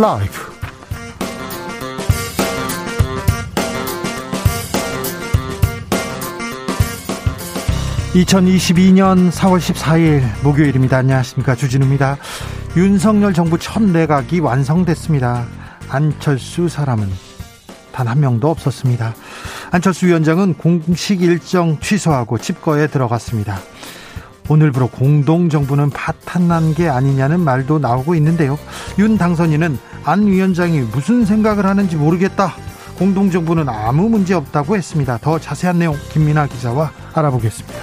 라이브. 2022년 4월 14일 목요일입니다. 안녕하십니까. 주진우입니다. 윤석열 정부 첫 내각이 완성됐습니다. 안철수 사람은 단 한 명도 없었습니다. 안철수 위원장은 공식 일정 취소하고 집거에 들어갔습니다. 오늘부로 공동정부는 파탄난 게 아니냐는 말도 나오고 있는데요. 윤 당선인은 안 위원장이 무슨 생각을 하는지 모르겠다. 공동정부는 아무 문제 없다고 했습니다. 더 자세한 내용 김민아 기자와 알아보겠습니다.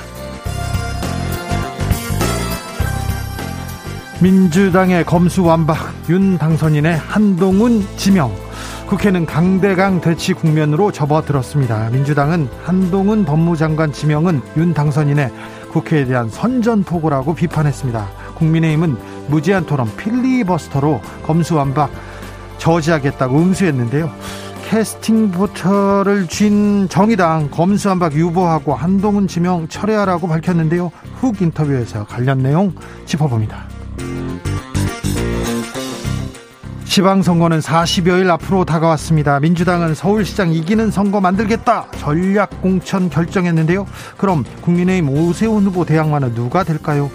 민주당의 검수완박, 윤 당선인의 한동훈 지명, 국회는 강대강 대치 국면으로 접어들었습니다. 민주당은 한동훈 법무장관 지명은 윤 당선인의 국회에 대한 선전포고라고 비판했습니다. 국민의힘은 무제한 토론 필리버스터로 검수완박 저지하겠다고 응수했는데요. 캐스팅 보터를 쥔 정의당 검수완박 유보하고 한동훈 지명 철회하라고 밝혔는데요. 훅 인터뷰에서 관련 내용 짚어봅니다. 지방선거는 40여일 앞으로 다가왔습니다. 민주당은 서울시장 이기는 선거 만들겠다 전략 공천 결정했는데요. 그럼 국민의힘 오세훈 후보 대항마는 누가 될까요?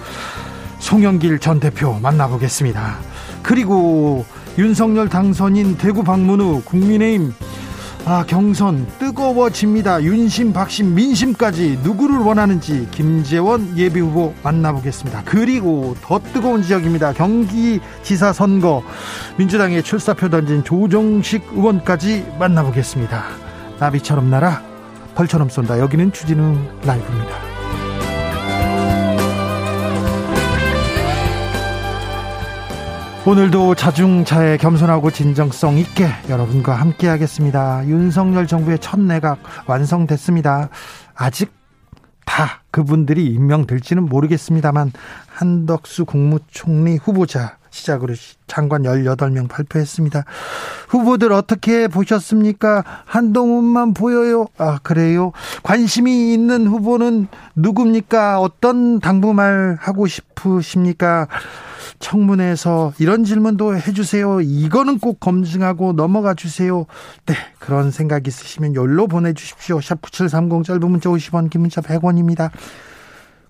송영길 전 대표 만나보겠습니다. 그리고 윤석열 당선인 대구 방문 후 국민의힘 아, 경선 뜨거워집니다. 윤심, 박심, 민심까지 누구를 원하는지 김재원 예비 후보 만나보겠습니다. 그리고 더 뜨거운 지역입니다. 경기지사 선거 민주당의 출사표 던진 조정식 의원까지 만나보겠습니다. 나비처럼 날아 벌처럼 쏜다. 여기는 추진우 라이브입니다. 오늘도 자중차에 겸손하고 진정성 있게 여러분과 함께 하겠습니다. 윤석열 정부의 첫 내각 완성됐습니다. 아직 다 그분들이 임명될지는 모르겠습니다만 한덕수 국무총리 후보자 시작으로 장관 18명 발표했습니다. 후보들 어떻게 보셨습니까? 한동훈만 보여요? 아, 그래요? 관심이 있는 후보는 누굽니까? 어떤 당부말 하고 싶으십니까? 청문회에서 이런 질문도 해주세요. 이거는 꼭 검증하고 넘어가 주세요. 네, 그런 생각 있으시면 열로 보내주십시오. 샵 9730 짧은 문자 50원, 긴 문자 100원입니다.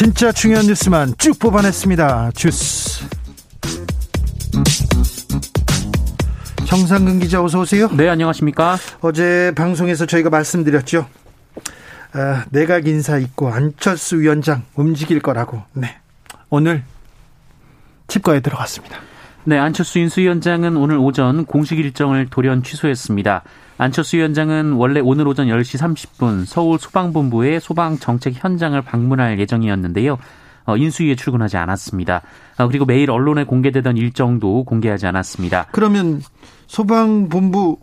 진짜 중요한 뉴스만 쭉 뽑아냈습니다. 주스. 정상근 기자 어서 오세요. 네, 안녕하십니까? 어제 방송에서 저희가 말씀드렸죠. 아, 내각 인사 있고 안철수 위원장 움직일 거라고. 네. 오늘 집거에 들어갔습니다. 네, 안철수 인수위원장은 오늘 오전 공식 일정을 돌연 취소했습니다. 안철수 위원장은 원래 오늘 오전 10시 30분 서울 소방본부의 소방 정책 현장을 방문할 예정이었는데요. 어, 인수위에 출근하지 않았습니다. 어, 그리고 매일 언론에 공개되던 일정도 공개하지 않았습니다. 그러면 소방본부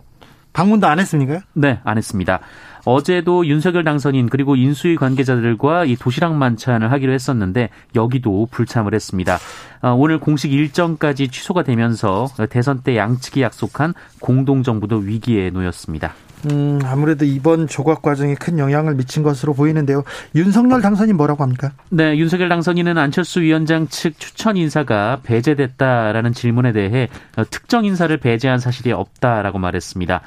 방문도 안 했습니까? 네, 안 했습니다. 어제도 윤석열 당선인 그리고 인수위 관계자들과 이 도시락 만찬을 하기로 했었는데 여기도 불참을 했습니다. 어, 오늘 공식 일정까지 취소가 되면서 대선 때 양측이 약속한 공동정부도 위기에 놓였습니다. 음, 아무래도 이번 조각 과정에 큰 영향을 미친 것으로 보이는데요. 윤석열 당선인 뭐라고 합니까? 네, 윤석열 당선인은 안철수 위원장 측 추천 인사가 배제됐다라는 질문에 대해 특정 인사를 배제한 사실이 없다라고 말했습니다.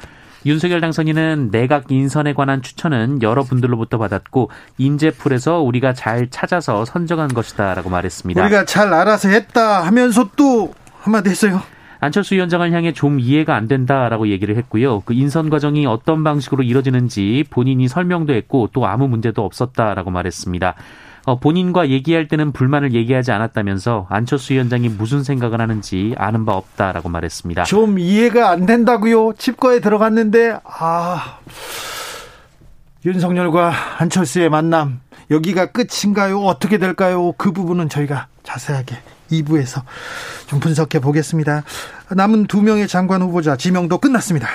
윤석열 당선인은 내각 인선에 관한 추천은 여러 분들로부터 받았고 인재풀에서 우리가 잘 찾아서 선정한 것이다라고 말했습니다. 우리가 잘 알아서 했다 하면서 또 한마디 했어요. 안철수 위원장을 향해 좀 이해가 안 된다라고 얘기를 했고요. 그 인선 과정이 어떤 방식으로 이뤄지는지 본인이 설명도 했고 또 아무 문제도 없었다라고 말했습니다. 어, 본인과 얘기할 때는 불만을 얘기하지 않았다면서 안철수 위원장이 무슨 생각을 하는지 아는 바 없다라고 말했습니다. 좀 이해가 안 된다고요. 칩거에 들어갔는데 아 윤석열과 안철수의 만남 여기가 끝인가요? 어떻게 될까요? 그 부분은 저희가 자세하게 2부에서 좀 분석해 보겠습니다. 남은 두 명의 장관 후보자 지명도 끝났습니다.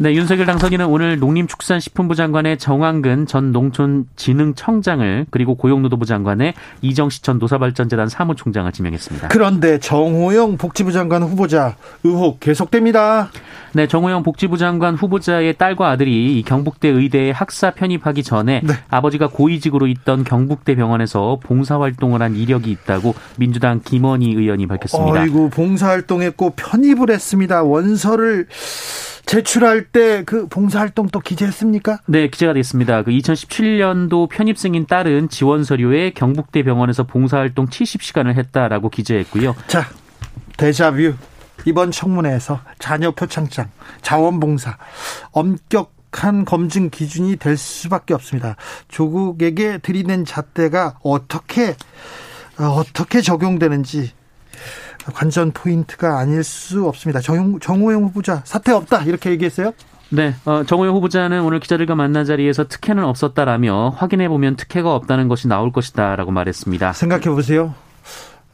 네, 윤석열 당선인은 오늘 농림축산식품부 장관의 정황근 전 농촌진흥청장을 그리고 고용노동부 장관의 이정시 전 노사발전재단 사무총장을 지명했습니다. 그런데 정호영 복지부 장관 후보자 의혹 계속됩니다. 네, 정호영 복지부 장관 후보자의 딸과 아들이 경북대 의대에 학사 편입하기 전에 네. 아버지가 고위직으로 있던 경북대 병원에서 봉사활동을 한 이력이 있다고 민주당 김원희 의원이 밝혔습니다. 아이고, 봉사활동했고 편입을 했습니다. 원서를 제출할 때 그 봉사활동 또 기재했습니까? 네, 기재가 됐습니다. 그 2017년도 편입생인 딸은 지원 서류에 경북대 병원에서 봉사활동 70시간을 했다라고 기재했고요. 자, 데자뷰. 이번 청문회에서 자녀 표창장, 자원봉사, 엄격한 검증 기준이 될 수밖에 없습니다. 조국에게 들이댄 잣대가 어떻게 어떻게 적용되는지 관전 포인트가 아닐 수 없습니다. 정, 정호영 후보자 사퇴 없다 이렇게 얘기했어요? 네, 어, 정호영 후보자는 오늘 기자들과 만난 자리에서 특혜는 없었다라며 확인해 보면 특혜가 없다는 것이 나올 것이다라고 말했습니다. 생각해 보세요.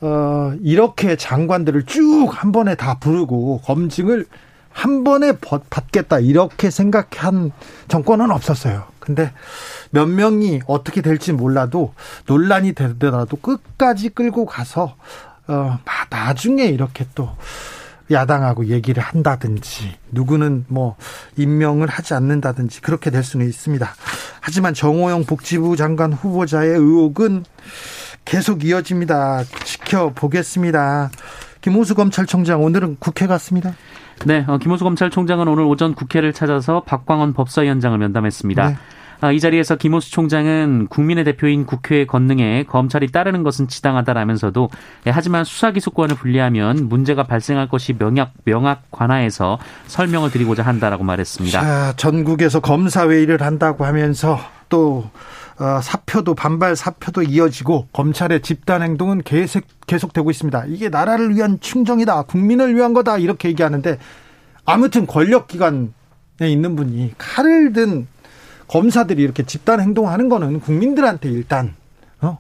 어, 이렇게 장관들을 쭉 한 번에 다 부르고 검증을 한 번에 받겠다 이렇게 생각한 정권은 없었어요. 근데 몇 명이 어떻게 될지 몰라도 논란이 되더라도 끝까지 끌고 가서 어, 나중에 이렇게 또 야당하고 얘기를 한다든지 누구는 뭐 임명을 하지 않는다든지 그렇게 될 수는 있습니다. 하지만 정호영 복지부 장관 후보자의 의혹은 계속 이어집니다. 지켜보겠습니다. 김호수 검찰총장 오늘은 국회 갔습니다. 네, 어, 김호수 검찰총장은 오늘 오전 국회를 찾아서 박광원 법사위원장을 면담했습니다. 네. 아, 이 자리에서 김호수 총장은 국민의 대표인 국회의 권능에 검찰이 따르는 것은 지당하다라면서도 예, 하지만 수사기소권을 분리하면 문제가 발생할 것이 명약 명확 관하에서 설명을 드리고자 한다라고 말했습니다. 자, 전국에서 검사 회의를 한다고 하면서 또 어, 사표도 반발 사표도 이어지고 검찰의 집단 행동은 계속 계속되고 있습니다. 이게 나라를 위한 충정이다, 국민을 위한 거다 이렇게 얘기하는데 아무튼 권력 기관에 있는 분이 칼을 든 검사들이 이렇게 집단 행동하는 거는 국민들한테 일단 어,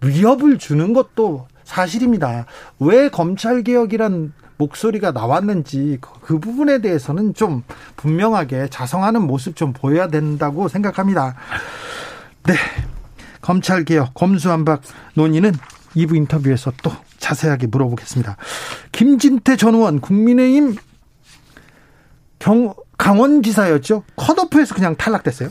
위협을 주는 것도 사실입니다. 왜 검찰 개혁이란 목소리가 나왔는지 그, 그 부분에 대해서는 좀 분명하게 자성하는 모습 좀 보여야 된다고 생각합니다. 네. 검찰 개혁 검수한박 논의는 2부 인터뷰에서 또 자세하게 물어보겠습니다. 김진태 전 의원 국민의힘 경 강원지사였죠. 컷오프에서 그냥 탈락됐어요.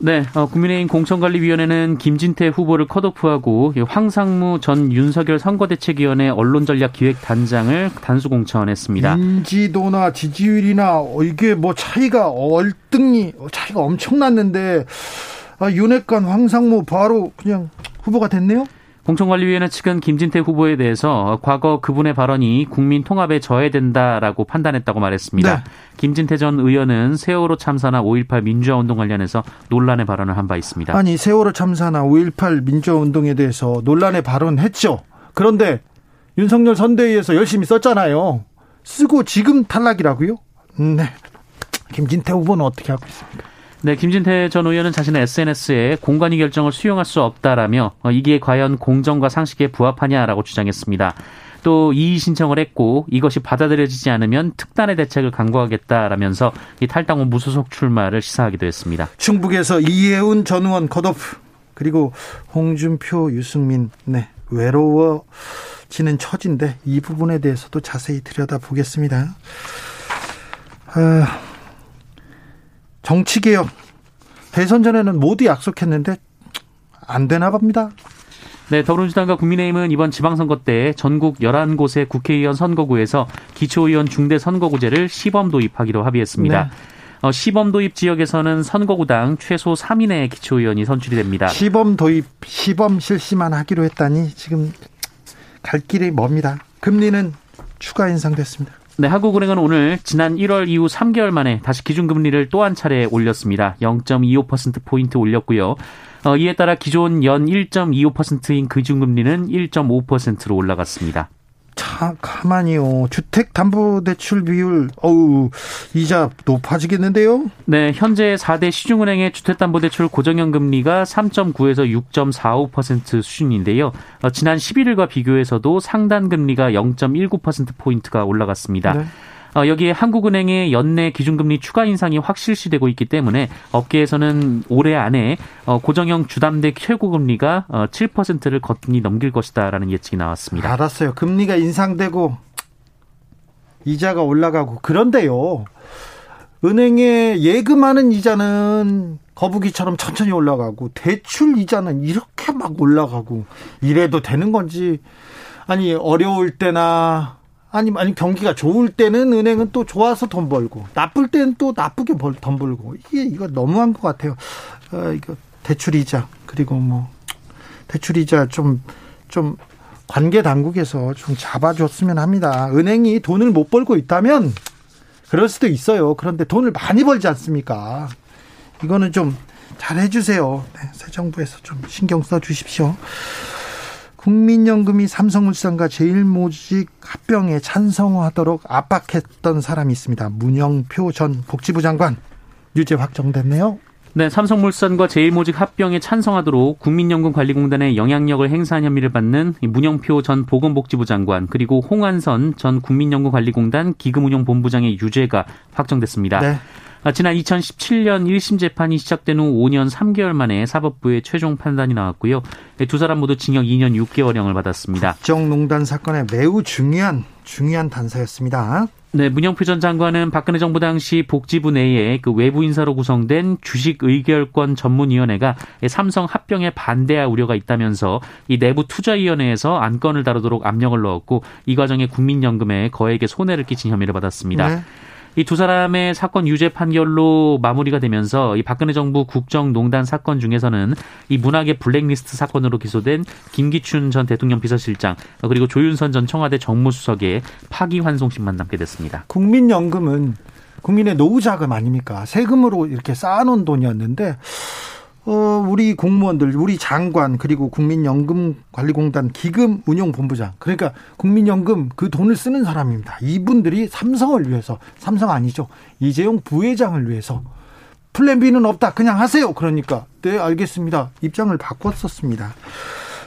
네, 어, 국민의힘 공천관리위원회는 김진태 후보를 컷오프하고 황상무 전 윤석열 선거대책위원회 언론전략기획단장을 단수 공천했습니다. 인지도나 지지율이나 이게 뭐 차이가 얼등히 차이가 엄청났는데 아, 윤핵관 황상무 바로 그냥 후보가 됐네요. 공천관리위원회 측은 김진태 후보에 대해서 과거 그분의 발언이 국민 통합에 저해된다라고 판단했다고 말했습니다. 네. 김진태 전 의원은 세월호 참사나 5.18 민주화 운동 관련해서 논란의 발언을 한 바 있습니다. 아니 세월호 참사나 5.18 민주화 운동에 대해서 논란의 발언했죠. 그런데 윤석열 선대위에서 열심히 썼잖아요. 쓰고 지금 탈락이라고요? 네. 김진태 후보는 어떻게 하고 있습니까? 네, 김진태 전 의원은 자신의 SNS에 공관위 결정을 수용할 수 없다라며 어, 이게 과연 공정과 상식에 부합하냐라고 주장했습니다. 또 이의 신청을 했고 이것이 받아들여지지 않으면 특단의 대책을 강구하겠다라면서 이 탈당 후 무소속 출마를 시사하기도 했습니다. 충북에서 이혜훈 전 의원 컷오프 그리고 홍준표 유승민 네 외로워지는 처지인데 이 부분에 대해서도 자세히 들여다보겠습니다. 아... 정치개혁 대선 전에는 모두 약속했는데 안 되나 봅니다. 네, 더불어민주당과 국민의힘은 이번 지방선거 때 전국 11곳의 국회의원 선거구에서 기초의원 중대선거구제를 시범 도입하기로 합의했습니다. 네. 어, 시범 도입 지역에서는 선거구당 최소 3인의 기초의원이 선출이 됩니다. 시범 도입, 시범 실시만 하기로 했다니 지금 갈 길이 멉니다. 금리는 추가 인상됐습니다. 네, 한국은행은 오늘 지난 1월 이후 3개월 만에 다시 기준금리를 또 한 차례 올렸습니다. 0.25%포인트 올렸고요. 어, 이에 따라 기존 연 1.25%인 기준금리는 1.5%로 올라갔습니다. 자, 가만히요. 주택 담보 대출 비율, 어우, 이자 높아지겠는데요? 네, 현재 4대 시중은행의 주택 담보 대출 고정형 금리가 3.9에서 6.45% 수준인데요. 어, 지난 11일과 비교해서도 상단 금리가 0.19%포인트가 올라갔습니다. 네. 어, 여기에 한국은행의 연내 기준금리 추가 인상이 확실시되고 있기 때문에 업계에서는 올해 안에 어, 고정형 주담대 최고금리가 7%를 어, 거뜬히 넘길 것이다라는 예측이 나왔습니다. 알았어요. 금리가 인상되고 이자가 올라가고 그런데요. 은행에 예금하는 이자는 거북이처럼 천천히 올라가고 대출 이자는 이렇게 막 올라가고 이래도 되는 건지 아니 어려울 때나 아니 아니 경기가 좋을 때는 은행은 또 좋아서 돈 벌고 나쁠 때는 또 나쁘게 벌, 돈 벌고 이게 이거 너무한 것 같아요. 어, 이거 대출 이자 그리고 뭐 대출 이자 좀 좀 관계 당국에서 좀 잡아줬으면 합니다. 은행이 돈을 못 벌고 있다면 그럴 수도 있어요. 그런데 돈을 많이 벌지 않습니까? 이거는 좀 잘 해주세요. 네, 새 정부에서 좀 신경 써 주십시오. 국민연금이 삼성물산과 제일모직 합병에 찬성하도록 압박했던 사람이 있습니다. 문영표 전 복지부 장관 유죄 확정됐네요. 네, 삼성물산과 제일모직 합병에 찬성하도록 국민연금관리공단의 영향력을 행사한 혐의를 받는 문영표 전 보건복지부 장관 그리고 홍한선 전 국민연금관리공단 기금운용본부장의 유죄가 확정됐습니다. 네. 아, 지난 2017년 1심 재판이 시작된 후 5년 3개월 만에 사법부의 최종 판단이 나왔고요. 네, 두 사람 모두 징역 2년 6개월형을 받았습니다. 국정농단 사건에 매우 중요한 중요한 단서였습니다. 네, 문영표 전 장관은 박근혜 정부 당시 복지부 내에 그 외부 인사로 구성된 주식 의결권 전문위원회가 삼성 합병에 반대할 우려가 있다면서 이 내부 투자위원회에서 안건을 다루도록 압력을 넣었고 이 과정에 국민연금에 거액의 손해를 끼친 혐의를 받았습니다. 네. 이 두 사람의 사건 유죄 판결로 마무리가 되면서 이 박근혜 정부 국정농단 사건 중에서는 이 문학의 블랙리스트 사건으로 기소된 김기춘 전 대통령 비서실장 그리고 조윤선 전 청와대 정무수석의 파기환송심만 남게 됐습니다. 국민연금은 국민의 노후 자금 아닙니까? 세금으로 이렇게 쌓아놓은 돈이었는데 어, 우리 공무원들, 우리 장관, 그리고 국민연금관리공단 기금운용본부장. 그러니까 국민연금 그 돈을 쓰는 사람입니다. 이분들이 삼성을 위해서, 삼성 아니죠. 이재용 부회장을 위해서 플랜 B는 없다. 그냥 하세요. 그러니까, 네, 알겠습니다. 입장을 바꿨었습니다.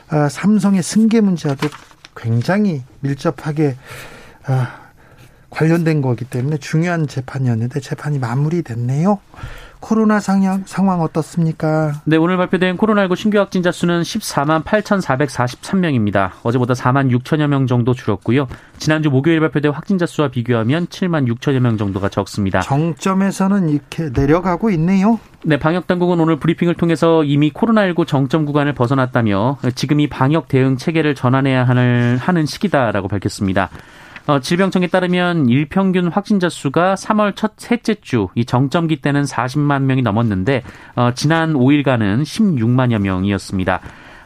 아, 삼성의 승계 문제와도 굉장히 밀접하게 아, 관련된 거기 때문에 중요한 재판이었는데 재판이 마무리됐네요. 코로나 상황, 상황 어떻습니까? 네, 오늘 발표된 코로나19 신규 확진자 수는 14만 8,443명입니다. 어제보다 4만 6천여 명 정도 줄었고요. 지난주 목요일 발표된 확진자 수와 비교하면 7만 6천여 명 정도가 적습니다. 정점에서는 이렇게 내려가고 있네요. 네, 방역 당국은 오늘 브리핑을 통해서 이미 코로나19 정점 구간을 벗어났다며 지금이 방역 대응 체계를 전환해야 하는 시기다라고 밝혔습니다. 어, 질병청에 따르면 일평균 확진자 수가 3월 첫 셋째 주 이 정점기 때는 40만 명이 넘었는데 어, 지난 5일간은 16만여 명이었습니다.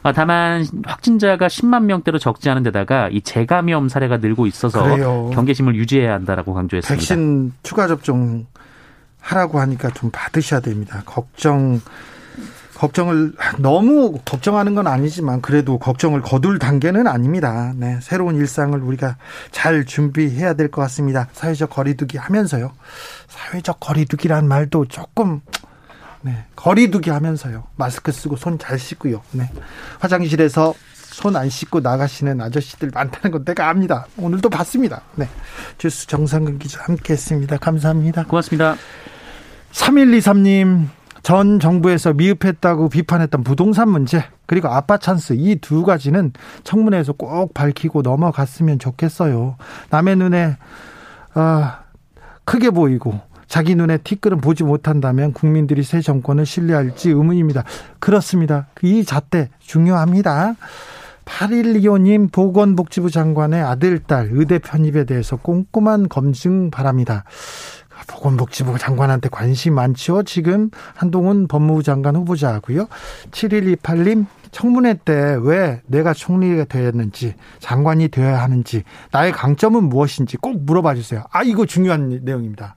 어, 다만 확진자가 10만 명대로 적지 않은 데다가 이 재감염 사례가 늘고 있어서 그래요. 경계심을 유지해야 한다라고 강조했습니다. 백신 추가 접종 하라고 하니까 좀 받으셔야 됩니다. 걱정 걱정을 너무 걱정하는 건 아니지만 그래도 걱정을 거둘 단계는 아닙니다. 네, 새로운 일상을 우리가 잘 준비해야 될 것 같습니다. 사회적 거리두기 하면서요. 사회적 거리두기란 말도 조금 네, 거리두기 하면서요. 마스크 쓰고 손 잘 씻고요. 네. 화장실에서 손 안 씻고 나가시는 아저씨들 많다는 건 내가 압니다. 오늘도 봤습니다. 네. 주스 정상근 기자 함께 했습니다. 감사합니다. 고맙습니다. 3123님, 전 정부에서 미흡했다고 비판했던 부동산 문제 그리고 아빠 찬스 이 두 가지는 청문회에서 꼭 밝히고 넘어갔으면 좋겠어요. 남의 눈에 아, 크게 보이고 자기 눈에 티끌은 보지 못한다면 국민들이 새 정권을 신뢰할지 의문입니다. 그렇습니다. 이 잣대 중요합니다. 8125님 보건복지부 장관의 아들, 딸 의대 편입에 대해서 꼼꼼한 검증 바랍니다. 보건복지부 장관한테 관심 많죠. 지금 한동훈 법무부 장관 후보자고요. 7128님 청문회 때 왜 내가 총리가 되었는지 장관이 되어야 하는지 나의 강점은 무엇인지 꼭 물어봐 주세요. 아 이거 중요한 내용입니다.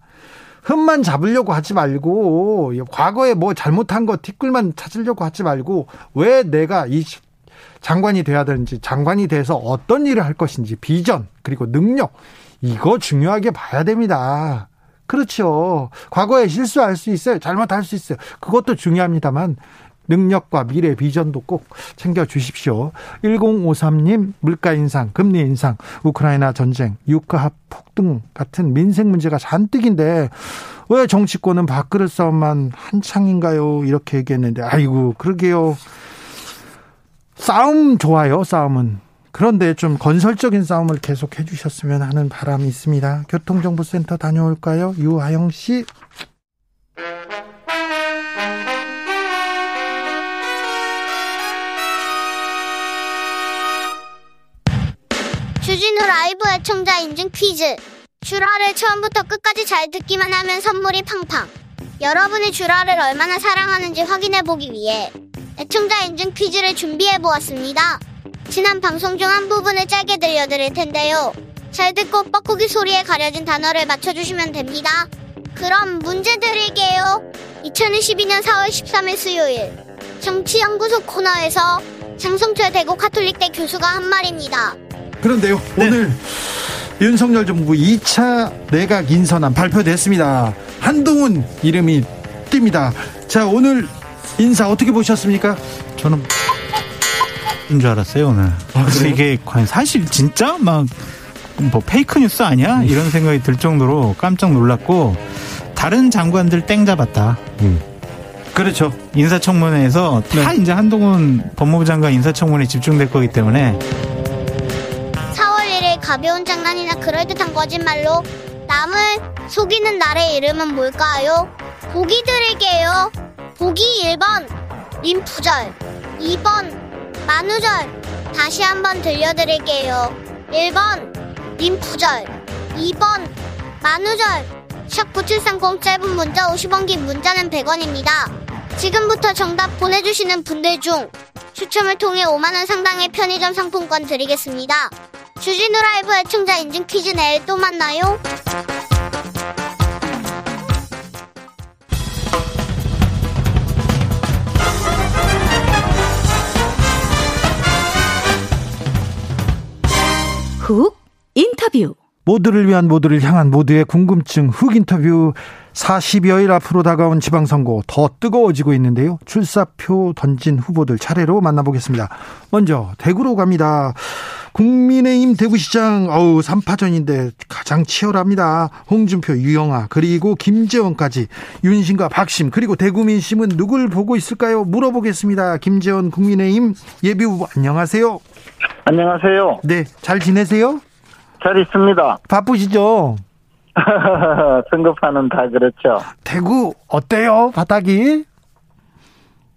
흠만 잡으려고 하지 말고 과거에 뭐 잘못한 거 티끌만 찾으려고 하지 말고 왜 내가 이 장관이 돼야 되는지 장관이 돼서 어떤 일을 할 것인지 비전 그리고 능력 이거 중요하게 봐야 됩니다. 그렇죠. 과거에 실수할 수 있어요. 잘못할 수 있어요. 그것도 중요합니다만 능력과 미래 비전도 꼭 챙겨 주십시오. 1053님 물가 인상, 금리 인상, 우크라이나 전쟁, 유가 폭등 같은 민생 문제가 잔뜩인데 왜 정치권은 밥그릇 싸움만 한창인가요? 이렇게 얘기했는데 아이고 그러게요. 싸움 좋아요. 싸움은. 그런데 좀 건설적인 싸움을 계속 해주셨으면 하는 바람이 있습니다. 교통정보센터 다녀올까요? 유하영 씨. 주진우 라이브 애청자 인증 퀴즈. 주라를 처음부터 끝까지 잘 듣기만 하면 선물이 팡팡. 여러분이 주라를 얼마나 사랑하는지 확인해 보기 위해 애청자 인증 퀴즈를 준비해 보았습니다. 지난 방송 중 한 부분을 짧게 들려드릴 텐데요. 잘 듣고 뻐꾸기 소리에 가려진 단어를 맞춰주시면 됩니다. 그럼 문제 드릴게요. 2022년 4월 13일 수요일 정치연구소 코너에서 장성철 대구 카톨릭대 교수가 한 말입니다. 그런데요, 오늘 윤석열 정부 2차 내각 인선안 발표됐습니다. 한동훈 이름이 뜹니다. 자, 오늘 인사 어떻게 보셨습니까? 저는 인 줄 알았어요 오늘. 그래서 이게 과연 사실 진짜 막 뭐 페이크 뉴스 아니야? 이런 생각이 들 정도로 깜짝 놀랐고 다른 장관들 땡 잡았다. 그렇죠. 인사청문회에서 다 이제 한동훈 법무부 장관 인사청문회에 집중될 거기 때문에 4월 1일 가벼운 장난이나 그럴듯한 거짓말로 남을 속이는 날의 이름은 뭘까요? 보기 드릴게요. 보기 1번 림푸절 2번 만우절 다시 한번 들려드릴게요. 1번 림푸절 2번 만우절 샵9730 짧은 문자 50원 긴 문자는 100원입니다. 지금부터 정답 보내주시는 분들 중 추첨을 통해 5만원 상당의 편의점 상품권 드리겠습니다. 주진우 라이브 애청자 인증 퀴즈 내일 또 만나요. 훅 인터뷰. 모두를 위한 모두를 향한 모두의 궁금증 흑 인터뷰 40여일 앞으로 다가온 지방선거 더 뜨거워지고 있는데요. 출사표 던진 후보들 차례로 만나보겠습니다. 먼저 대구로 갑니다. 국민의힘 대구시장 어우 3파전인데 가장 치열합니다. 홍준표, 유영아 그리고 김재원까지 윤심과 박심 그리고 대구 민심은 누굴 보고 있을까요? 물어보겠습니다. 김재원 국민의힘 예비후보 안녕하세요. 안녕하세요. 네, 잘 지내세요? 잘 있습니다. 바쁘시죠? 선거판은 다 그렇죠. 대구 어때요? 바닥이?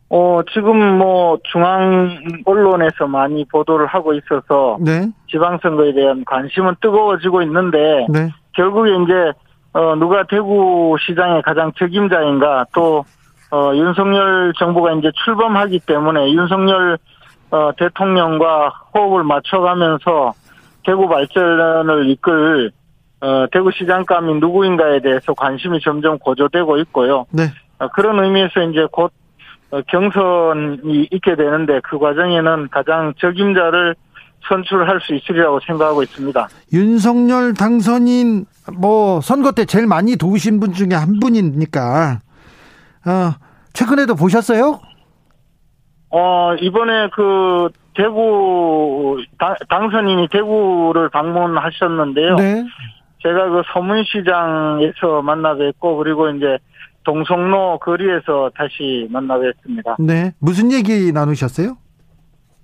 어, 지금 뭐 중앙 언론에서 많이 보도를 하고 있어서 네. 지방선거에 대한 관심은 뜨거워지고 있는데 네. 결국에 이제 어, 누가 대구 시장의 가장 책임자인가 또 어, 윤석열 정부가 이제 출범하기 때문에 윤석열 어, 대통령과 호흡을 맞춰가면서 대구 발전을 이끌 어, 대구 시장감이 누구인가에 대해서 관심이 점점 고조되고 있고요. 네. 어, 그런 의미에서 이제 곧 어, 경선이 있게 되는데 그 과정에는 가장 적임자를 선출할 수 있으리라고 생각하고 있습니다. 윤석열 당선인 뭐 선거 때 제일 많이 도우신 분 중에 한 분이니까 어, 최근에도 보셨어요? 어, 이번에 그 대구 당, 당선인이 대구를 방문하셨는데요. 네. 제가 그 서문시장에서 만나 뵙고 그리고 이제 동성로 거리에서 다시 만나 뵙습니다. 네. 무슨 얘기 나누셨어요?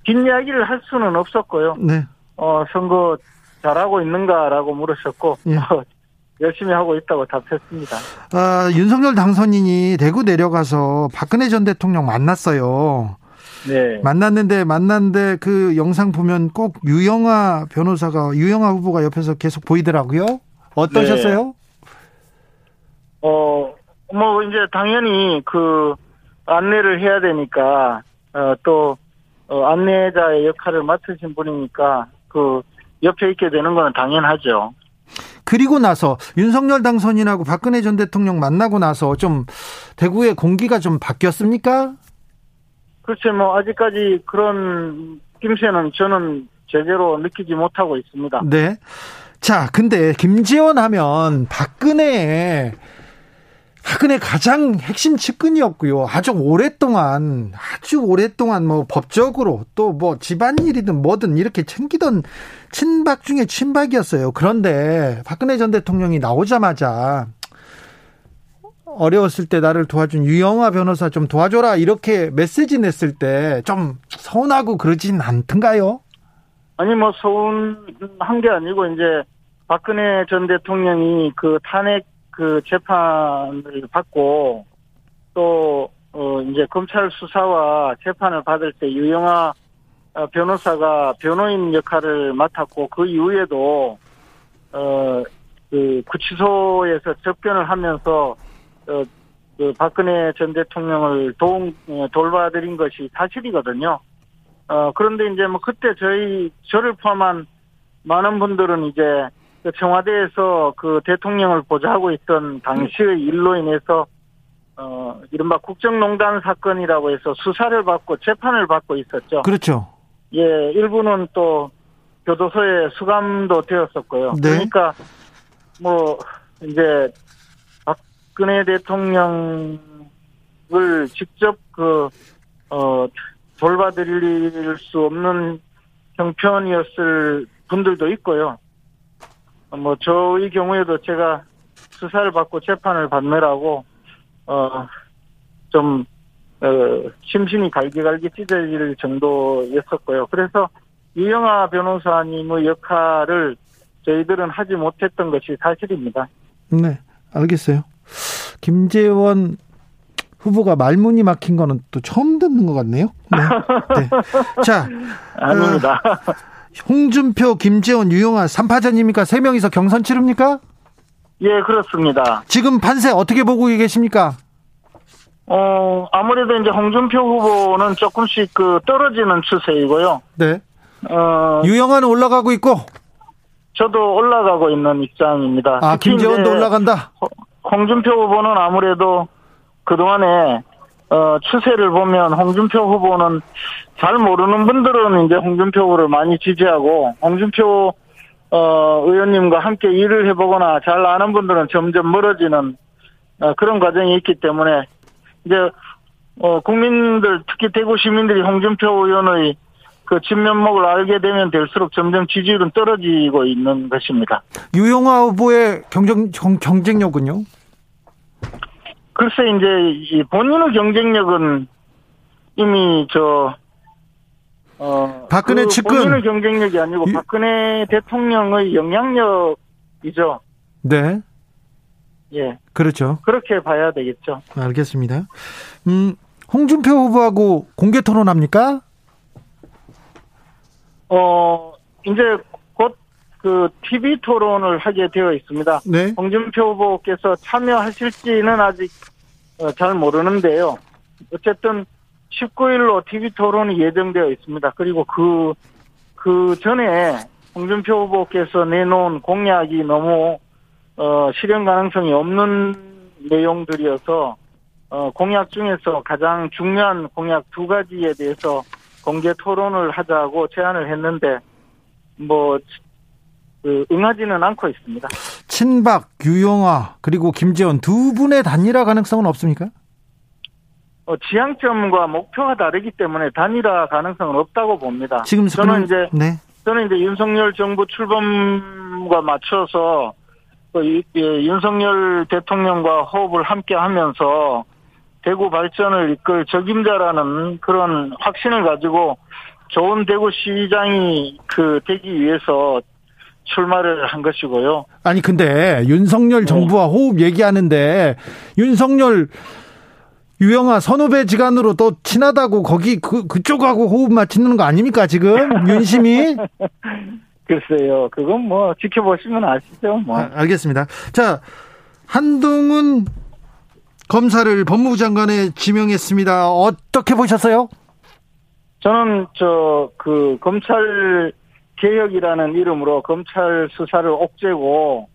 긴 이야기를 할 수는 없었고요. 네. 어, 선거 잘하고 있는가라고 물으셨고 예. 어, 열심히 하고 있다고 답했습니다. 아, 윤석열 당선인이 대구 내려가서 박근혜 전 대통령 만났어요. 네. 만났는데 만났는데 그 영상 보면 꼭 유영아 변호사가 유영아 후보가 옆에서 계속 보이더라고요. 어떠셨어요? 어, 뭐, 이제, 당연히, 그, 안내를 해야 되니까, 어, 또, 어, 안내자의 역할을 맡으신 분이니까, 그, 옆에 있게 되는 건 당연하죠. 그리고 나서 윤석열 당선인하고 박근혜 전 대통령 만나고 나서 좀 대구의 공기가 좀 바뀌었습니까? 그렇죠. 뭐, 아직까지 그런 느낌새는 저는 제대로 느끼지 못하고 있습니다. 네. 자, 근데 김재원 하면 박근혜 박근혜 가장 핵심 측근이었고요. 아주 오랫동안 아주 오랫동안 뭐 법적으로 또 뭐 집안일이든 뭐든 이렇게 챙기던 친박 중에 친박이었어요. 그런데 박근혜 전 대통령이 나오자마자 어려웠을 때 나를 도와준 유영아 변호사 좀 도와줘라 이렇게 메시지 냈을 때 좀 서운하고 그러진 않던가요? 아니 뭐 서운한 게 아니고 이제 박근혜 전 대통령이 그 탄핵 그 재판을 받고 또 어, 이제 검찰 수사와 재판을 받을 때 유영아 어, 변호사가 변호인 역할을 맡았고 그 이후에도 어그 구치소에서 접견을 하면서 어, 그 박근혜 전 대통령을 도 어, 돌봐드린 것이 사실이거든요. 어, 그런데 이제 뭐 그때 저희, 저를 포함한 많은 분들은 이제 그 청와대에서 그 대통령을 보좌하고 있던 당시의 일로 인해서 어, 이른바 국정농단 사건이라고 해서 수사를 받고 재판을 받고 있었죠. 그렇죠. 예, 일부는 또 교도소에 수감도 되었었고요. 네. 그러니까 뭐 이제 박근혜 대통령을 직접 그, 어, 돌봐드릴 수 없는 형편이었을 분들도 있고요. 뭐, 저의 경우에도 제가 수사를 받고 재판을 받느라고, 어, 좀, 어, 심신이 갈기갈기 찢어질 정도였었고요. 그래서 유영아 변호사님의 역할을 저희들은 하지 못했던 것이 사실입니다. 네, 알겠어요. 김재원 후보가 말문이 막힌 거는 또 처음 듣는 것 같네요. 네. 네. 자, 아닙니다. 어, 홍준표, 김재원, 유영아 3파전입니까? 세 명이서 경선 치릅니까? 예, 그렇습니다. 지금 판세 어떻게 보고 계십니까? 어, 아무래도 이제 홍준표 후보는 조금씩 그 떨어지는 추세이고요. 네. 어, 유영아는 올라가고 있고, 저도 올라가고 있는 입장입니다. 아, 김재원도 올라간다? 홍준표 후보는 아무래도 그동안에 어, 추세를 보면 홍준표 후보는 잘 모르는 분들은 이제 홍준표 후보를 많이 지지하고 홍준표 어, 의원님과 함께 일을 해보거나 잘 아는 분들은 점점 멀어지는 어, 그런 과정이 있기 때문에 이제 어, 국민들 특히 대구 시민들이 홍준표 의원의 그 진면목을 알게 되면 될수록 점점 지지율은 떨어지고 있는 것입니다. 유영아 후보의 경쟁, 경, 경쟁력은요? 글쎄 이제 이 본인의 경쟁력은 이미 저 어, 박근혜 그 측근. 본인의 경쟁력이 아니고 유- 박근혜 대통령의 영향력이죠. 네. 예, 그렇죠. 그렇게 봐야 되겠죠. 알겠습니다. 음, 홍준표 후보하고 공개 토론합니까? 어, 이제 곧 그 TV 토론을 하게 되어 있습니다. 네. 홍준표 후보께서 참여하실지는 아직 어, 잘 모르는데요. 어쨌든 19일로 TV 토론이 예정되어 있습니다. 그리고 그, 그 전에 홍준표 후보께서 내놓은 공약이 너무, 어, 실현 가능성이 없는 내용들이어서, 어, 공약 중에서 가장 중요한 공약 두 가지에 대해서 공개 토론을 하자고 제안을 했는데, 뭐, 그, 응하지는 않고 있습니다. 친박, 유영아, 그리고 김재원 두 분의 단일화 가능성은 없습니까? 어, 지향점과 목표가 다르기 때문에 단일화 가능성은 없다고 봅니다. 지금 저는 이제 네. 저는 이제 윤석열 정부 출범과 맞춰서 그 윤석열 대통령과 호흡을 함께 하면서 대구 발전을 이끌 적임자라는 그런 확신을 가지고 좋은 대구 시장이 그 되기 위해서 출마를 한 것이고요. 아니 근데 윤석열 정부와 호흡 얘기하는데 윤석열 유영아 선후배 지간으로 또 친하다고 거기 그 그쪽하고 호흡 맞추는 거 아닙니까 지금 윤심이 글쎄요, 그건 뭐 지켜보시면 아시죠, 뭐. 아, 알겠습니다. 자 한동훈 검사를 법무부 장관에 지명했습니다. 어떻게 보셨어요? 저는 저 그 검찰 개혁이라는 이름으로 검찰 수사를 옥죄고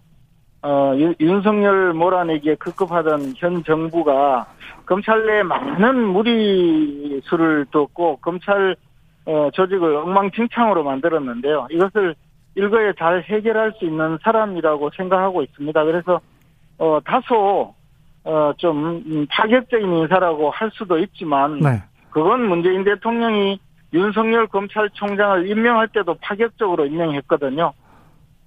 어 윤- 윤석열 몰아내기에 급급하던 현 정부가 검찰 내 많은 무리수를 뒀고 검찰 어, 조직을 엉망진창으로 만들었는데요. 이것을 일거에 잘 해결할 수 있는 사람이라고 생각하고 있습니다. 그래서 어, 다소 어, 좀 음, 파격적인 인사라고 할 수도 있지만 네. 그건 문재인 대통령이 윤석열 검찰총장을 임명할 때도 파격적으로 임명했거든요.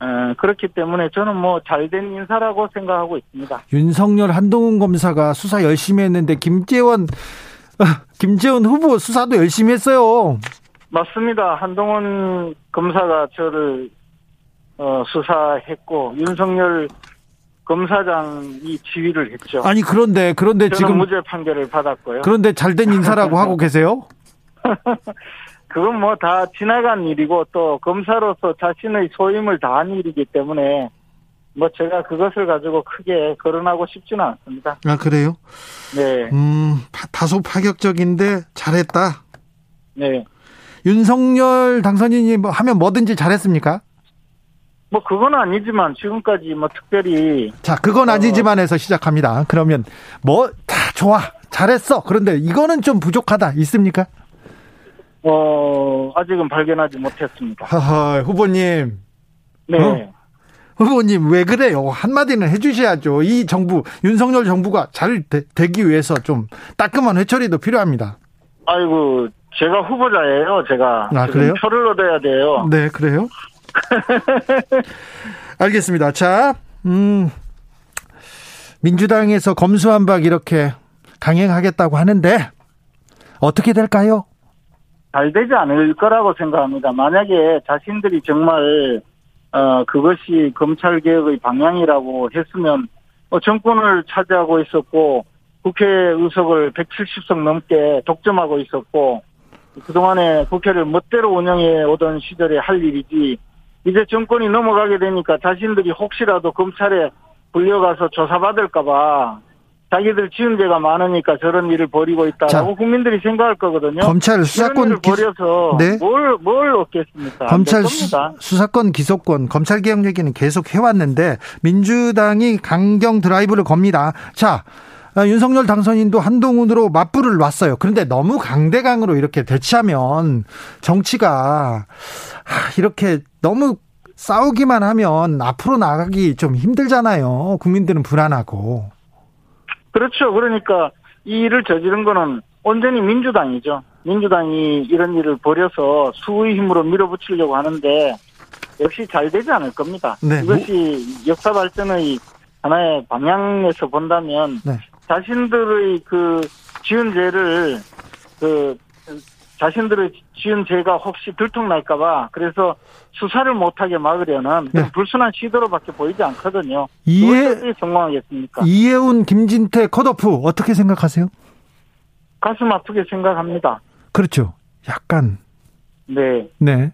에, 그렇기 때문에 저는 뭐 잘된 인사라고 생각하고 있습니다. 윤석열 한동훈 검사가 수사 열심히 했는데 김재원 어, 김재원 후보 수사도 열심히 했어요. 맞습니다. 한동훈 검사가 저를 어, 수사했고 윤석열 검사장이 지휘를 했죠. 아니 그런데 그런데 지금 무죄 판결을 받았고요. 그런데 잘된 인사라고 하고 계세요? 그건 뭐 다 지나간 일이고 또 검사로서 자신의 소임을 다한 일이기 때문에 뭐 제가 그것을 가지고 크게 거론하고 싶지는 않습니다. 아 그래요? 네, 음 파- 다소 파격적인데 잘했다. 네. 윤석열 당선인이 뭐 하면 뭐든지 잘했습니까? 뭐 그건 아니지만 지금까지 뭐 특별히 자, 그건 아니지만에서 시작합니다. 그러면 뭐 다 좋아, 잘했어. 그런데 이거는 좀 부족하다. 있습니까? 어 아직은 발견하지 못했습니다. 하하, 후보님, 네. 어? 후보님 왜 그래요? 한마디는 해주셔야죠. 이 정부 윤석열 정부가 잘 되, 기 위해서 좀 따끔한 회초리도 필요합니다. 아이고 제가 후보자예요. 제가 아, 그래요? 표를 얻어야 돼요. 네, 그래요? 알겠습니다. 자, 음, 민주당에서 검수한박 이렇게 강행하겠다고 하는데 어떻게 될까요? 잘 되지 않을 거라고 생각합니다. 만약에 자신들이 정말 어 그것이 검찰 개혁의 방향이라고 했으면 어, 정권을 차지하고 있었고 국회 의석을 170석 넘게 독점하고 있었고 그동안에 국회를 멋대로 운영해 오던 시절에 할 일이지 이제 정권이 넘어가게 되니까 자신들이 혹시라도 검찰에 불려가서 조사받을까봐 자기들 지은 죄가 많으니까 저런 일을 벌이고 있다라고 자, 국민들이 생각할 거거든요. 검찰 수사권 벌여서 네. 뭘, 뭘 얻겠습니까? 검찰 안 수. 수사권 기소권 검찰 개혁 얘기는 계속 해왔는데 민주당이 강경 드라이브를 겁니다. 자 아, 윤석열 당선인도 한동훈으로 맞불을 놨어요. 그런데 너무 강대강으로 이렇게 대치하면 정치가 아, 이렇게 너무 싸우기만 하면 앞으로 나가기 좀 힘들잖아요. 국민들은 불안하고. 그렇죠. 그러니까 이 일을 저지른 거는 온전히 민주당이죠. 민주당이 이런 일을 벌여서 수의 힘으로 밀어붙이려고 하는데 역시 잘 되지 않을 겁니다. 네, 이것이 역사 발전의 하나의 방향에서 본다면 네. 자신들의 그 지은 죄를 그 자신들의 지은 죄가 혹시 들통날까봐 그래서 수사를 못하게 막으려는 네. 불순한 시도로밖에 보이지 않거든요. 이해- 성공하겠습니까? 이해운 김진태 컷오프 어떻게 생각하세요? 가슴 아프게 생각합니다. 그렇죠. 약간 네. 네.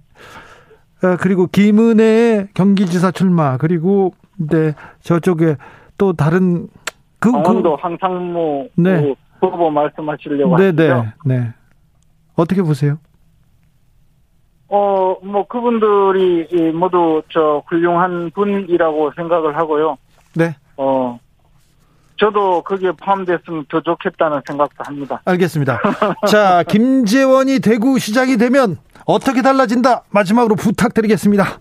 어, 그리고 김은혜의 경기지사 출마 그리고 네 저쪽에 또 다른 그, 강원도 황상무 네. 그 후보 말씀하시려고 네, 하시죠? 네, 네. 어떻게 보세요? 어, 뭐 그분들이 이 모두 저 훌륭한 분이라고 생각을 하고요. 네, 어, 저도 거기에 포함됐으면 더 좋겠다는 생각도 합니다. 알겠습니다. 자, 김재원이 대구 시장이 되면 어떻게 달라진다? 마지막으로 부탁드리겠습니다.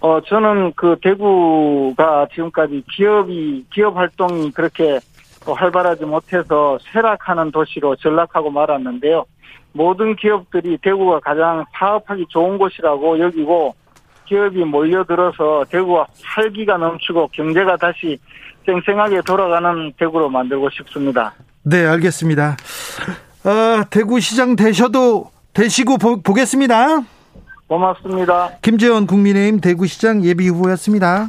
어, 저는 그 대구가 지금까지 기업이, 기업 활동이 그렇게 어, 활발하지 못해서 쇠락하는 도시로 전락하고 말았는데요. 모든 기업들이 대구가 가장 사업하기 좋은 곳이라고 여기고 기업이 몰려들어서 대구가 활기가 넘치고 경제가 다시 쌩쌩하게 돌아가는 대구로 만들고 싶습니다. 네, 알겠습니다. 아, 대구 시장 되셔도 되시고 보, 보겠습니다. 고맙습니다. 김재원 국민의힘 대구시장 예비 후보였습니다.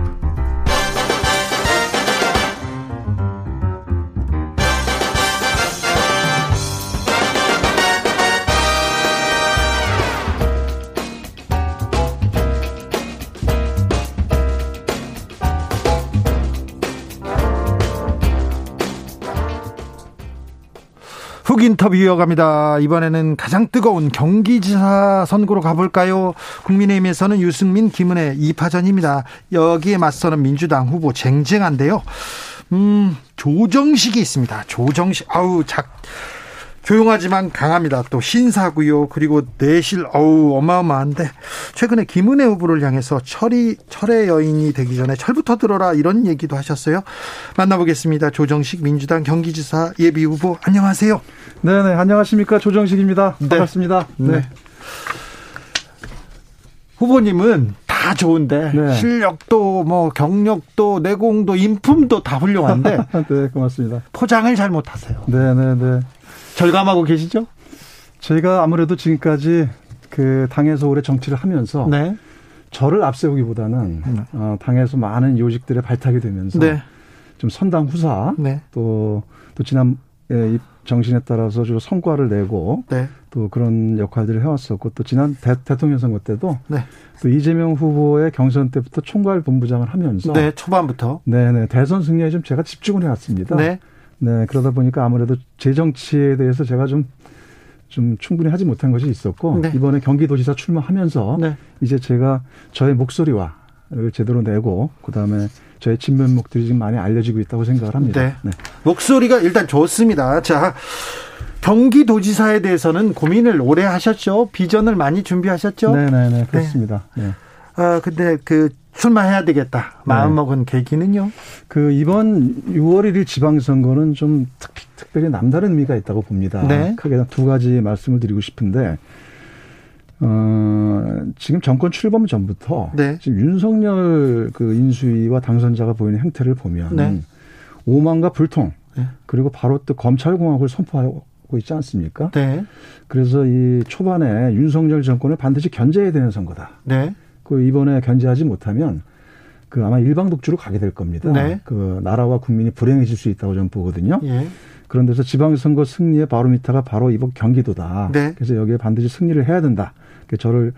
전국 인터뷰 이어갑니다. 이번에는 가장 뜨거운 경기지사 선거로 가볼까요? 국민의힘에서는 유승민, 김은혜 2파전입니다. 여기에 맞서는 민주당 후보 쟁쟁한데요. 음, 조정식이 있습니다. 조정식, 아우, 작, 조용하지만 강합니다. 또 신사고요. 그리고 내실 어우 어마어마한데 최근에 김은혜 후보를 향해서 철이 철의 여인이 되기 전에 철부터 들어라 이런 얘기도 하셨어요. 만나보겠습니다. 조정식 민주당 경기지사 예비 후보 안녕하세요. 네 네 안녕하십니까 조정식입니다. 네. 반갑습니다. 네. 네. 후보님은 다 좋은데 네. 실력도 뭐 경력도 내공도 인품도 다 훌륭한데 네 고맙습니다. 포장을 잘 못하세요. 네네네. 절감하고 계시죠? 저희가 아무래도 지금까지 그 당에서 오래 정치를 하면서 네. 저를 앞세우기보다는 네. 어, 당에서 많은 요직들에 발탁이 되면서 네. 좀 선당 후사 네. 또, 또 지난 예, 정신에 따라서 주로 성과를 내고 네. 또 그런 역할들을 해왔었고 또 지난 대, 통령 선거 때도 네. 또 이재명 후보의 경선 때부터 총괄 본부장을 하면서 네 초반부터 네네 대선 승리에 좀 제가 집중을 해왔습니다. 네. 네, 그러다 보니까 아무래도 재정치에 대해서 제가 좀, 좀 충분히 하지 못한 것이 있었고, 네. 이번에 경기도지사 출마하면서 네. 이제 제가 저의 목소리와 제대로 내고, 그 다음에 저의 진면목들이 지금 많이 알려지고 있다고 생각을 합니다. 네. 네. 목소리가 일단 좋습니다. 자, 경기도지사에 대해서는 고민을 오래 하셨죠? 비전을 많이 준비하셨죠? 네네네, 네, 네, 그렇습니다. 네. 아, 근데 그 출마해야 되겠다. 마음먹은 네. 계기는요? 그 이번 6월 1일 지방선거는 좀 특, 특별히 남다른 의미가 있다고 봅니다. 네. 크게 두 가지 말씀을 드리고 싶은데 어, 지금 정권 출범 전부터 네. 지금 윤석열 그 인수위와 당선자가 보이는 행태를 보면 네. 오만과 불통 네. 그리고 바로 또 검찰공화국을 선포하고 있지 않습니까? 네. 그래서 이 초반에 윤석열 정권을 반드시 견제해야 되는 선거다. 네. 그 이번에 견제하지 못하면 그 아마 일방 독주로 가게 될 겁니다. 네. 그 나라와 국민이 불행해질 수 있다고 저는 보거든요. 예. 그런 데서 지방선거 승리의 바로미터가 바로 이번 경기도다. 네. 그래서 여기에 반드시 승리를 해야 된다. 저를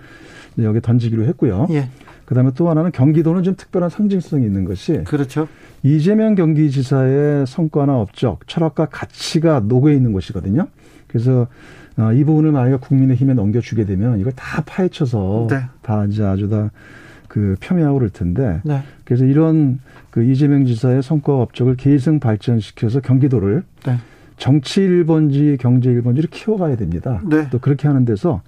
여기에 던지기로 했고요. 예. 그다음에 또 하나는 경기도는 좀 특별한 상징성이 있는 것이 그렇죠. 이재명 경기지사의 성과나 업적, 철학과 가치가 녹여 있는 곳이거든요. 그래서 어, 이 부분을 만약에 국민의힘에 넘겨주게 되면 이걸 다 파헤쳐서 네. 다 이제 아주 다 그 폄훼하고 그럴 텐데 네. 그래서 이런 그 이재명 지사의 성과 업적을 계승 발전시켜서 경기도를 네. 정치 1번지 경제 1번지를 키워가야 됩니다. 네. 또 그렇게 하는 데서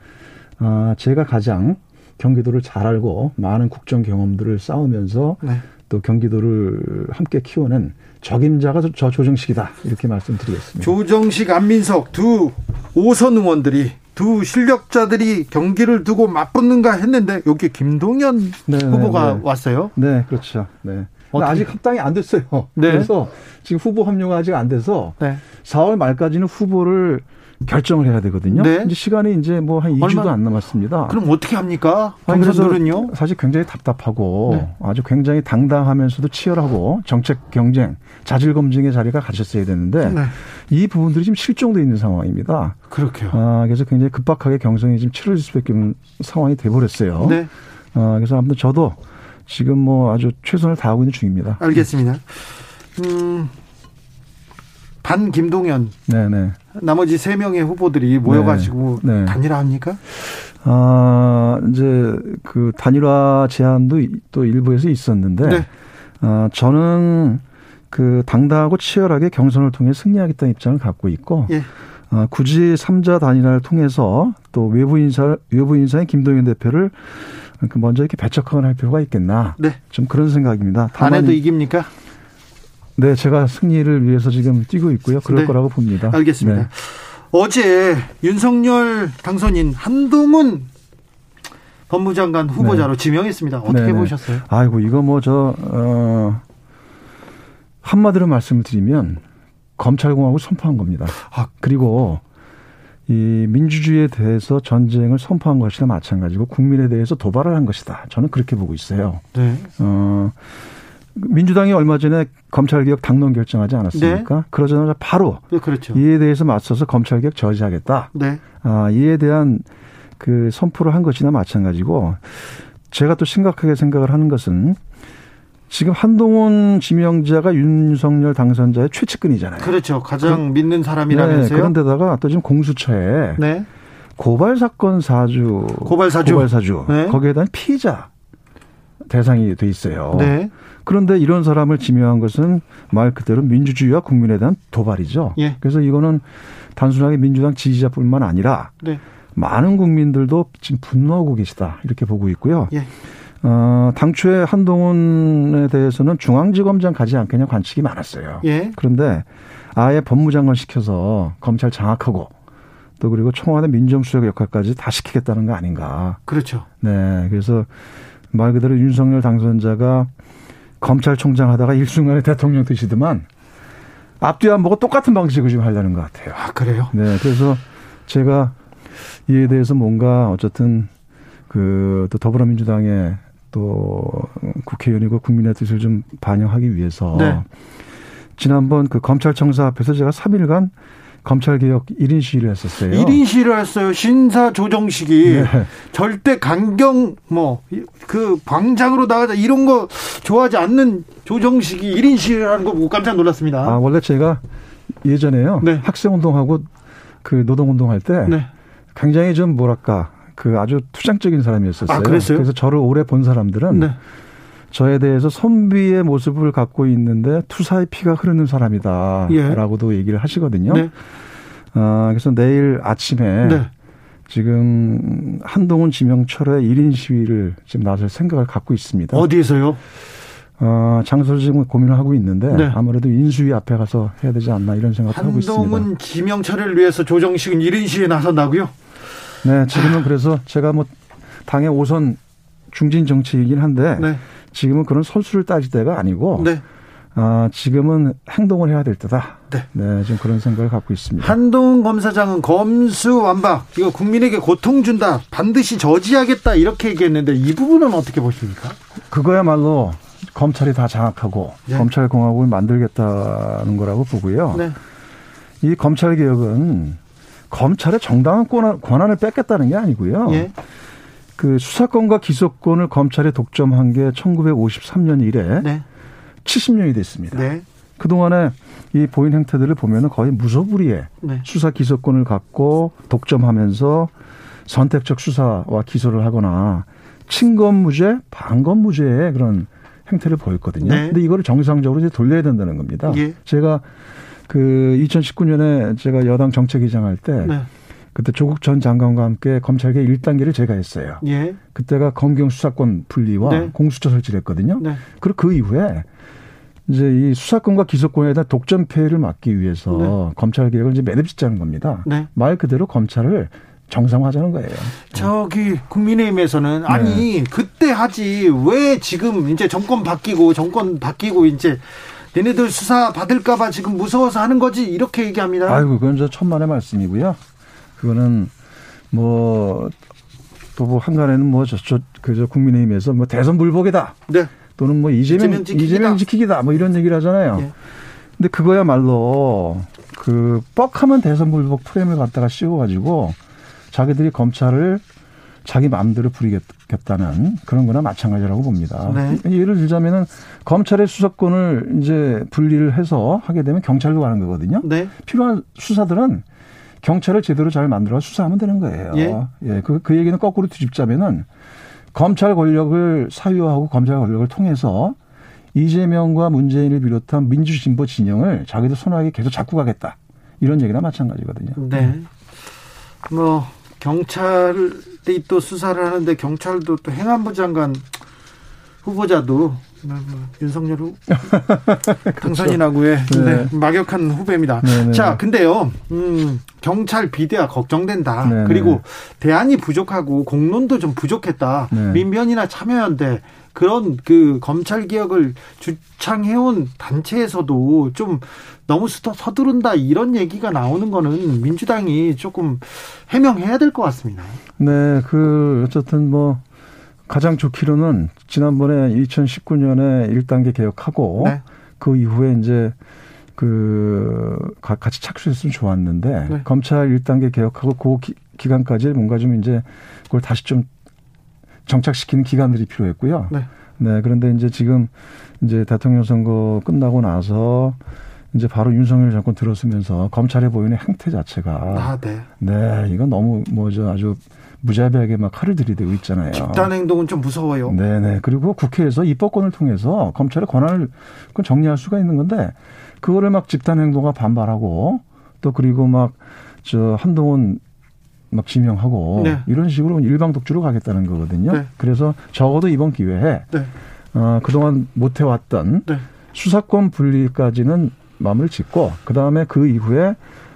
아 제가 가장 경기도를 잘 알고 많은 국정 경험들을 쌓으면서 네. 또 경기도를 함께 키워낸 적임자가 저 조정식이다 이렇게 말씀드리겠습니다. 조정식, 안민석 두 오선 의원들이 두 실력자들이 경기를 두고 맞붙는가 했는데 여기 김동연 네, 네 후보가 네, 왔어요. 네, 그렇죠. 네. 아직 합당이 안 됐어요. 네. 그래서 지금 후보 합류가 아직 안 돼서 네. 4월 말까지는 후보를 결정을 해야 되거든요. 네. 이제 시간이 이제 뭐 한 2주도 안 남았습니다. 그럼 어떻게 합니까? 경선들은요? 사실 굉장히 답답하고 네. 아주 굉장히 당당하면서도 치열하고 정책 경쟁, 자질 검증의 자리가 가졌어야 되는데 네. 이 부분들이 지금 실종돼 있는 상황입니다. 그렇게요. 아, 그래서 굉장히 급박하게 경선이 지금 치러질 수밖에 없는 상황이 돼 버렸어요. 네. 아, 그래서 아무튼 저도 지금 뭐 아주 최선을 다하고 있는 중입니다. 알겠습니다. 음, 반 김동연. 네네. 나머지 세 명의 후보들이 모여가지고 네. 네. 단일화합니까? 아 이제 그 단일화 제안도 또 일부에서 있었는데, 네. 아 저는 그 당당하고 치열하게 경선을 통해 승리하겠다는 입장을 갖고 있고, 예. 아, 굳이 삼자 단일화를 통해서 또 외부 인사 외부 인사인 김동연 대표를 그 먼저 이렇게 배척하거나 할 필요가 있겠나? 네. 좀 그런 생각입니다. 다만 안에도 이깁니까? 네, 제가 승리를 위해서 지금 뛰고 있고요. 그럴 네. 거라고 봅니다. 알겠습니다. 네. 어제 윤석열 당선인 한동훈 법무장관 후보자로 네. 지명했습니다. 어떻게 네네. 보셨어요? 아이고 이거 뭐 저 어, 한마디로 말씀을 드리면 검찰공화국 선포한 겁니다. 아. 그리고 이 민주주의에 대해서 전쟁을 선포한 것이나 마찬가지고 국민에 대해서 도발을 한 것이다. 저는 그렇게 보고 있어요. 네. 어, 민주당이 얼마 전에 검찰개혁 당론 결정하지 않았습니까? 네. 그러자마자 바로 네, 그렇죠. 이에 대해서 맞서서 검찰개혁 저지하겠다. 네. 아, 이에 대한 그 선포를 한 것이나 마찬가지고 제가 또 심각하게 생각을 하는 것은 지금 한동훈 지명자가 윤석열 당선자의 최측근이잖아요. 그렇죠. 가장 그, 믿는 사람이라면서요. 네, 그런데다가 또 지금 공수처에 네. 고발 사건 사주, 고발 사주, 고발 사주 네. 거기에 대한 피의자 대상이 돼 있어요. 네. 그런데 이런 사람을 지명한 것은 말 그대로 민주주의와 국민에 대한 도발이죠. 예. 그래서 이거는 단순하게 민주당 지지자뿐만 아니라 네. 많은 국민들도 지금 분노하고 계시다 이렇게 보고 있고요. 예. 어, 당초에 한동훈에 대해서는 중앙지검장 가지 않겠냐 관측이 많았어요. 예. 그런데 아예 법무장관 시켜서 검찰 장악하고 또 그리고 청와대 민정수석 역할까지 다 시키겠다는 거 아닌가. 그렇죠. 네. 그래서 말 그대로 윤석열 당선자가 검찰총장 하다가 일순간에 대통령 되시더만 앞뒤 안 보고 똑같은 방식으로 지금 하려는 것 같아요. 아, 그래요? 네. 그래서 제가 이에 대해서 뭔가 어쨌든 그 또 더불어민주당의 또 국회의원이고 국민의 뜻을 좀 반영하기 위해서 네. 지난번 그 검찰청사 앞에서 제가 3일간 검찰개혁 1인 시위를 했었어요. 1인 시위를 했어요. 신사 조정식이 네. 절대 강경 뭐 그 광장으로 나가자 이런 거 좋아하지 않는 조정식이 1인 시위를 하는 거 보고 깜짝 놀랐습니다. 아, 원래 제가 예전에요. 네. 학생 운동하고 그 노동 운동할 때 네. 굉장히 좀 뭐랄까 그 아주 투장적인 사람이었었어요. 아, 그래서 저를 오래 본 사람들은 네. 저에 대해서 선비의 모습을 갖고 있는데 투사의 피가 흐르는 사람이다라고도 예. 얘기를 하시거든요. 네. 아, 그래서 내일 아침에 네. 지금 한동훈 지명철의 1인 시위를 지금 나설 생각을 갖고 있습니다. 어디에서요? 어, 장소를 지금 고민을 하고 있는데 네. 아무래도 인수위 앞에 가서 해야 되지 않나 이런 생각을 하고 있습니다. 한동훈 지명철을 위해서 조정식은 1인 시위에 나선다고요? 네, 지금은 그래서 제가 뭐 당의 오선 중진 정치이긴 한데 네. 지금은 그런 설수를 따질 때가 아니고 네. 아, 지금은 행동을 해야 될 때다. 네. 네, 지금 그런 생각을 갖고 있습니다. 한동훈 검사장은 검수완박, 이거 국민에게 고통 준다, 반드시 저지하겠다, 이렇게 얘기했는데 이 부분은 어떻게 보십니까? 그거야말로 검찰이 다 장악하고 네. 검찰 공화국을 만들겠다는 거라고 보고요. 네. 이 검찰 개혁은 검찰의 정당한 권한, 을 뺏겠다는 게 아니고요. 예. 그 수사권과 기소권을 검찰에 독점한 게 1953년 이래 네. 70년이 됐습니다. 네. 그동안에 이 보인 행태들을 보면은 거의 무소불위의 네. 수사 기소권을 갖고 독점하면서 선택적 수사와 기소를 하거나 친검무죄, 반검무죄의 그런 행태를 보였거든요. 네. 근데 이거를 정상적으로 이제 돌려야 된다는 겁니다. 예. 제가 그 2019년에 제가 여당 정책위장 할때 네. 그때 조국 전 장관과 함께 검찰개 1단계를 제가 했어요. 예. 그때가 검경 수사권 분리와 네. 공수처 설치를 했거든요. 네. 그리고 그 이후에 이제 이 수사권과 기소권에 대한 독점 폐해를 막기 위해서 네. 검찰 개혁을 이제 매듭 짓자는 겁니다. 네. 말 그대로 검찰을 정상화하자는 거예요. 저기 국민의힘에서는 네. 아니 그때 하지 왜 지금 이제 정권 바뀌고 정권 바뀌고 이제 얘네들 수사 받을까봐 지금 무서워서 하는 거지 이렇게 얘기합니다. 아이고 그건 저 천만의 말씀이고요. 그거는 뭐 또뭐 한간에는 뭐 저저 그저 국민의힘에서 뭐 대선 불복이다. 네. 또는 뭐 이재명 이재명 지키기다, 이재명 지키기다 뭐 이런 얘기를 하잖아요. 예. 근데 그거야말로 그 뻑하면 대선 불복 프레임을 갖다가 씌워가지고 자기들이 검찰을 자기 마음대로 부리겠다는 그런 거나 마찬가지라고 봅니다. 네. 예를 들자면은 검찰의 수사권을 이제 분리를 해서 하게 되면 경찰로 가는 거거든요. 네. 필요한 수사들은 경찰을 제대로 잘 만들어 수사하면 되는 거예요. 예. 예. 그, 그 얘기는 거꾸로 뒤집자면은 검찰 권력을 사유화하고 검찰 권력을 통해서 이재명과 문재인을 비롯한 민주진보 진영을 자기들 선호하게 계속 잡고 가겠다. 이런 얘기나 마찬가지거든요. 네. 뭐 경찰이 또 수사를 하는데 경찰도 또 행안부 장관 후보자도 윤석열 후 당선인하고의 그렇죠. 네. 네, 막역한 후배입니다. 네네. 네. 자, 근데요, 음, 경찰 비대화 걱정된다. 네네. 그리고 대안이 부족하고 공론도 좀 부족했다. 네. 민변이나 참여연대 그런 그 검찰 개혁을 주창해온 단체에서도 좀 너무 서두른다 이런 얘기가 나오는 거는 민주당이 조금 해명해야 될 것 같습니다. 네, 그 어쨌든 뭐 가장 좋기로는 지난번에 2019년에 1단계 개혁하고 네. 그 이후에 이제 그 같이 착수했으면 좋았는데 네. 검찰 1단계 개혁하고 그 기, 기간까지 뭔가 좀 이제 그걸 다시 좀 정착시키는 기간들이 필요했고요. 네. 네, 그런데 이제 지금 이제 대통령 선거 끝나고 나서 이제 바로 윤석열 정권 들었으면서 검찰에 보이는 행태 자체가 아, 네. 네, 이건 너무 뭐죠 아주 무자비하게 막 칼을 들이대고 있잖아요. 집단 행동은 좀 무서워요. 네, 네. 그리고 국회에서 입법권을 통해서 검찰의 권한을 정리할 수가 있는 건데 그거를 막 집단 행동과 반발하고 또 그리고 막 저 한동훈 막 지명하고 네. 이런 식으로 일방 독주로 가겠다는 거거든요. 네. 그래서 적어도 이번 기회에 네. 어, 그동안 못 해왔던 네. 수사권 분리까지는 마음을 짓고 그 다음에 그 이후에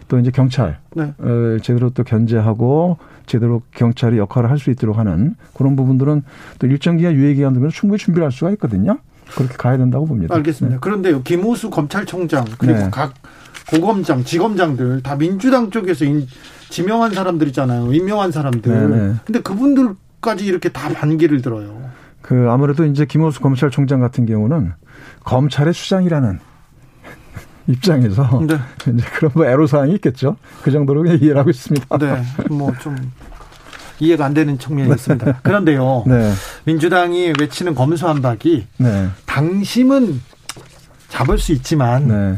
또 이제 경찰 네. 어, 제대로 또 견제하고 제대로 경찰이 역할을 할 수 있도록 하는 그런 부분들은 또 일정 기간 유예 기간 되면 충분히 준비를 할 수가 있거든요. 그렇게 가야 된다고 봅니다. 알겠습니다. 네. 그런데요, 김호수 검찰총장 그리고 네. 각 고검장, 지검장들 다 민주당 쪽에서 인, 지명한 사람들이잖아요. 임명한 사람들. 네네. 네. 근데 그분들까지 이렇게 다 반기를 들어요. 그 아무래도 이제 김호수 검찰총장 같은 경우는 검찰의 수장이라는 입장에서 네. 이제 그런 뭐 애로사항이 있겠죠. 그 정도로 그냥 이해를 하고 있습니다. 네. 뭐 좀 이해가 안 되는 측면이 있습니다. 그런데요. 네. 민주당이 외치는 검수한박이 네. 당심은 잡을 수 있지만 네.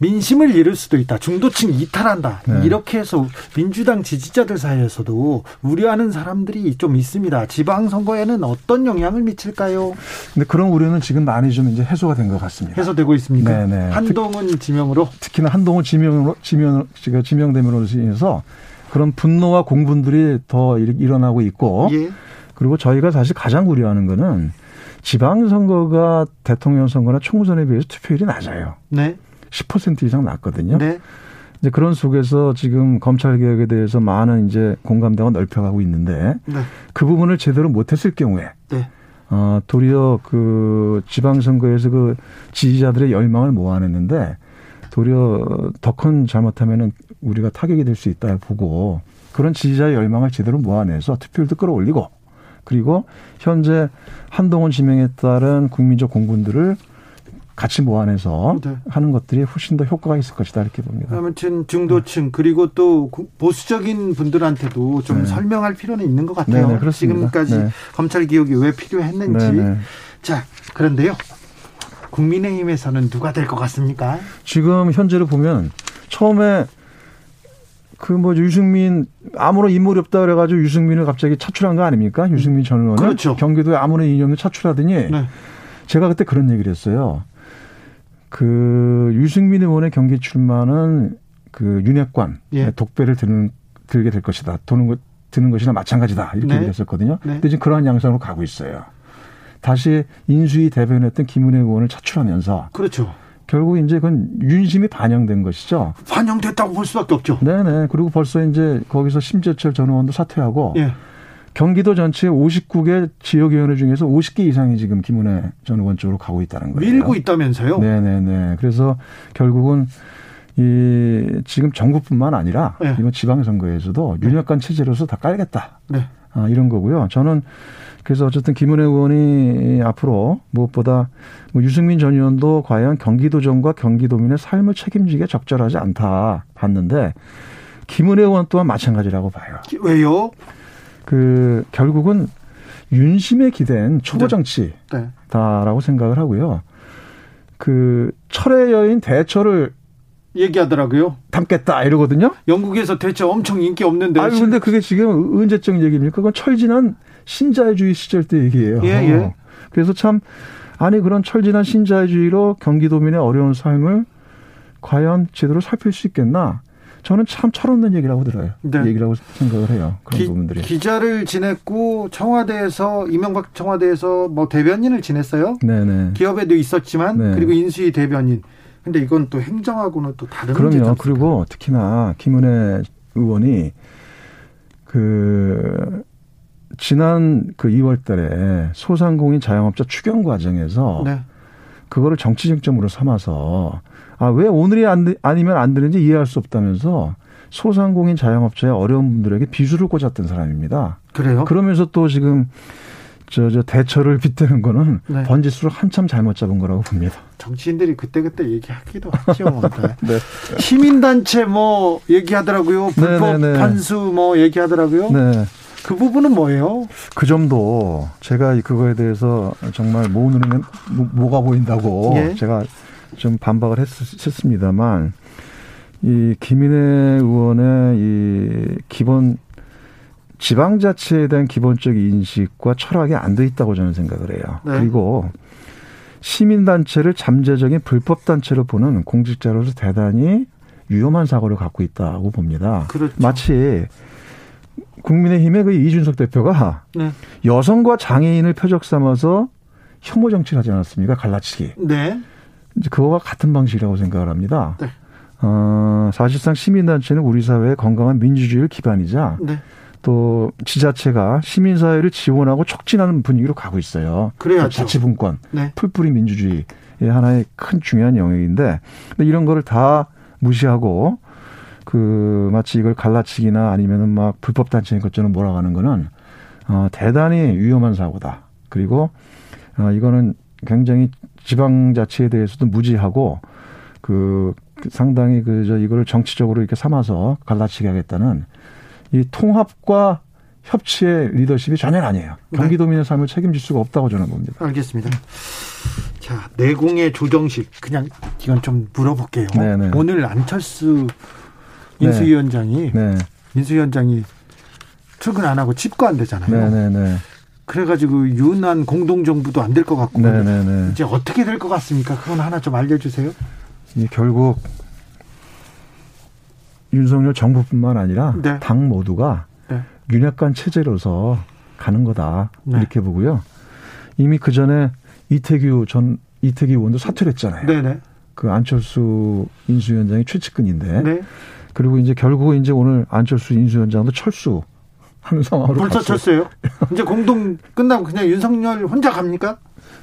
민심을 잃을 수도 있다. 중도층 이탈한다. 네. 이렇게 해서 민주당 지지자들 사이에서도 우려하는 사람들이 좀 있습니다. 지방 선거에는 어떤 영향을 미칠까요? 근데 그런 우려는 지금 많이 좀 이제 해소가 된 것 같습니다. 해소되고 있습니까? 네네. 네. 한동훈 지명으로? 특히나 한동훈 지명으로, 지명, 제가 지명됨으로 인해서 그런 분노와 공분들이 더 일어나고 있고. 예. 그리고 저희가 사실 가장 우려하는 거는 지방 선거가 대통령 선거나 총선에 비해서 투표율이 낮아요. 네. 10% 이상 낮거든요. 네. 이제 그런 속에서 지금 검찰 개혁에 대해서 많은 이제 공감대가 넓혀가고 있는데 네. 그 부분을 제대로 못했을 경우에 네. 어, 도리어 그 지방선거에서 그 지지자들의 열망을 모아냈는데 도리어 더 큰 잘못하면은 우리가 타격이 될 수 있다 보고 그런 지지자의 열망을 제대로 모아내서 투표율도 끌어올리고 그리고 현재 한동훈 지명에 따른 국민적 공분들을 같이 모아내서 네. 하는 것들이 훨씬 더 효과가 있을 것이다 이렇게 봅니다. 아무튼 중도층 네. 그리고 또 보수적인 분들한테도 좀 네. 설명할 필요는 있는 것 같아요. 네네, 네, 지금까지 네. 검찰 개혁이 왜 필요했는지. 네네. 네. 자 그런데요. 국민의힘에서는 누가 될 것 같습니까? 지금 현재로 보면 처음에 그뭐 유승민 아무런 인물이 없다 그래가지고 유승민을 갑자기 차출한 거 아닙니까? 유승민 전 의원을 그렇죠. 경기도에 아무런 없는 차출하더니 제가 그때 그런 얘기를 했어요. 그 유승민 의원의 경기 출마는 그 윤핵관 예. 독배를 드는 들게 될 것이다. 도는 것 드는 것이나 마찬가지다. 이렇게 네. 얘기했었거든요. 네. 근데 지금 그러한 양상으로 가고 있어요. 다시 인수위 대변했던 김은혜 의원을 차출하면서 그렇죠. 결국 이제 그건 윤심이 반영된 것이죠. 반영됐다고 볼 수밖에 없죠. 네네. 그리고 벌써 이제 거기서 심재철 전 의원도 사퇴하고 예. 경기도 전체 59개 지역위원회 중에서 50개 이상이 지금 김은혜 전 의원 쪽으로 가고 있다는 거예요. 밀고 있다면서요? 네네네. 그래서 결국은 이 지금 전국뿐만 아니라 네. 이번 지방선거에서도 네. 윤핵관 체제로서 다 깔겠다. 네. 아, 이런 거고요. 저는 그래서 어쨌든 김은혜 의원이 앞으로 무엇보다 뭐 유승민 전 의원도 과연 경기도정과 경기도민의 삶을 책임지게 적절하지 않다 봤는데 김은혜 의원 또한 마찬가지라고 봐요. 왜요? 그 결국은 윤심에 기댄 초보 정치다라고 네. 생각을 하고요. 그 철의 여인 대처를 얘기하더라고요. 담겠다 이러거든요. 영국에서 대처 엄청 인기 없는데. 아니 근데 그게 지금 언제적 얘기입니까? 그건 철진한 신자유주의 시절 때 얘기예요. 예, 예. 그래서 참 아니 그런 철진한 신자유주의로 경기도민의 어려운 삶을 과연 제대로 살필 수 있겠나? 저는 참 철없는 얘기라고 들어요. 네. 얘기라고 생각을 해요. 그런 기, 부분들이. 기자를 지냈고 청와대에서 이명박 청와대에서 뭐 대변인을 지냈어요. 네네. 기업에도 있었지만 네. 그리고 인수위 대변인. 근데 이건 또 행정하고는 또 다른 그럼요. 그리고 특히나 김은혜 의원이 그 지난 그 2월 달에 소상공인 자영업자 추경 과정에서 네. 그거를 정치 쟁점으로 삼아서 아, 왜 오늘이 안, 아니면 안 되는지 이해할 수 없다면서 소상공인 자영업자의 어려운 분들에게 비수를 꽂았던 사람입니다. 그래요? 그러면서 또 지금 저, 저 대처를 빗대는 거는 네. 번지수를 한참 잘못 잡은 거라고 봅니다. 정치인들이 그때그때 얘기하기도 하죠. 네. 시민단체 뭐 얘기하더라고요. 불법 네, 네, 네. 판수 뭐 얘기하더라고요. 네. 그 부분은 뭐예요? 그 점도 제가 그거에 대해서 정말 모 눈에 뭐가 보인다고 예. 제가 좀 반박을 했, 했습니다만 이 김인혜 의원의 이 기본 지방자치에 대한 기본적 인식과 철학이 안 돼 있다고 저는 생각을 해요. 네. 그리고 시민단체를 잠재적인 불법단체로 보는 공직자로서 대단히 위험한 사고를 갖고 있다고 봅니다. 그렇죠. 마치 국민의힘의 그 이준석 대표가 네. 여성과 장애인을 표적 삼아서 혐오 정치를 하지 않았습니까? 갈라치기. 네. 이제 그거와 같은 방식이라고 생각을 합니다. 네. 어, 사실상 시민단체는 우리 사회의 건강한 민주주의를 기반이자 네. 또 지자체가 시민사회를 지원하고 촉진하는 분위기로 가고 있어요. 그래야죠. 자치분권, 네. 풀뿌리 민주주의의 하나의 큰 중요한 영역인데 이런 거를 다 무시하고 그 마치 이걸 갈라치기나 아니면은 막 불법 단체인 것처럼 몰아가는 거는 어 대단히 위험한 사고다. 그리고 어 이거는 굉장히 지방자치에 대해서도 무지하고 그 상당히 그저 이거를 정치적으로 이렇게 삼아서 갈라치기 하겠다는 이 통합과 협치의 리더십이 전혀 아니에요. 네. 경기도민의 삶을 책임질 수가 없다고 저는 봅니다. 알겠습니다. 자, 내공의 조정식 그냥 이건 좀 물어볼게요. 네네. 네. 오늘 안철수 인수위원장이 네. 인수위원장이 출근 안 하고 집거한대잖아요. 네네네. 그래가지고 유난 공동정부도 안 될 것 같고 네네네. 이제 어떻게 될 것 같습니까? 그건 하나 좀 알려주세요. 이 결국 윤석열 정부뿐만 아니라 네. 당 모두가 네. 윤핵관 체제로서 가는 거다 네. 이렇게 보고요. 이미 그 전에 이태규 전 이태규 의원도 사퇴를 했잖아요. 네네. 그 안철수 인수위원장이 최측근인데. 네. 그리고 이제 결국 이제 오늘 안철수 인수위원장도 철수 하는 상황으로 벌써 갔어요. 이제 공동 끝나고 그냥 윤석열 혼자 갑니까?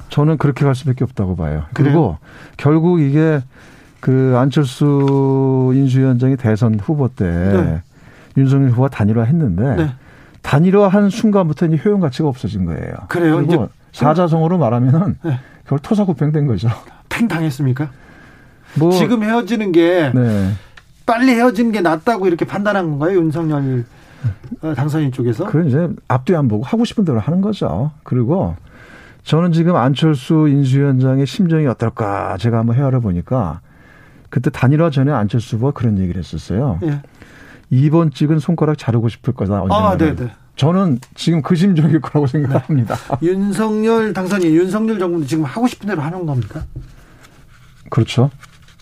저는 그렇게 갈 수밖에 없다고 봐요. 그래요? 그리고 결국 이게 그 안철수 인수위원장이 대선 후보 때 네. 윤석열 후보가 단일화했는데 네. 단일화한 순간부터 이제 효용 가치가 없어진 거예요. 그래요. 그리고 사자성어로 말하면은 네. 그걸 토사구팽된 거죠. 팽 당했습니까? 뭐 지금 헤어지는 게 네. 빨리 헤어지는 게 낫다고 이렇게 판단한 건가요, 윤석열 어, 당선인 쪽에서? 그건 이제 앞뒤 안 보고 하고 싶은 대로 하는 거죠. 그리고 저는 지금 안철수 인수위원장의 심정이 어떨까 제가 한번 헤아려 보니까 그때 단일화 전에 안철수 후보가 그런 얘기를 했었어요. 예. 2번 찍은 손가락 자르고 싶을 거다. 언젠가는. 아, 네네. 저는 지금 그 심정일 거라고 생각합니다. 네. 윤석열 당선인, 윤석열 정부는 지금 하고 싶은 대로 하는 겁니까? 그렇죠.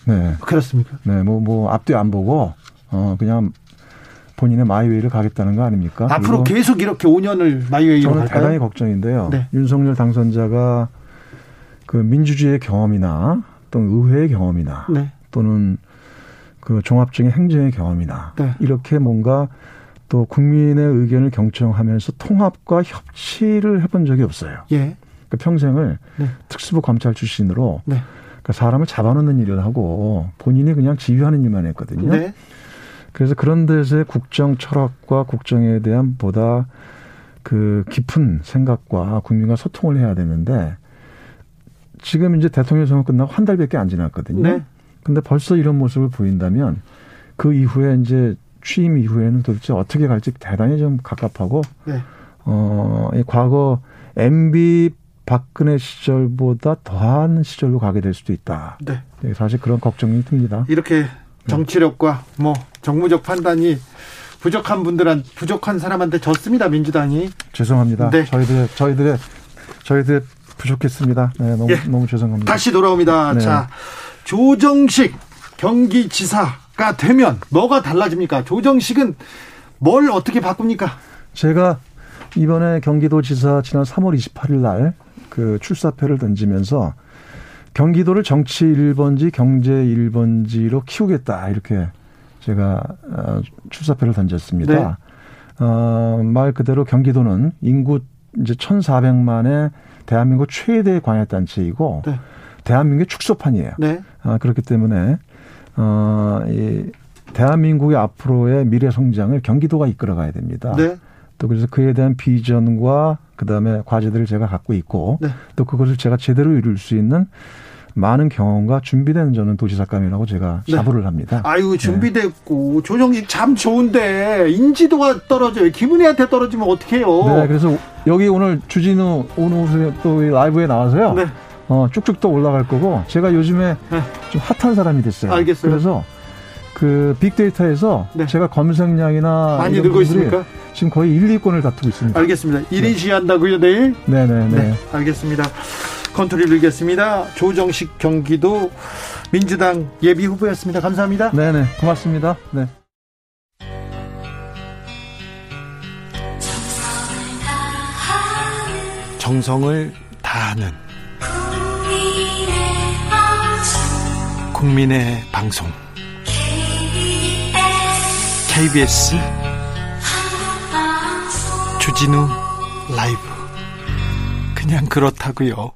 네. 그렇습니까? 네, 뭐, 뭐, 앞뒤 안 보고, 어, 그냥 본인의 my way를 가겠다는 거 아닙니까? 앞으로 계속 이렇게 5년을 my way로 저는 갈까요? 대단히 걱정인데요. 네. 윤석열 당선자가 그 민주주의의 경험이나 또는 의회의 경험이나 네. 또는 그 종합적인 행정의 경험이나 네. 이렇게 뭔가 또 국민의 의견을 경청하면서 통합과 협치를 해본 적이 없어요. 예. 그 평생을 네. 특수부 검찰 출신으로 네. 그 사람을 잡아놓는 일을 하고 본인이 그냥 지휘하는 일만 했거든요. 네. 그래서 그런 데서의 국정 철학과 국정에 대한 보다 그 깊은 생각과 국민과 소통을 해야 되는데 지금 이제 대통령 선거 끝나고 한 달밖에 안 지났거든요. 네. 근데 벌써 이런 모습을 보인다면 그 이후에 이제 취임 이후에는 도대체 어떻게 갈지 대단히 좀 갑갑하고 네. 어, 이 과거 MB 박근혜 시절보다 더한 시절로 가게 될 수도 있다. 네. 네 사실 그런 걱정이 듭니다. 이렇게 정치력과 뭐 정무적 판단이 부족한 분들한 부족한 사람한테 졌습니다 민주당이. 죄송합니다. 네. 저희들 저희들의 저희들 부족했습니다. 네, 너무 예. 너무 죄송합니다. 다시 돌아옵니다. 네. 자. 조정식 경기지사가 되면 뭐가 달라집니까? 조정식은 뭘 어떻게 바꿉니까? 제가 이번에 경기도지사 지난 3월 28일 날 그 출사표를 던지면서 경기도를 정치 1번지 경제 1번지로 키우겠다 이렇게 제가 어, 출사표를 던졌습니다. 네. 어, 말 그대로 경기도는 인구 이제 1,400만의 대한민국 최대 광역단체이고 네. 대한민국의 축소판이에요. 네. 아, 그렇기 때문에 어, 이 대한민국의 앞으로의 미래 성장을 경기도가 이끌어가야 됩니다. 네. 또 그래서 그에 대한 비전과 그다음에 과제들을 제가 갖고 있고 네. 또 그것을 제가 제대로 이룰 수 있는 많은 경험과 준비된 저는 도시작감이라고 제가 네. 자부를 합니다. 아유 네. 준비됐고 네. 조정식 참 좋은데 인지도가 떨어져요. 기분이한테 떨어지면 어떻게 해요? 네, 그래서 여기 오늘 주진우 오늘 또 라이브에 나와서요. 네. 어, 쭉쭉 또 올라갈 거고 제가 요즘에 네. 좀 핫한 사람이 됐어요. 알겠어요. 그래서 그 빅데이터에서 네. 제가 검색량이나 많이 늘고 있습니까? 지금 거의 1, 2권을 다투고 있습니다. 알겠습니다. 1위 네. 지한다고요, 내일? 네네네. 네, 네. 알겠습니다. 컨트롤 밀겠습니다. 조정식 경기도 민주당 예비 후보였습니다. 감사합니다. 네네. 고맙습니다. 네. 정성을 다하는 국민의 방송 KBS 주진우 라이브 그냥 그렇다고요.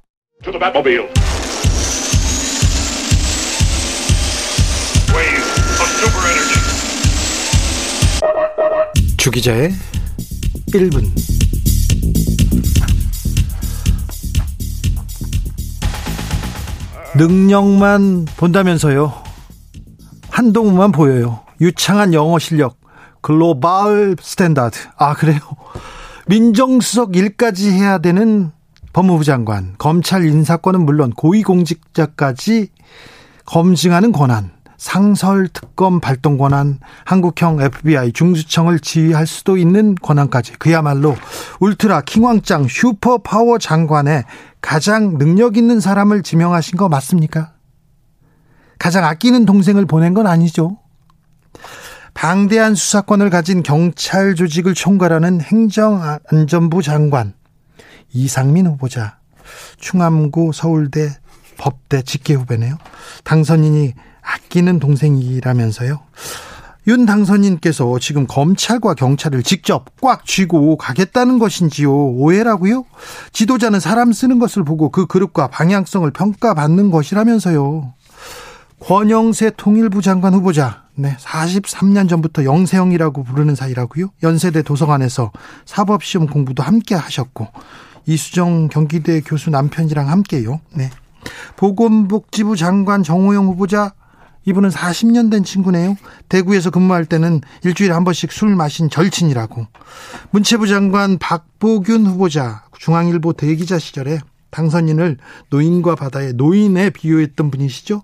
주기자의 1분 능력만 본다면서요. 한동훈만 보여요. 유창한 영어 실력, global standard. 아, 그래요? 민정수석 일까지 해야 되는 법무부 장관, 검찰 인사권은 물론 고위공직자까지 검증하는 권한, 상설 특검 발동 권한, 한국형 FBI 중수청을 지휘할 수도 있는 권한까지 그야말로 울트라 킹왕짱 슈퍼 파워 장관의 가장 능력 있는 사람을 지명하신 거 맞습니까? 가장 아끼는 동생을 보낸 건 아니죠. 방대한 수사권을 가진 경찰 조직을 총괄하는 행정안전부 장관 이상민 후보자 충암구 서울대 법대 직계 후배네요. 당선인이 아끼는 동생이라면서요. 윤 당선인께서 지금 검찰과 경찰을 직접 꽉 쥐고 가겠다는 것인지요? 오해라고요? 지도자는 사람 쓰는 것을 보고 그 그룹과 방향성을 평가받는 것이라면서요. 권영세 통일부 장관 후보자 네, 43년 전부터 영세형이라고 부르는 사이라고요. 연세대 도서관에서 사법시험 공부도 함께 하셨고 이수정 경기대 교수 남편이랑 함께요. 네. 보건복지부 장관 정호영 후보자 이분은 40년 된 친구네요. 대구에서 근무할 때는 일주일에 한 번씩 술 마신 절친이라고. 문체부 장관 박보균 후보자 중앙일보 대기자 시절에 당선인을 노인과 바다의 노인에 비유했던 분이시죠.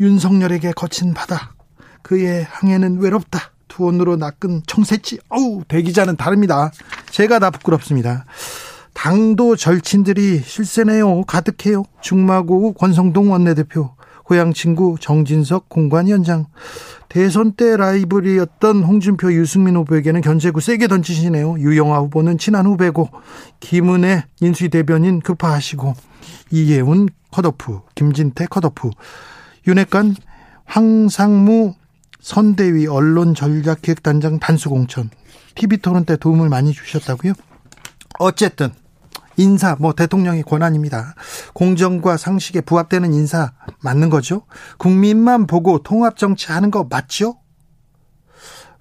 윤석열에게 거친 바다. 그의 항해는 외롭다. 투혼으로 낚은 청새치. 어우, 대기자는 다릅니다. 제가 다 부끄럽습니다. 당도 절친들이 실세네요. 가득해요. 중마고 권성동 원내대표, 고향 친구 정진석 공관위원장. 대선 때 라이벌이었던 홍준표, 유승민 후보에게는 견제구 세게 던지시네요. 유영아 후보는 친한 후배고 김은혜 인수위 대변인 급파하시고 이예훈 컷오프, 김진태 컷오프, 윤핵관 황상무 선대위 언론 전략 기획단장 단수 공천 TV토론 때 도움을 많이 주셨다고요? 어쨌든 인사 뭐 대통령의 권한입니다. 공정과 상식에 부합되는 인사 맞는 거죠? 국민만 보고 통합 정치 하는 거 맞죠?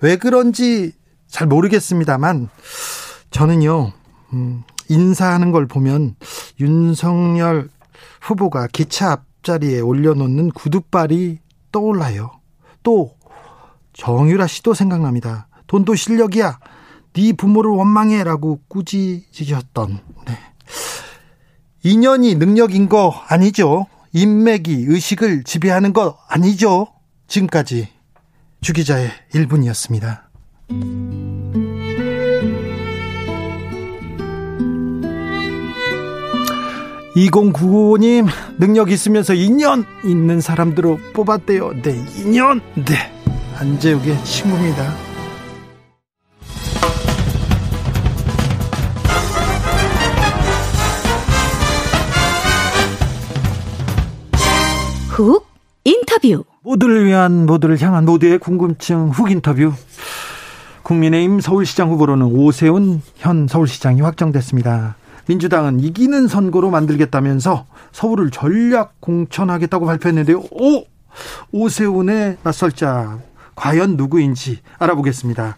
왜 그런지 잘 모르겠습니다만 저는요 음, 인사하는 걸 보면 윤석열 후보가 기차 앞자리에 올려놓는 구두발이 떠올라요. 또 정유라 씨도 생각납니다. 돈도 실력이야. 네 부모를 원망해라고 꾸짖으셨던. 네. 인연이 능력인 거 아니죠. 인맥이 의식을 지배하는 거 아니죠. 지금까지 주 기자의 1분이었습니다. 2095님, 능력 있으면서 인연 있는 사람들로 뽑았대요. 네, 인연. 네. 안재욱의 친구입니다. 훅 인터뷰. 모두를 위한 모두를 향한 모두의 궁금증 훅 인터뷰. 국민의힘 서울시장 후보로는 오세훈 현 서울시장이 확정됐습니다. 민주당은 이기는 선거로 만들겠다면서 서울을 전략 공천하겠다고 발표했는데요. 오! 오세훈의 낯설자 과연 누구인지 알아보겠습니다.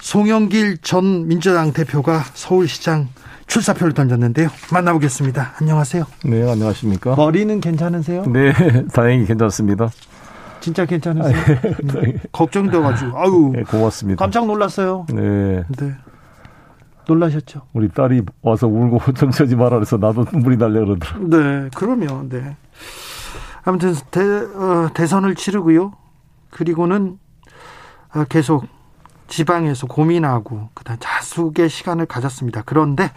송영길 전 민주당 대표가 서울시장 출사표를 던졌는데요. 만나보겠습니다. 안녕하세요. 네, 안녕하십니까. 머리는 괜찮으세요? 네, 다행히 괜찮습니다. 진짜 괜찮으세요? 네. 걱정돼가지고 아유 네, 고맙습니다. 깜짝 놀랐어요. 네. 네. 놀라셨죠? 우리 딸이 와서 울고 정처지 마라 그래서 나도 눈물이 날려 그러더라. 네, 그러면 네. 아무튼 대, 어, 대선을 치르고요. 그리고는 어, 계속 지방에서 고민하고 그다음 자숙의 시간을 가졌습니다. 그런데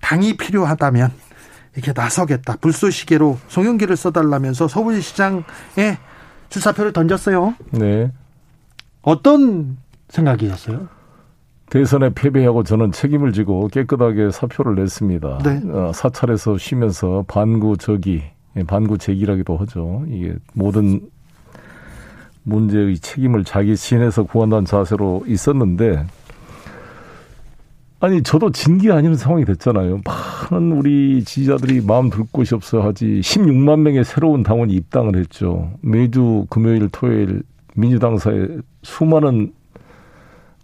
당이 필요하다면 이렇게 나서겠다. 불쏘시개로 송영기를 써달라면서 서울시장에 출사표를 던졌어요. 네. 어떤 생각이었어요? 대선에 패배하고 저는 책임을 지고 깨끗하게 사표를 냈습니다. 네. 어, 사찰에서 쉬면서 반구 저기, 예, 반구 제기라기도 하죠. 이게 모든 문제의 책임을 자기 신에서 구한다는 자세로 있었는데 아니 저도 진기 아니는 상황이 됐잖아요. 많은 우리 지지자들이 마음 둘 곳이 없어 하지 16만 명의 새로운 당원이 입당을 했죠. 매주 금요일 토요일 민주당사에 수많은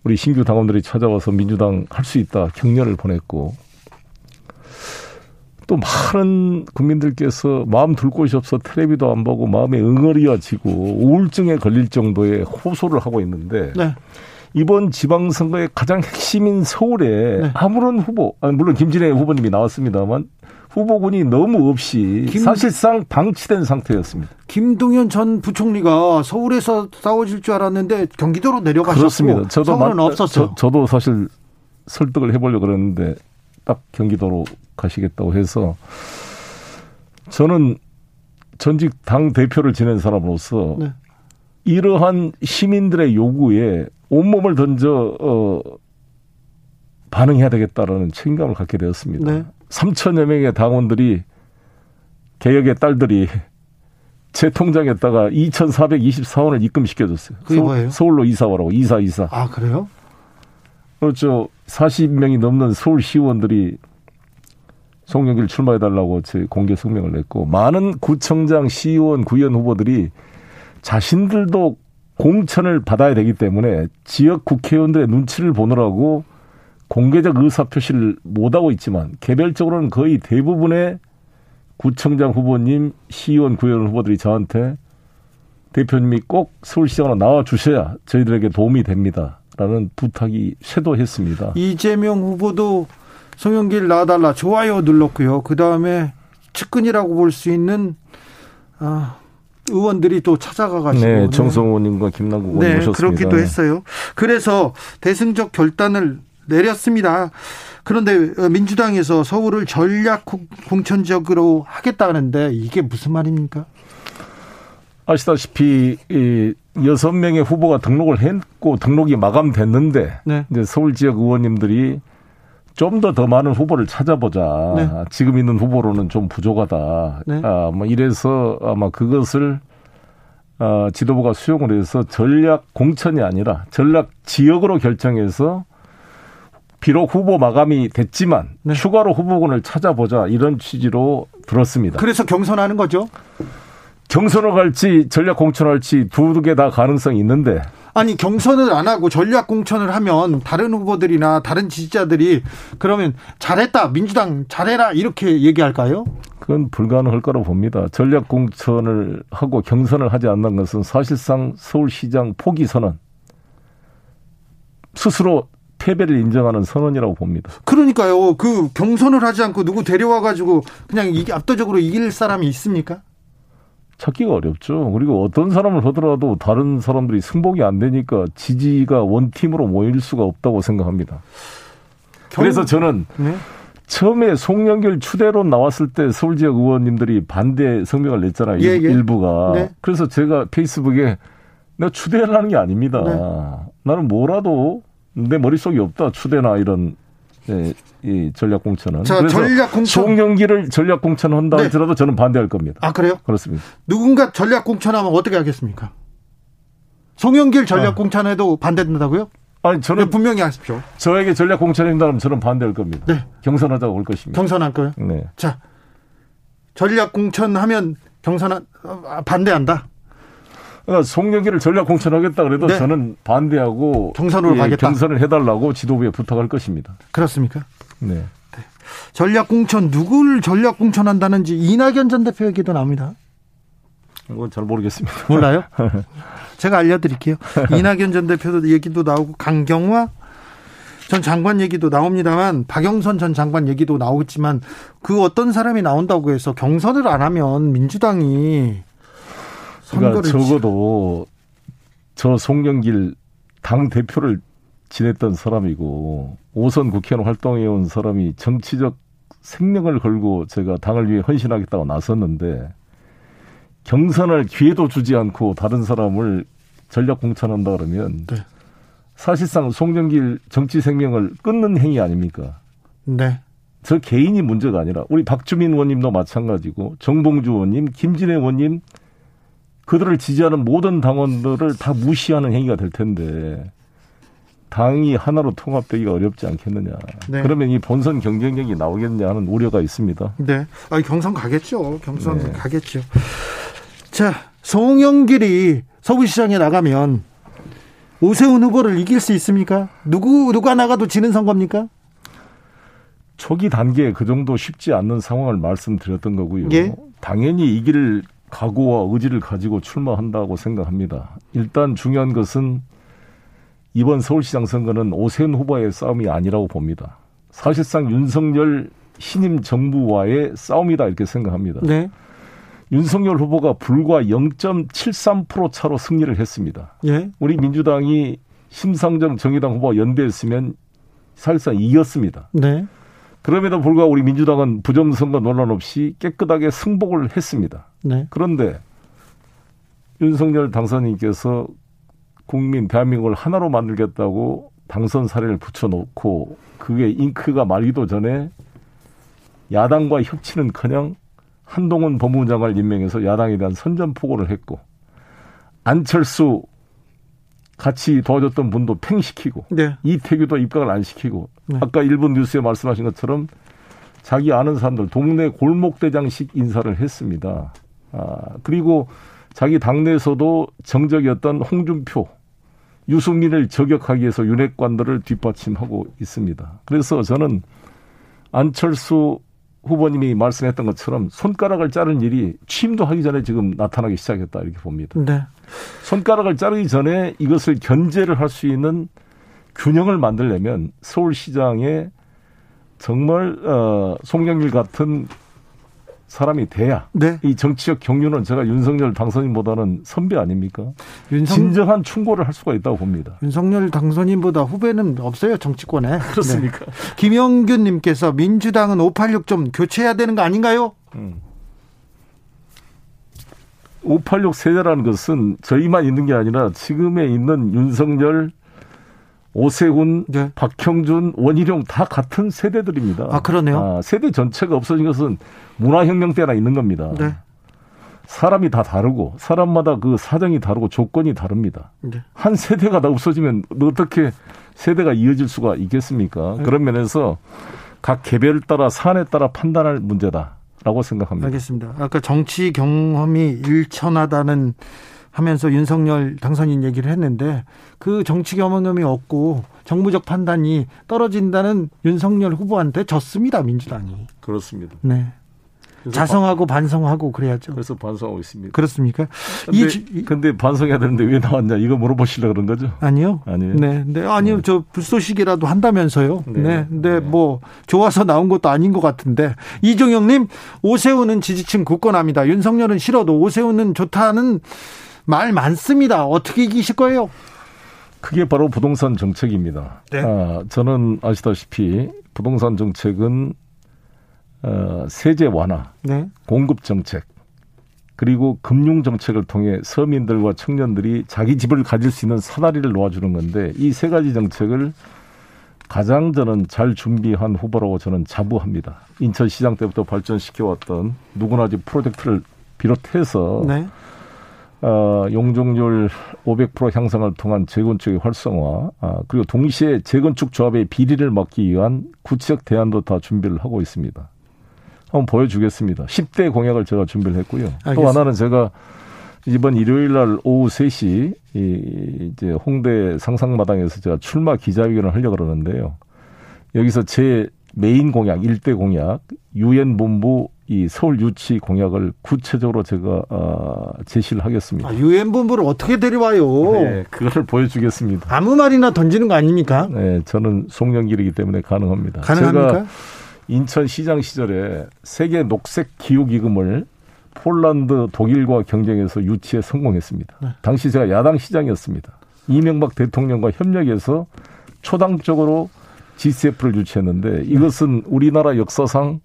우리 신규 당원들이 찾아와서 민주당 할 수 있다 격려를 보냈고 또 많은 국민들께서 마음 둘 곳이 없어 텔레비도 안 보고 마음에 응어리가 지고 우울증에 걸릴 정도의 호소를 하고 있는데 네. 이번 지방선거의 가장 핵심인 서울에 네. 아무런 후보, 아니 물론 김진애 후보님이 나왔습니다만 후보군이 너무 없이 김, 사실상 방치된 상태였습니다. 김동연 전 부총리가 서울에서 싸워질 줄 알았는데 경기도로 내려가셨고 그렇습니다. 저도 서울은 없었어. 저, 도 사실 설득을 해보려고 그랬는데 딱 경기도로 가시겠다고 해서 저는 전직 당 대표를 지낸 사람으로서 네. 이러한 시민들의 요구에 온몸을 던져 어 반응해야 되겠다라는 책임감을 갖게 되었습니다. 네. 3천여 명의 당원들이 개혁의 딸들이 제 통장에다가 2,424원을 입금시켜줬어요. 그게 뭐예요? 서울로 이사 오라고 이사 이사. 아 그래요? 그렇죠. 40명이 넘는 서울 시의원들이 송영길 출마해달라고 제 공개 성명을 냈고 많은 구청장, 시의원, 구의원 후보들이 자신들도 공천을 받아야 되기 때문에 지역 국회의원들의 눈치를 보느라고 공개적 의사표시를 못하고 있지만 개별적으로는 거의 대부분의 구청장 후보님, 시의원, 구의원 후보들이 저한테 대표님이 꼭 서울시장으로 나와 주셔야 저희들에게 도움이 됩니다. 라는 부탁이 쇄도했습니다. 이재명 후보도 송영길 나와달라 좋아요 눌렀고요. 그 다음에 측근이라고 볼 수 있는 아, 의원들이 또 찾아가가지고 네, 정성 의원님과 김남국 의원 네, 모셨습니다. 그렇기도 했어요. 그래서 대승적 결단을 내렸습니다. 그런데 민주당에서 서울을 전략 공천적으로 하겠다는데 이게 무슨 말입니까? 아시다시피 이 여섯 명의 후보가 등록을 했고 등록이 마감됐는데 네. 이제 서울 지역 의원님들이 좀 더더 더 많은 후보를 찾아보자. 네. 지금 있는 후보로는 좀 부족하다. 네. 아, 뭐 이래서 아마 그것을 어, 지도부가 수용을 해서 전략 공천이 아니라 전략 지역으로 결정해서 비록 후보 마감이 됐지만 네. 추가로 후보군을 찾아보자 이런 취지로 들었습니다. 그래서 경선하는 거죠? 경선을 갈지 전략 공천을 할지 두 개 다 가능성이 있는데 아니 경선을 안 하고 전략 공천을 하면 다른 후보들이나 다른 지지자들이 그러면 잘했다 민주당 잘해라 이렇게 얘기할까요? 그건 불가능할 거라고 봅니다. 전략 공천을 하고 경선을 하지 않는 것은 사실상 서울시장 포기 선언 스스로 패배를 인정하는 선언이라고 봅니다. 그러니까요. 그 경선을 하지 않고 누구 데려와 가지고 그냥 이게 압도적으로 이길 사람이 있습니까? 찾기가 어렵죠. 그리고 어떤 사람을 하더라도 다른 사람들이 승복이 안 되니까 지지가 원팀으로 모일 수가 없다고 생각합니다. 경... 그래서 저는 네? 처음에 송영길 추대로 나왔을 때 서울 지역 의원님들이 반대 성명을 냈잖아요. 예, 예. 일부가. 네. 그래서 제가 페이스북에 내가 추대라는 게 아닙니다. 네. 나는 뭐라도 내 머릿속에 없다. 추대나 이런 예, 이 전략 공천은. 자, 전략 공천. 송영기를 전략 공천 한다 네. 하더라도 저는 반대할 겁니다. 아, 그래요? 그렇습니다. 누군가 전략 공천하면 어떻게 하겠습니까? 송영길 전략 아. 공천해도 반대된다고요? 아니, 저는 네, 분명히 하십시오. 저에게 전략 공천한다면 저는 반대할 겁니다. 네. 경선하자고 올 것입니다. 경선할 거요? 네. 자, 전략 공천하면 경선 아, 반대한다. 그러니까 송영기를 전략 공천하겠다 그래도 네. 저는 반대하고 경선으로 예, 가겠다. 경선을 해달라고 지도부에 부탁할 것입니다. 그렇습니까? 네. 네. 전략 공천 누구를 전략 공천한다는지 이낙연 전 대표 얘기도 나옵니다. 이건 잘 모르겠습니다. 몰라요? 제가 알려드릴게요. 이낙연 전 대표도 얘기도 나오고 강경화 전 장관 얘기도 나옵니다만 박영선 전 장관 얘기도 나오겠지만 그 어떤 사람이 나온다고 해서 경선을 안 하면 민주당이 그러니까 적어도 저 송영길 당 대표를 지냈던 사람이고 오선 국회의원 활동해온 사람이 정치적 생명을 걸고 제가 당을 위해 헌신하겠다고 나섰는데 경선을 기회도 주지 않고 다른 사람을 전략 공천한다 그러면 네. 사실상 송영길 정치 생명을 끊는 행위 아닙니까? 네. 저 개인이 문제가 아니라 우리 박주민 의원님도 마찬가지고 정봉주 의원님, 김진애 의원님 그들을 지지하는 모든 당원들을 다 무시하는 행위가 될 텐데 당이 하나로 통합되기가 어렵지 않겠느냐. 네. 그러면 이 본선 경쟁력이 나오겠냐 하는 우려가 있습니다. 네. 아, 경선 가겠죠. 경선 네. 가겠죠. 자, 송영길이 서울시장에 나가면 오세훈 후보를 이길 수 있습니까? 누구 누가 나가도 지는 선거입니까? 초기 단계에 그 정도 쉽지 않는 상황을 말씀드렸던 거고요. 예? 당연히 이길 각오와 의지를 가지고 출마한다고 생각합니다. 일단 중요한 것은 이번 서울시장 선거는 오세훈 후보의 싸움이 아니라고 봅니다. 사실상 윤석열 신임 정부와의 싸움이다 이렇게 생각합니다. 네. 윤석열 후보가 불과 0.73% 차로 승리를 했습니다. 예. 우리 민주당이 심상정 정의당 후보와 연대했으면 사실상 이겼습니다. 네. 그럼에도 불구하고 우리 민주당은 부정선거 논란 없이 깨끗하게 승복을 했습니다. 네. 그런데 윤석열 당선인께서 국민 대한민국을 하나로 만들겠다고 당선 사례를 붙여놓고 그게 잉크가 말기도 전에 야당과 협치는커녕 한동훈 법무부 장관을 임명해서 야당에 대한 선전포고를 했고 안철수 같이 도와줬던 분도 팽시키고 네. 이태규도 입각을 안 시키고 네. 아까 일본 뉴스에 말씀하신 것처럼 자기 아는 사람들 동네 골목대장식 인사를 했습니다. 아, 그리고 자기 당내에서도 정적이었던 홍준표, 유승민을 저격하기 위해서 윤핵관들을 뒷받침하고 있습니다. 그래서 저는 안철수 후보님이 말씀했던 것처럼 손가락을 자른 일이 취임도 하기 전에 지금 나타나기 시작했다 이렇게 봅니다. 네. 손가락을 자르기 전에 이것을 견제를 할 수 있는 균형을 만들려면 서울시장에 정말 어 송영길 같은 사람이 돼야 네. 이 정치적 경륜은 제가 윤석열 당선인보다는 선배 아닙니까? 윤석... 진정한 충고를 할 수가 있다고 봅니다. 윤석열 당선인보다 후배는 없어요 정치권에. 그렇습니까? 네. 김영균님께서 민주당은 586 좀 교체해야 되는 거 아닌가요? 음. 586 세대라는 것은 저희만 있는 게 아니라 지금에 있는 윤석열 오세훈, 네. 박형준, 원희룡 다 같은 세대들입니다. 아, 그러네요. 아, 세대 전체가 없어진 것은 문화혁명 때나 있는 겁니다. 네. 사람이 다 다르고 사람마다 그 사정이 다르고 조건이 다릅니다. 네. 한 세대가 다 없어지면 어떻게 세대가 이어질 수가 있겠습니까? 네. 그런 면에서 각 개별 따라 사안에 따라 판단할 문제다라고 생각합니다. 알겠습니다. 아까 정치 경험이 일천하다는 하면서 윤석열 당선인 얘기를 했는데 그 정치 경험이 없고 정무적 판단이 떨어진다는 윤석열 후보한테 졌습니다 민주당이. 그렇습니다. 네. 자성하고 반 성하고 그래야죠. 그래서 반성하고 있습니다. 그렇습니까? 근데, 이, 근데 반성해야 되는데 왜 나왔냐 이거 물어보시려 그런 거죠? 아니요. 아니요. 네, 네, 아니요. 네. 저 불쏘시개라도 한다면서요. 네. 네. 근데 네. 뭐 좋아서 나온 것도 아닌 것 같은데 이종영님 오세훈은 지지층 굳건합니다. 윤석열은 싫어도 오세훈은 좋다는 말 많습니다. 어떻게 이기실 거예요? 그게 바로 부동산 정책입니다. 네. 아, 저는 아시다시피 부동산 정책은 어, 세제 완화, 네. 공급 정책, 그리고 금융 정책을 통해 서민들과 청년들이 자기 집을 가질 수 있는 사다리를 놓아주는 건데 이 세 가지 정책을 가장 저는 잘 준비한 후보라고 저는 자부합니다. 인천시장 때부터 발전시켜왔던 누구나 집 프로젝트를 비롯해서 네. 어, 용적률 500% 향상을 통한 재건축의 활성화, 아, 그리고 동시에 재건축 조합의 비리를 막기 위한 구체적 대안도 다 준비를 하고 있습니다. 한번 보여주겠습니다. 10대 공약을 제가 준비를 했고요. 알겠습니다. 또 하나는 제가 이번 일요일 날 오후 3시 이 이제 홍대 상상마당에서 제가 출마 기자회견을 하려고 그러는데요. 여기서 제 메인 공약, 일대 공약, 유엔 본부 이 서울 유치 공약을 구체적으로 제가 어, 제시를 하겠습니다. 아, 유엔 본부를 어떻게 데려와요? 네, 그거를 보여주겠습니다. 아무 말이나 던지는 거 아닙니까? 네, 저는 송영길이기 때문에 가능합니다. 가능합니까? 제가 인천시장 시절에 세계 녹색 기후 기금을 폴란드, 독일과 경쟁해서 유치에 성공했습니다. 네. 당시 제가 야당 시장이었습니다. 이명박 대통령과 협력해서 초당적으로 GCF를 유치했는데 이것은 우리나라 역사상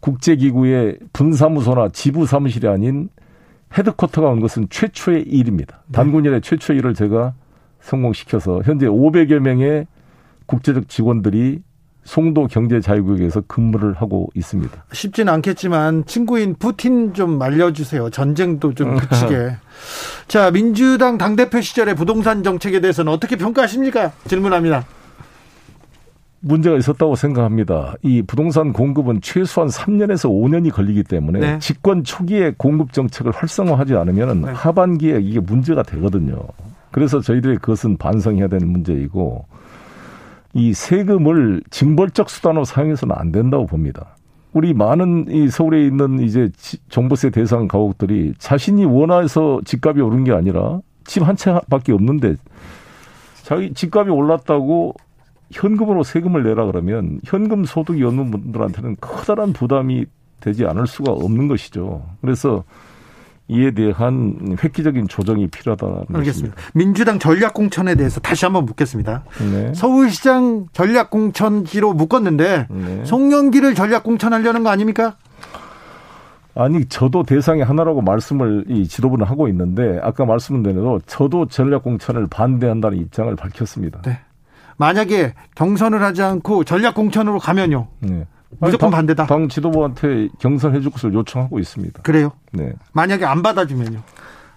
국제기구의 분사무소나 지부 사무실이 아닌 헤드쿼터가 온 것은 최초의 일입니다. 네. 단군 일의 최초의 일을 제가 성공시켜서 현재 500여 명의 국제적 직원들이 송도 경제자유구역에서 근무를 하고 있습니다. 쉽지는 않겠지만 친구인 푸틴 좀 말려주세요. 전쟁도 좀 그치게. 자, 민주당 당대표 시절의 부동산 정책에 대해서는 어떻게 평가하십니까? 질문합니다. 문제가 있었다고 생각합니다. 이 부동산 공급은 최소한 3년에서 5년이 걸리기 때문에 네. 집권 초기에 공급 정책을 활성화하지 않으면 네. 하반기에 이게 문제가 되거든요. 그래서 저희들이 그것은 반성해야 되는 문제이고 이 세금을 징벌적 수단으로 사용해서는 안 된다고 봅니다. 우리 많은 이 서울에 있는 이제 종부세 대상 가옥들이 자신이 원해서 집값이 오른 게 아니라 집 한 채밖에 없는데 자기 집값이 올랐다고 현금으로 세금을 내라 그러면 현금 소득이 없는 분들한테는 커다란 부담이 되지 않을 수가 없는 것이죠. 그래서 이에 대한 획기적인 조정이 필요하다는 알겠습니다. 것입니다. 민주당 전략 공천에 대해서 다시 한번 묻겠습니다. 네. 서울시장 전략 공천지로 묶었는데 네. 송영기를 전략 공천하려는 거 아닙니까? 아니 저도 대상의 하나라고 말씀을 이 지도부는 하고 있는데 아까 말씀드린 대로 저도 전략 공천을 반대한다는 입장을 밝혔습니다. 네. 만약에 경선을 하지 않고 전략 공천으로 가면요. 네. 무조건 당, 반대다. 당 지도부한테 경선해 줄 것을 요청하고 있습니다. 그래요? 네. 만약에 안 받아주면요?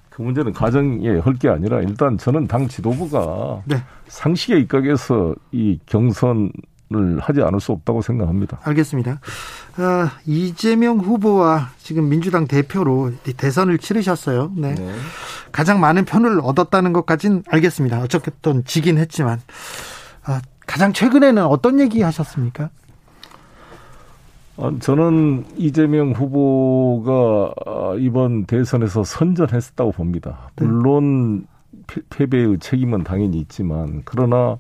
그 문제는 가정에 할게 아니라 일단 저는 당 지도부가 네. 상식에 입각해서 이 경선을 하지 않을 수 없다고 생각합니다. 알겠습니다. 아, 이재명 후보와 지금 민주당 대표로 대선을 치르셨어요. 네. 네. 가장 많은 편을 얻었다는 것까지는 알겠습니다. 어쨌든 지긴 했지만 아, 가장 최근에는 어떤 얘기 하셨습니까? 어, 저는 이재명 후보가 어, 이번 대선에서 선전했다고 봅니다. 네. 물론 패배의 책임은 당연히 있지만 그러나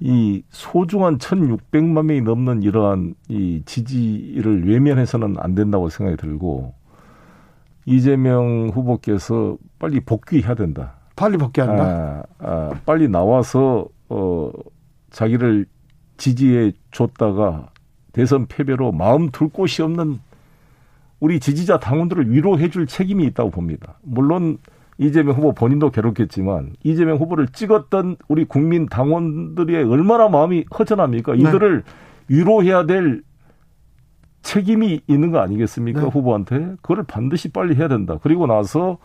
이 소중한 1,600만 명이 넘는 이러한 이 지지를 외면해서는 안 된다고 생각이 들고 이재명 후보께서 빨리 복귀해야 된다. 빨리 복귀한다. 아, 아, 빨리 나와서 어 자기를 지지해 줬다가 대선 패배로 마음 둘 곳이 없는 우리 지지자 당원들을 위로해 줄 책임이 있다고 봅니다. 물론 이재명 후보 본인도 괴롭겠지만 이재명 후보를 찍었던 우리 국민 당원들의 얼마나 마음이 허전합니까? 네. 이들을 위로해야 될 책임이 있는 거 아니겠습니까? 네. 후보한테. 그걸 반드시 빨리 해야 된다. 그리고 나서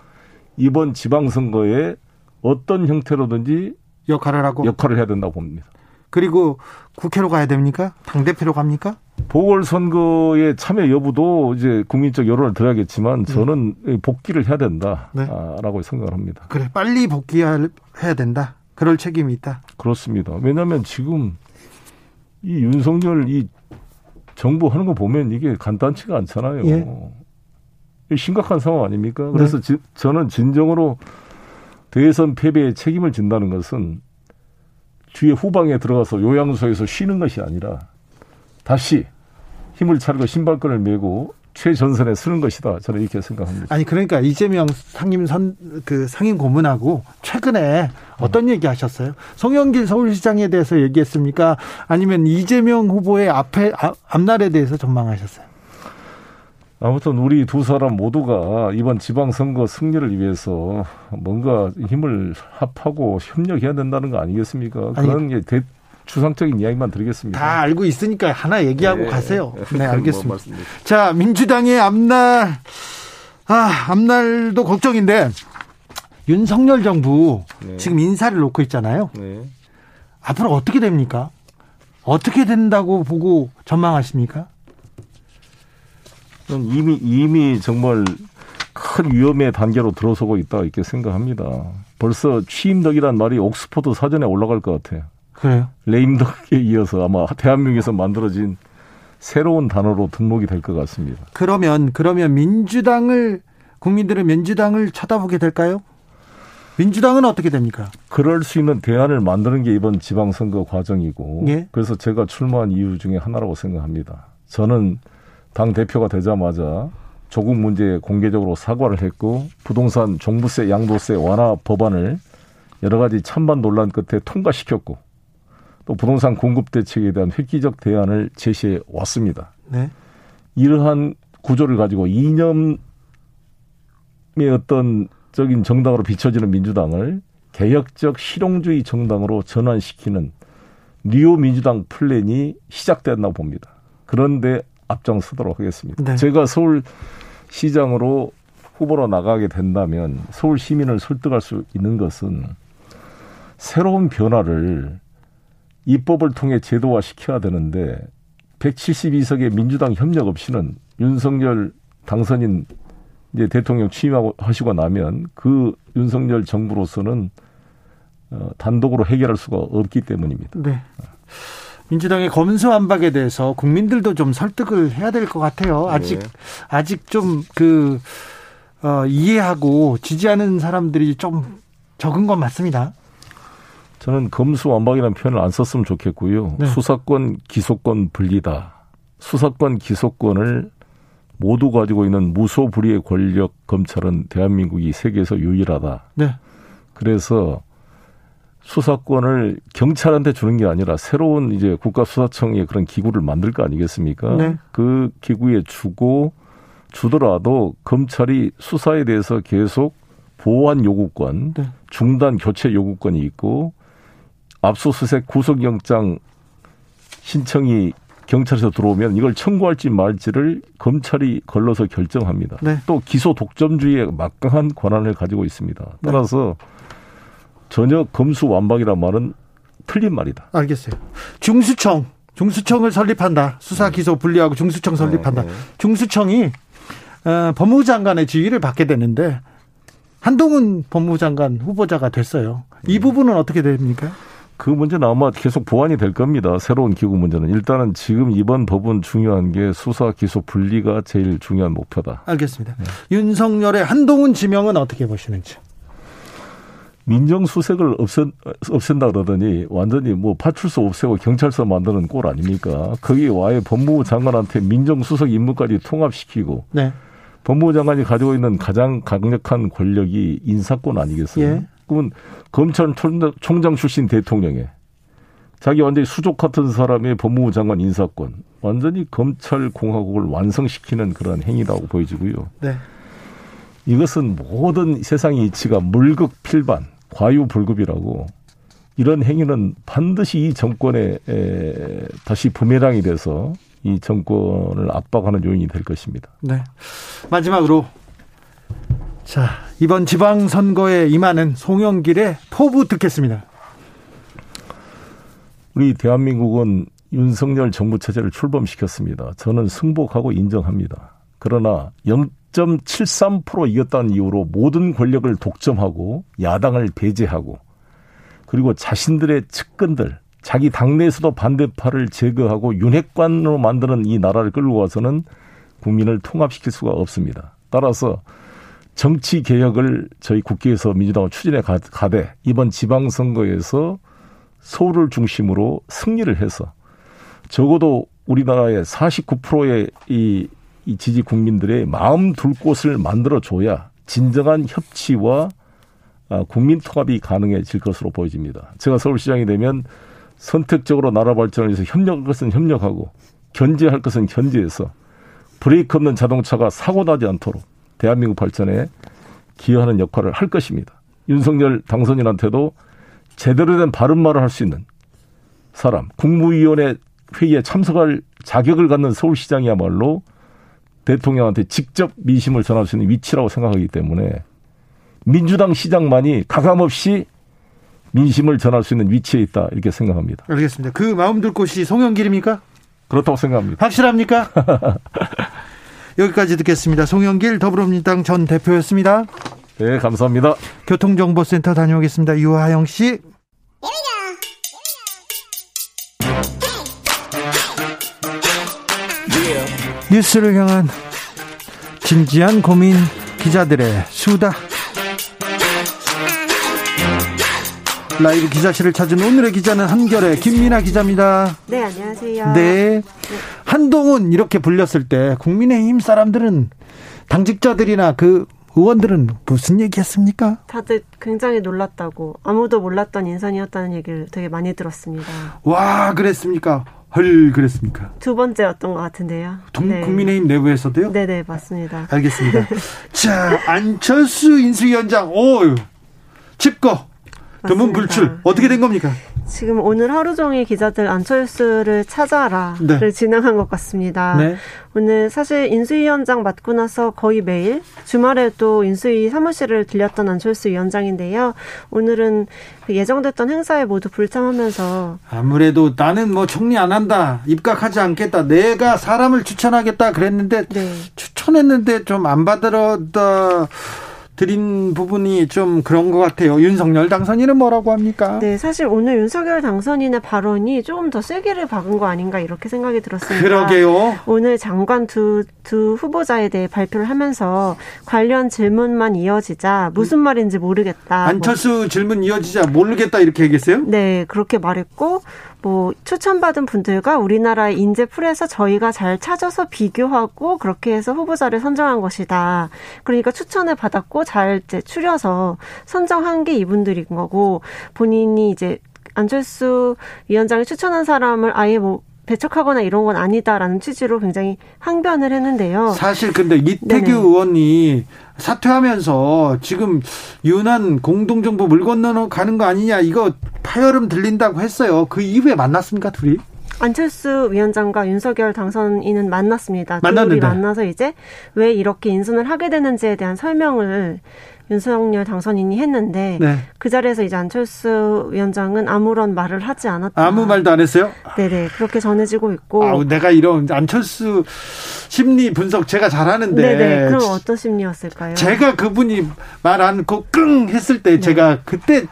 이번 지방선거에 어떤 형태로든지 역할을 하고 역할을 해야 된다고 봅니다. 그리고 국회로 가야 됩니까? 당 대표로 갑니까? 보궐선거의 참여 여부도 이제 국민적 여론을 들어야겠지만 네. 저는 네. 복귀를 해야 된다라고 네. 생각을 합니다. 그래 빨리 복귀해야 된다. 그럴 책임이 있다. 그렇습니다. 왜냐하면 지금 이 윤석열 이 정부 하는 거 보면 이게 간단치가 않잖아요. 예. 심각한 상황 아닙니까? 그래서 네. 지, 저는 진정으로 대선 패배의 책임을 진다는 것은 뒤에 후방에 들어가서 요양소에서 쉬는 것이 아니라 다시 힘을 차리고 신발끈을 메고 최전선에 서는 것이다. 저는 이렇게 생각합니다. 아니 그러니까 이재명 상임 선 그 상임 고문하고 최근에 어떤 어. 얘기 하셨어요? 송영길 서울시장에 대해서 얘기했습니까? 아니면 이재명 후보의 앞에 앞날에 대해서 전망하셨어요? 아무튼 우리 두 사람 모두가 이번 지방선거 승리를 위해서 뭔가 힘을 합하고 협력해야 된다는 거 아니겠습니까? 그런 게 대, 추상적인 이야기만 드리겠습니다. 다 알고 있으니까 하나 얘기하고 네. 가세요. 네, 뭐 알겠습니다. 뭐 자, 민주당의 앞날, 아, 앞날도 걱정인데, 윤석열 정부 네. 지금 인사를 놓고 있잖아요. 네. 앞으로 어떻게 됩니까? 어떻게 된다고 보고 전망하십니까? 이미 이미 정말 큰 위험의 단계로 들어서고 있다 이렇게 생각합니다. 벌써 취임덕이란 말이 옥스퍼드 사전에 올라갈 것 같아요. 그래요? 레임덕에 이어서 아마 대한민국에서 만들어진 새로운 단어로 등록이 될 것 같습니다. 그러면 그러면 민주당을 국민들은 민주당을 쳐다보게 될까요? 민주당은 어떻게 됩니까? 그럴 수 있는 대안을 만드는 게 이번 지방선거 과정이고 예? 그래서 제가 출마한 이유 중에 하나라고 생각합니다. 저는 당 대표가 되자마자 조국 문제에 공개적으로 사과를 했고 부동산 종부세 양도세 완화 법안을 여러 가지 찬반 논란 끝에 통과시켰고 또 부동산 공급 대책에 대한 획기적 대안을 제시해 왔습니다. 네. 이러한 구조를 가지고 이념의 어떤 적인 정당으로 비춰지는 민주당을 개혁적 실용주의 정당으로 전환시키는 뉴 민주당 플랜이 시작됐나 봅니다. 그런데 앞장서도록 하겠습니다. 네. 제가 서울 시장으로 후보로 나가게 된다면 서울 시민을 설득할 수 있는 것은 새로운 변화를 입법을 통해 제도화 시켜야 되는데 172석의 민주당 협력 없이는 윤석열 당선인 이제 대통령 취임하고 하시고 나면 그 윤석열 정부로서는 어, 단독으로 해결할 수가 없기 때문입니다. 네. 민주당의 검수안박에 대해서 국민들도 좀 설득을 해야 될 것 같아요. 아직 네. 아직 좀그 어, 이해하고 지지하는 사람들이 좀 적은 건 맞습니다. 저는 검수완박이라는 표현을 안 썼으면 좋겠고요. 네. 수사권, 기소권 분리다. 수사권, 기소권을 모두 가지고 있는 무소불위의 권력 검찰은 대한민국이 세계에서 유일하다. 네. 그래서 수사권을 경찰한테 주는 게 아니라 새로운 이제 국가수사청의 그런 기구를 만들 거 아니겠습니까? 네. 그 기구에 주고 주더라도 검찰이 수사에 대해서 계속 보완 요구권, 네. 중단 교체 요구권이 있고 압수수색 구속영장 신청이 경찰에서 들어오면 이걸 청구할지 말지를 검찰이 걸러서 결정합니다. 네. 또 기소 독점주의에 막강한 권한을 가지고 있습니다. 따라서 네. 전혀 검수 완박이란 말은 틀린 말이다. 알겠어요. 중수청, 중수청을 설립한다. 수사 기소 분리하고 중수청 설립한다. 네. 네. 중수청이 어, 법무부 장관의 지위를 받게 되는데 한동훈 법무부 장관 후보자가 됐어요. 이 네. 부분은 어떻게 됩니까? 그 문제는 아마 계속 보완이 될 겁니다. 새로운 기구 문제는. 일단은 지금 이번 법은 중요한 게 수사 기소 분리가 제일 중요한 목표다. 알겠습니다. 네. 윤석열의 한동훈 지명은 어떻게 보시는지. 민정수색을 없앤, 없앤다 그러더니 완전히 뭐 파출소 없애고 경찰서 만드는 꼴 아닙니까? 거기 와의 법무부 장관한테 민정수석 임무까지 통합시키고 네. 법무부 장관이 가지고 있는 가장 강력한 권력이 인사권 아니겠어요? 예. 그러면 검찰총장 출신 대통령에 자기 완전히 수족 같은 사람의 법무부 장관 인사권 완전히 검찰 공화국을 완성시키는 그런 행위라고 보여지고요. 네. 이것은 모든 세상의 이치가 물극 필반 과유불급이라고 이런 행위는 반드시 이 정권에 에, 다시 부메랑이 돼서 이 정권을 압박하는 요인이 될 것입니다. 네. 마지막으로 자 이번 지방선거에 임하는 송영길의 포부 듣겠습니다. 우리 대한민국은 윤석열 정부 체제를 출범시켰습니다. 저는 승복하고 인정합니다. 그러나 0.73% 이겼다는 이유로 모든 권력을 독점하고 야당을 배제하고 그리고 자신들의 측근들 자기 당내에서도 반대파를 제거하고 윤핵관으로 만드는 이 나라를 끌고 와서는 국민을 통합시킬 수가 없습니다. 따라서 정치 개혁을 저희 국회에서 민주당은 추진해 가되 이번 지방선거에서 서울을 중심으로 승리를 해서 적어도 우리나라의 49%의 이 이 지지 국민들의 마음 둘 곳을 만들어 줘야 진정한 협치와 아, 국민 통합이 가능해질 것으로 보여집니다. 제가 서울시장이 되면 선택적으로 나라 발전을 위해서 협력할 것은 협력하고 견제할 것은 견제해서 브레이크 없는 자동차가 사고 나지 않도록 대한민국 발전에 기여하는 역할을 할 것입니다. 윤석열 당선인한테도 제대로 된 바른 말을 할 수 있는 사람, 국무위원회 회의에 참석할 자격을 갖는 서울시장이야말로 대통령한테 직접 민심을 전할 수 있는 위치라고 생각하기 때문에 민주당 시장만이 가감없이 민심을 전할 수 있는 위치에 있다 이렇게 생각합니다. 알겠습니다. 그 마음 둘 곳이 송영길입니까? 그렇다고 생각합니다. 확실합니까? 여기까지 듣겠습니다. 송영길 더불어민주당 전 대표였습니다. 네, 감사합니다. 교통정보센터 다녀오겠습니다. 유하영 씨. 뉴스를 향한 진지한 고민 기자들의 수다. 라이브 기자실을 찾은 오늘의 기자는 한결의 김민아 기자입니다. 네, 안녕하세요. 네. 한동훈 이렇게 불렸을 때 국민의힘 사람들은 당직자들이나 그 의원들은 무슨 얘기 했습니까? 다들 굉장히 놀랐다고 아무도 몰랐던 인선이었다는 얘기를 되게 많이 들었습니다. 와, 그랬습니까? 헐, 그랬습니까? 두 번째였던 것 같은데요. 동, 네. 국민의힘 내부에서도요? 네네, 네, 맞습니다. 알겠습니다. 자, 안철수 인수위원장, 오, 집거 드문 불출 어떻게 된 겁니까? 지금 오늘 하루 종일 기자들 안철수를 찾아라를 네. 진행한 것 같습니다. 네. 오늘 사실 인수위원장 맡고 나서 거의 매일 주말에도 인수위 사무실을 들렸던 안철수 위원장인데요. 오늘은 그 예정됐던 행사에 모두 불참하면서 아무래도 나는 뭐 총리 안 한다 입각하지 않겠다 내가 사람을 추천하겠다 그랬는데 네. 추천했는데 좀 안 받으러 다 드린 부분이 좀 그런 것 같아요. 윤석열 당선인은 뭐라고 합니까? 네, 사실 오늘 윤석열 당선인의 발언이 조금 더 세기를 박은 거 아닌가 이렇게 생각이 들었습니다. 그러게요. 오늘 장관 두, 두 후보자에 대해 발표를 하면서 관련 질문만 이어지자 무슨 말인지 모르겠다. 안철수 뭐. 질문 이어지자 모르겠다 이렇게 얘기했어요? 네, 그렇게 말했고 뭐 추천받은 분들과 우리나라의 인재 풀에서 저희가 잘 찾아서 비교하고 그렇게 해서 후보자를 선정한 것이다. 그러니까 추천을 받았고 잘 이제 추려서 선정한 게 이분들인 거고 본인이 이제 안철수 위원장이 추천한 사람을 아예 뭐 배척하거나 이런 건 아니다라는 취지로 굉장히 항변을 했는데요. 사실 근데 이태규 네네. 의원이 사퇴하면서 지금 유난 공동정보 물 건너 가는 거 아니냐 이거 파열음 들린다고 했어요. 그 이후에 만났습니까 둘이? 안철수 위원장과 윤석열 당선인은 만났습니다. 만났는데. 둘이 만나서 이제 왜 이렇게 인선을 하게 되는지에 대한 설명을 윤석열 당선인이 했는데 네. 그 자리에서 이제 안철수 위원장은 아무런 말을 하지 않았다. 아무 말도 안 했어요? 네네 그렇게 전해지고 있고. 아 내가 이런 안철수 심리 분석 제가 잘하는데. 네네 그럼 어떤 심리였을까요? 제가 그분이 말안 그끙 했을 때 네. 제가 그때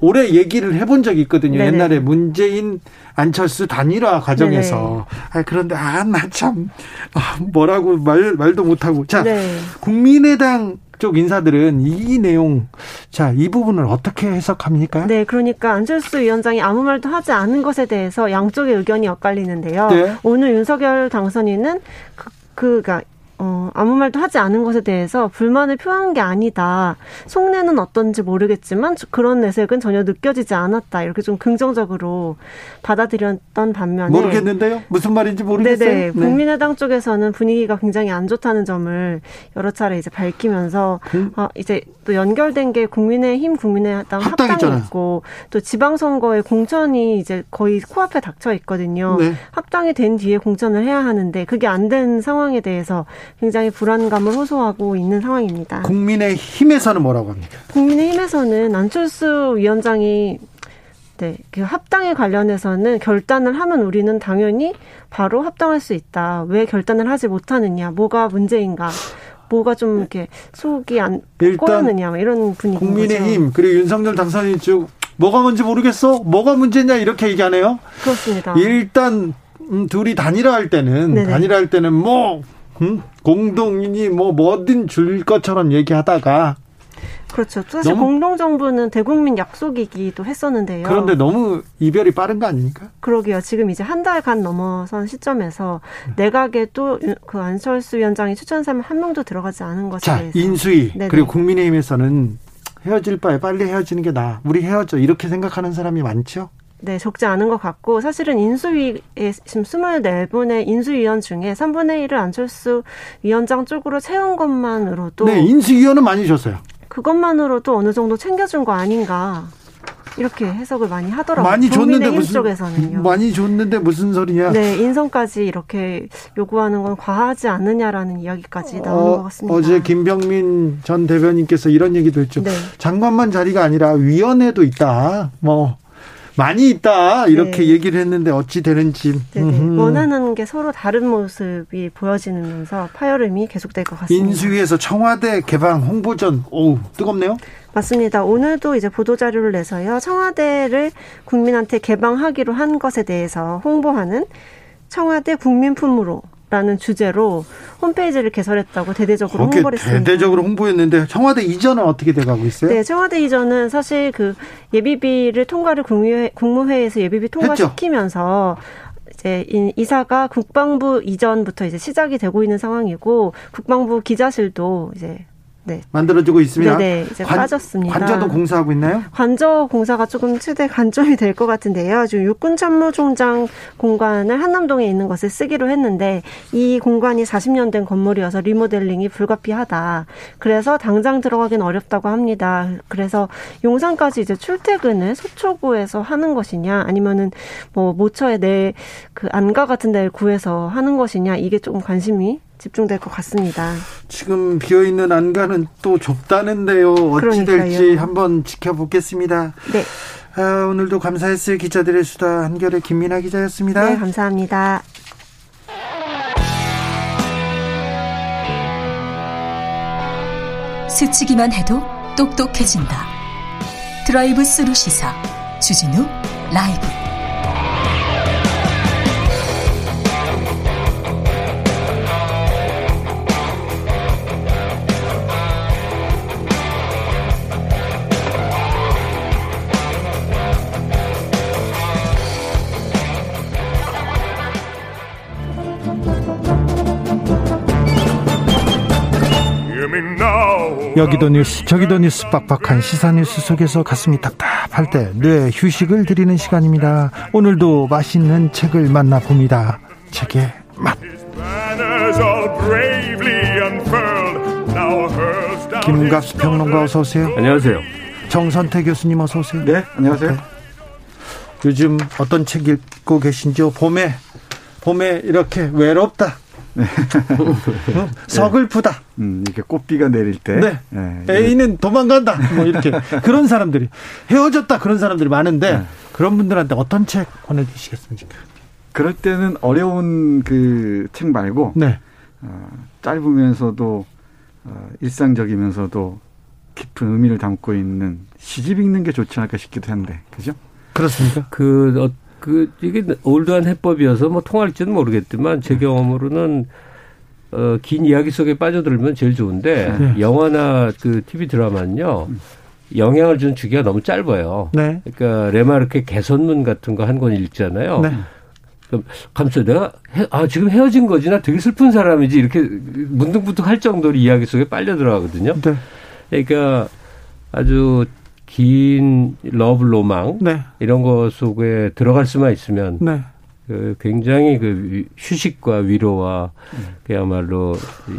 오래 얘기를 해본 적이 있거든요. 네네. 옛날에 문재인 안철수 단일화 과정에서. 아, 그런데 아 나참 아, 뭐라고 말 말도 못하고 자 네. 국민의당 쪽 인사들은 이 내용 자 이 부분을 어떻게 해석합니까? 네, 그러니까 안철수 위원장이 아무 말도 하지 않은 것에 대해서 양쪽의 의견이 엇갈리는데요. 네. 오늘 윤석열 당선인은 그, 그가 어, 아무 말도 하지 않은 것에 대해서 불만을 표한 게 아니다. 속내는 어떤지 모르겠지만 그런 내색은 전혀 느껴지지 않았다. 이렇게 좀 긍정적으로 받아들였던 반면에 모르겠는데요. 무슨 말인지 모르겠어요. 네네. 네. 국민의당 쪽에서는 분위기가 굉장히 안 좋다는 점을 여러 차례 이제 밝히면서 음? 어, 이제 또 연결된 게 국민의힘, 국민의당 합당이 있잖아요. 있고 또 지방선거에 공천이 이제 거의 코앞에 닥쳐 있거든요. 네. 합당이 된 뒤에 공천을 해야 하는데 그게 안 된 상황에 대해서 굉장히 불안감을 호소하고 있는 상황입니다. 국민의 힘에서는 뭐라고 합니까? 국민의 힘에서는 안철수 위원장이 네, 그 합당에 관련해서는 결단을 하면 우리는 당연히 바로 합당할 수 있다. 왜 결단을 하지 못하느냐? 뭐가 문제인가? 뭐가 좀 이렇게 속이 안 꼬였느냐? 뭐 이런 분위기. 국민의힘 그리고 윤석열 당선인 쪽 뭐가 뭔지 모르겠어? 뭐가 문제냐? 이렇게 얘기하네요. 그렇습니다. 일단 음, 둘이 단일화할 때는 네네. 단일화할 때는 뭐 음? 공동인이 뭐 뭐든 줄 것처럼 얘기하다가 그렇죠. 사실 공동정부는 대국민 약속이기도 했었는데요. 그런데 너무 이별이 빠른 거 아닙니까? 그러게요. 지금 이제 한 달간 넘어선 시점에서 내각에 또 그 안철수 위원장이 추천 사람 한 명도 들어가지 않은 것에 자, 대해서. 인수위 네네. 그리고 국민의힘에서는 헤어질 바에 빨리 헤어지는 게 나아. 우리 헤어져. 이렇게 생각하는 사람이 많죠? 네, 적지 않은 것 같고 사실은 인수위에 지금 24분의 인수위원 중에 3분의 1을 안철수 위원장 쪽으로 채운 것만으로도 네, 인수위원은 많이 줬어요. 그것만으로도 어느 정도 챙겨준 거 아닌가. 이렇게 해석을 많이 하더라고요. 많이 줬는데 무슨 쪽에서는요. 많이 줬는데 무슨 소리냐? 네, 인선까지 이렇게 요구하는 건 과하지 않느냐라는 이야기까지 나오는 어, 것 같습니다. 어제 김병민 전 대변인께서 이런 얘기도 했죠. 네. 장관만 자리가 아니라 위원회도 있다. 뭐 많이 있다 이렇게 네. 얘기를 했는데 어찌 되는지 원하는 게 서로 다른 모습이 보여지면서 파열음이 계속될 것 같습니다. 인수위에서 청와대 개방 홍보전 오 뜨겁네요. 맞습니다. 오늘도 이제 보도 자료를 내서요 청와대를 국민한테 개방하기로 한 것에 대해서 홍보하는 청와대 국민품으로 라는 주제로 홈페이지를 개설했다고 대대적으로 홍보를 했습니다. 대대적으로 홍보했는데 청와대 이전은 어떻게 돼가고 있어요? 네, 청와대 이전은 사실 그 예비비를 통과를 국무회, 국무회의에서 예비비 통과시키면서 이제 이사가 국방부 이전부터 이제 시작이 되고 있는 상황이고 국방부 기자실도 이제 네. 만들어지고 있습니다. 네, 네, 이제 관, 빠졌습니다. 관저도 공사하고 있나요? 관저 공사가 조금 최대 관점이 될 것 같은데요. 지금 육군 참모총장 공간을 한남동에 있는 것을 쓰기로 했는데 이 공간이 40년 된 건물이어서 리모델링이 불가피하다. 그래서 당장 들어가긴 어렵다고 합니다. 그래서 용산까지 이제 출퇴근을 서초구에서 하는 것이냐 아니면은 뭐 모처에 내그 안가 같은 데를 구해서 하는 것이냐 이게 조금 관심이 집중될 것 같습니다. 지금 비어 있는 안가는 또 좁다는데요. 어찌 그러니까요. 될지 한번 지켜보겠습니다. 네. 아, 오늘도 감사했어요. 기자들의 수다 한결의 김민아 기자였습니다. 네, 감사합니다. 스치기만 해도 똑똑해진다. 드라이브 스루 시사 주진우 라이브. 여기도 뉴스 저기도 뉴스 빡빡한 시사 뉴스 속에서 가슴이 답답할 때 뇌 휴식을 드리는 시간입니다. 오늘도 맛있는 책을 만나봅니다. 책의 맛. 김갑수 평론가 어서 오세요. 안녕하세요. 정선태 교수님 어서 오세요. 네, 안녕하세요. 네. 요즘 어떤 책 읽고 계신지요? 봄에 봄에 이렇게 외롭다. 네. 어? 서글프다. 음, 이렇게 꽃비가 내릴 때. 네. 네. 애인은 도망간다. 뭐 이렇게 그런 사람들이 헤어졌다 그런 사람들이 많은데 네. 그런 분들한테 어떤 책 보내주시겠습니까? 그럴 때는 어려운 그 책 말고 네. 어, 짧으면서도 어, 일상적이면서도 깊은 의미를 담고 있는 시집 읽는 게 좋지 않을까 싶기도 한데, 그죠? 그렇습니까? 그 어, 그 이게 올드한 해법이어서 뭐 통할지는 모르겠지만 제 경험으로는 어, 긴 이야기 속에 빠져들면 제일 좋은데 네. 영화나 그 TV 드라마는요. 영향을 준 주기가 너무 짧아요. 네. 그러니까 레마르크 개선문 같은 거 한 권 읽잖아요. 네. 그럼 감사 내가 해, 아 지금 헤어진 거지 나 되게 슬픈 사람이지 이렇게 문득문득 할 정도로 이야기 속에 빨려 들어가거든요. 네. 그러니까 아주 긴 love 로망 네. 이런 것 속에 들어갈 수만 있으면 네. 그 굉장히 그 휴식과 위로와 그야말로 이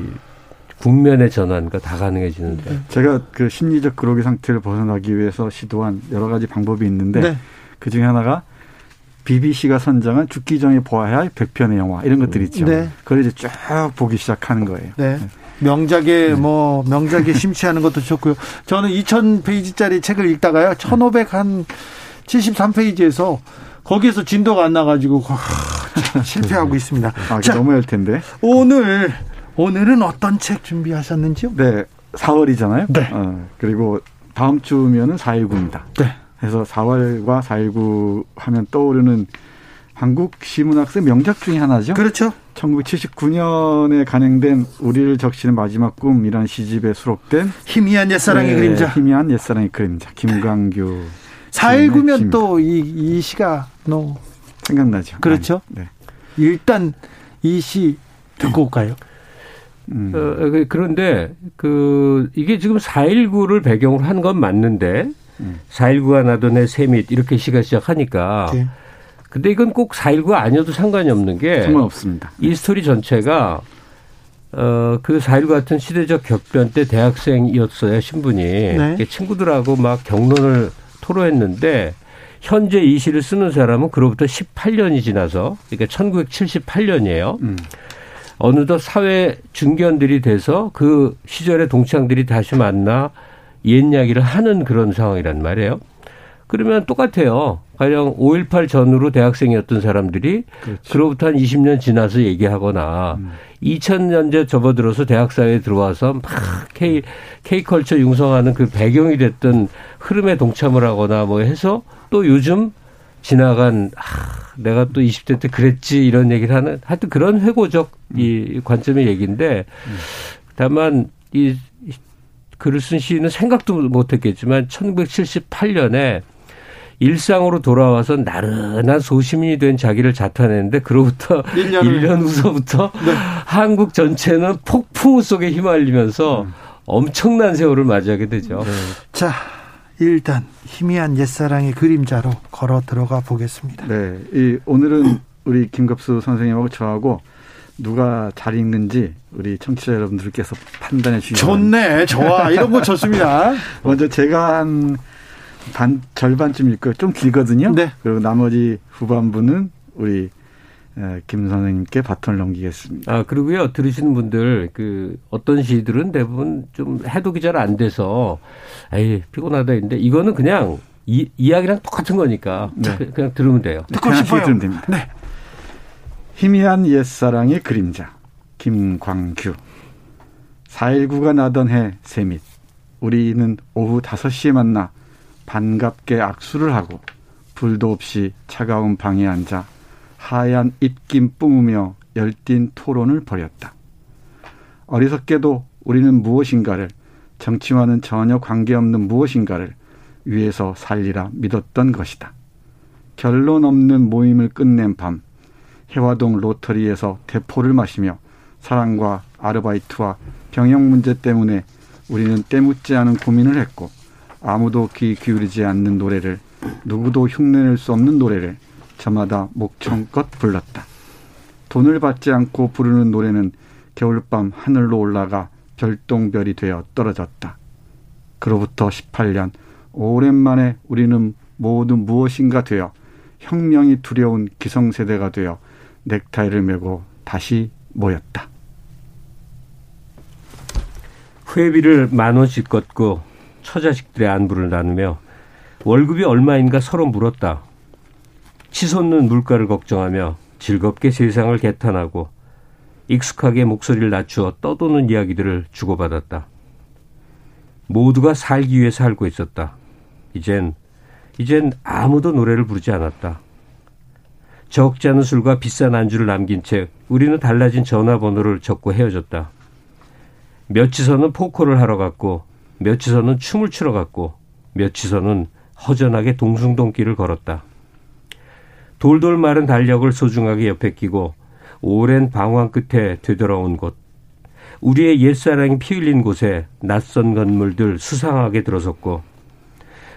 국면의 전환과 다 가능해지는데 네. 제가 그 심리적 그로기 상태를 벗어나기 위해서 시도한 여러 가지 방법이 있는데 네. 그 중에 하나가 BBC가 선정한 죽기 전에 보아야 할 100편의 영화 이런 것들 있죠. 네. 그걸 이제 쭉 보기 시작하는 거예요. 네. 네. 명작에 네. 뭐 명작에 심취하는 것도 좋고요. 저는 2000페이지짜리 책을 읽다가요. 1500한 73페이지에서 거기에서 진도가 안 나가지고 실패하고 있습니다. 아, 자, 너무 할 텐데. 오늘 오늘은 어떤 책 준비하셨는지요? 네, 4월이잖아요. 네. 어, 그리고 다음 주면은 4.19입니다. 네. 그래서 4월과 4.19 하면 떠오르는 한국 시문학의 명작 중의 하나죠. 그렇죠. 1979년에 간행된 우리를 적시는 마지막 꿈이라는 시집에 수록된 희미한 옛사랑의 네, 그림자. 희미한 옛사랑의 그림자. 김광규. 4.19면 또 이 이 시가 너 생각나죠. 그렇죠. 네. 일단 이 시 듣고 올까요? 음. 어, 그, 그런데 그 이게 지금 4.19를 배경으로 한 건 맞는데 음. 4.19가 나던 애 세밋 이렇게 시가 시작하니까 네. 근데 이건 꼭 4.19 아니어도 상관이 없는 게 상관없습니다. 이 스토리 전체가 어, 그 4.19 같은 시대적 격변 때 대학생이었어요, 신분이. 네. 친구들하고 막 경론을 토로했는데 현재 이 시를 쓰는 사람은 그로부터 18년이 지나서 그러니까 1978년이에요. 음. 어느덧 사회 중견들이 돼서 그 시절의 동창들이 다시 만나 옛 이야기를 하는 그런 상황이란 말이에요. 그러면 똑같아요. 가령 5.18 전후로 대학생이었던 사람들이 그렇지. 그로부터 한 20년 지나서 얘기하거나 음. 2000년대 접어들어서 대학사회에 들어와서 막 K, K컬처 융성하는 그 배경이 됐던 흐름에 동참을 하거나 뭐 해서 또 요즘 지나간 아, 내가 또 20대 때 그랬지 이런 얘기를 하는 하여튼 그런 회고적 이 관점의 얘기인데 다만 이 글을 쓴 시인은 생각도 못했겠지만 1978년에 일상으로 돌아와서 나른한 소시민이 된 자기를 자타내는데 그로부터 1년, 1년 후서부터 네. 한국 전체는 폭풍 속에 휘말리면서 음. 엄청난 세월을 맞이하게 되죠. 네. 자, 일단 희미한 옛사랑의 그림자로 걸어 들어가 보겠습니다. 네, 이 오늘은 우리 김갑수 선생님하고 저하고 누가 잘 읽는지 우리 청취자 여러분들께서 판단해 주시기 좋네, 좋아. 이런 거 좋습니다. 먼저 제가 한 반 절반쯤 읽고 좀 길거든요. 네. 그리고 나머지 후반부는 우리 김 선생님께 바톤을 넘기겠습니다. 아 그리고요 들으시는 분들 그 어떤 시들은 대부분 좀 해독이 잘 안 돼서 에이 피곤하다 했는데 이거는 그냥 이, 이야기랑 똑같은 거니까 네. 그냥 들으면 돼요. 듣고 싶어요. 들으면 됩니다. 네. 희미한 옛사랑의 그림자 김광규 4.19가 나던 해 세밑 우리는 오후 5시에 만나 반갑게 악수를 하고 불도 없이 차가운 방에 앉아 하얀 입김 뿜으며 열띤 토론을 벌였다. 어리석게도 우리는 무엇인가를 정치와는 전혀 관계없는 무엇인가를 위해서 살리라 믿었던 것이다. 결론 없는 모임을 끝낸 밤 해화동 로터리에서 대포를 마시며 사랑과 아르바이트와 병역 문제 때문에 우리는 때묻지 않은 고민을 했고 아무도 귀 기울이지 않는 노래를 누구도 흉내낼 수 없는 노래를 저마다 목청껏 불렀다. 돈을 받지 않고 부르는 노래는 겨울밤 하늘로 올라가 별똥별이 되어 떨어졌다. 그로부터 18년 오랜만에 우리는 모두 무엇인가 되어 혁명이 두려운 기성세대가 되어 넥타이를 메고 다시 모였다. 회비를 만 원씩 걷고 처자식들의 안부를 나누며 월급이 얼마인가 서로 물었다. 치솟는 물가를 걱정하며 즐겁게 세상을 개탄하고 익숙하게 목소리를 낮추어 떠도는 이야기들을 주고받았다. 모두가 살기 위해 살고 있었다. 이젠, 이젠 아무도 노래를 부르지 않았다. 적지 않은 술과 비싼 안주를 남긴 채 우리는 달라진 전화번호를 적고 헤어졌다. 며치서는 포코를 하러 갔고, 며치서는 춤을 추러 갔고, 며치서는 허전하게 동숭동길을 걸었다. 돌돌 마른 달력을 소중하게 옆에 끼고 오랜 방황 끝에 되돌아온 곳. 우리의 옛사랑이 피 흘린 곳에 낯선 건물들 수상하게 들어섰고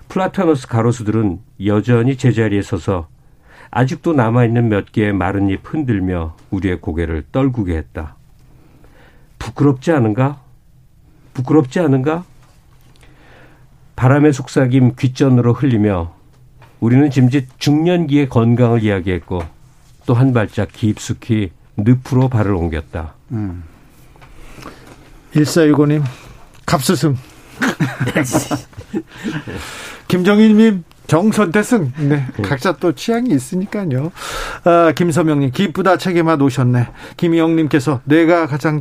플라타너스 가로수들은 여전히 제자리에 서서 아직도 남아있는 몇 개의 마른 잎 흔들며 우리의 고개를 떨구게 했다. 부끄럽지 않은가? 부끄럽지 않은가? 바람에 속삭임 귓전으로 흘리며 우리는 짐짓 중년기의 건강을 이야기했고 또 한 발짝 깊숙이 늪으로 발을 옮겼다. 음. 1465님, 갑수승. 김정희님, 정선태승. 네. 네. 각자 또 취향이 있으니까요. 아, 김서명님, 기쁘다 책의 맛 오셨네. 김희영님께서 내가 가장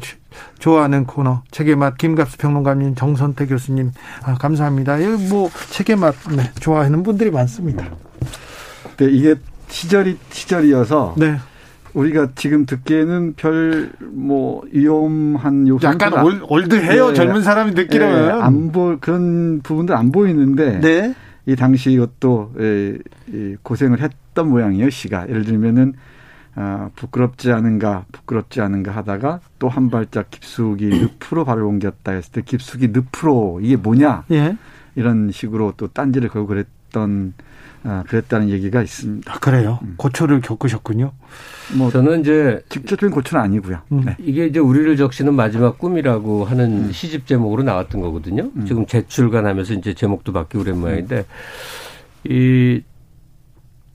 좋아하는 코너, 책의 맛, 김갑수 평론가님, 정선태 교수님, 아, 감사합니다. 여기 뭐, 책의 맛, 네, 좋아하는 분들이 많습니다. 네, 이게 시절이, 시절이어서. 네. 우리가 지금 듣기에는 별 뭐 위험한 요소 약간 올, 올드해요 네. 젊은 사람이 듣기로는 네. 안보 그런 부분들 안 보이는데 네. 이 당시 이것도 고생을 했던 모양이에요 시가 예를 들면은 아, 부끄럽지 않은가 부끄럽지 않은가 하다가 또 한 발짝 깊숙이 늪으로 발을 옮겼다 했을 때 깊숙이 늪으로 이게 뭐냐 예. 이런 식으로 또 딴지를 걸고 그랬던 아, 그랬다는 얘기가 있습니다. 아, 그래요? 음. 고초를 겪으셨군요. 뭐 저는 이제 직접적인 고초는 아니고요. 음. 네. 이게 이제 우리를 적시는 마지막 꿈이라고 하는 음. 시집 제목으로 나왔던 거거든요. 음. 지금 재출간하면서 이제 제목도 바뀌고 그런 모양인데 이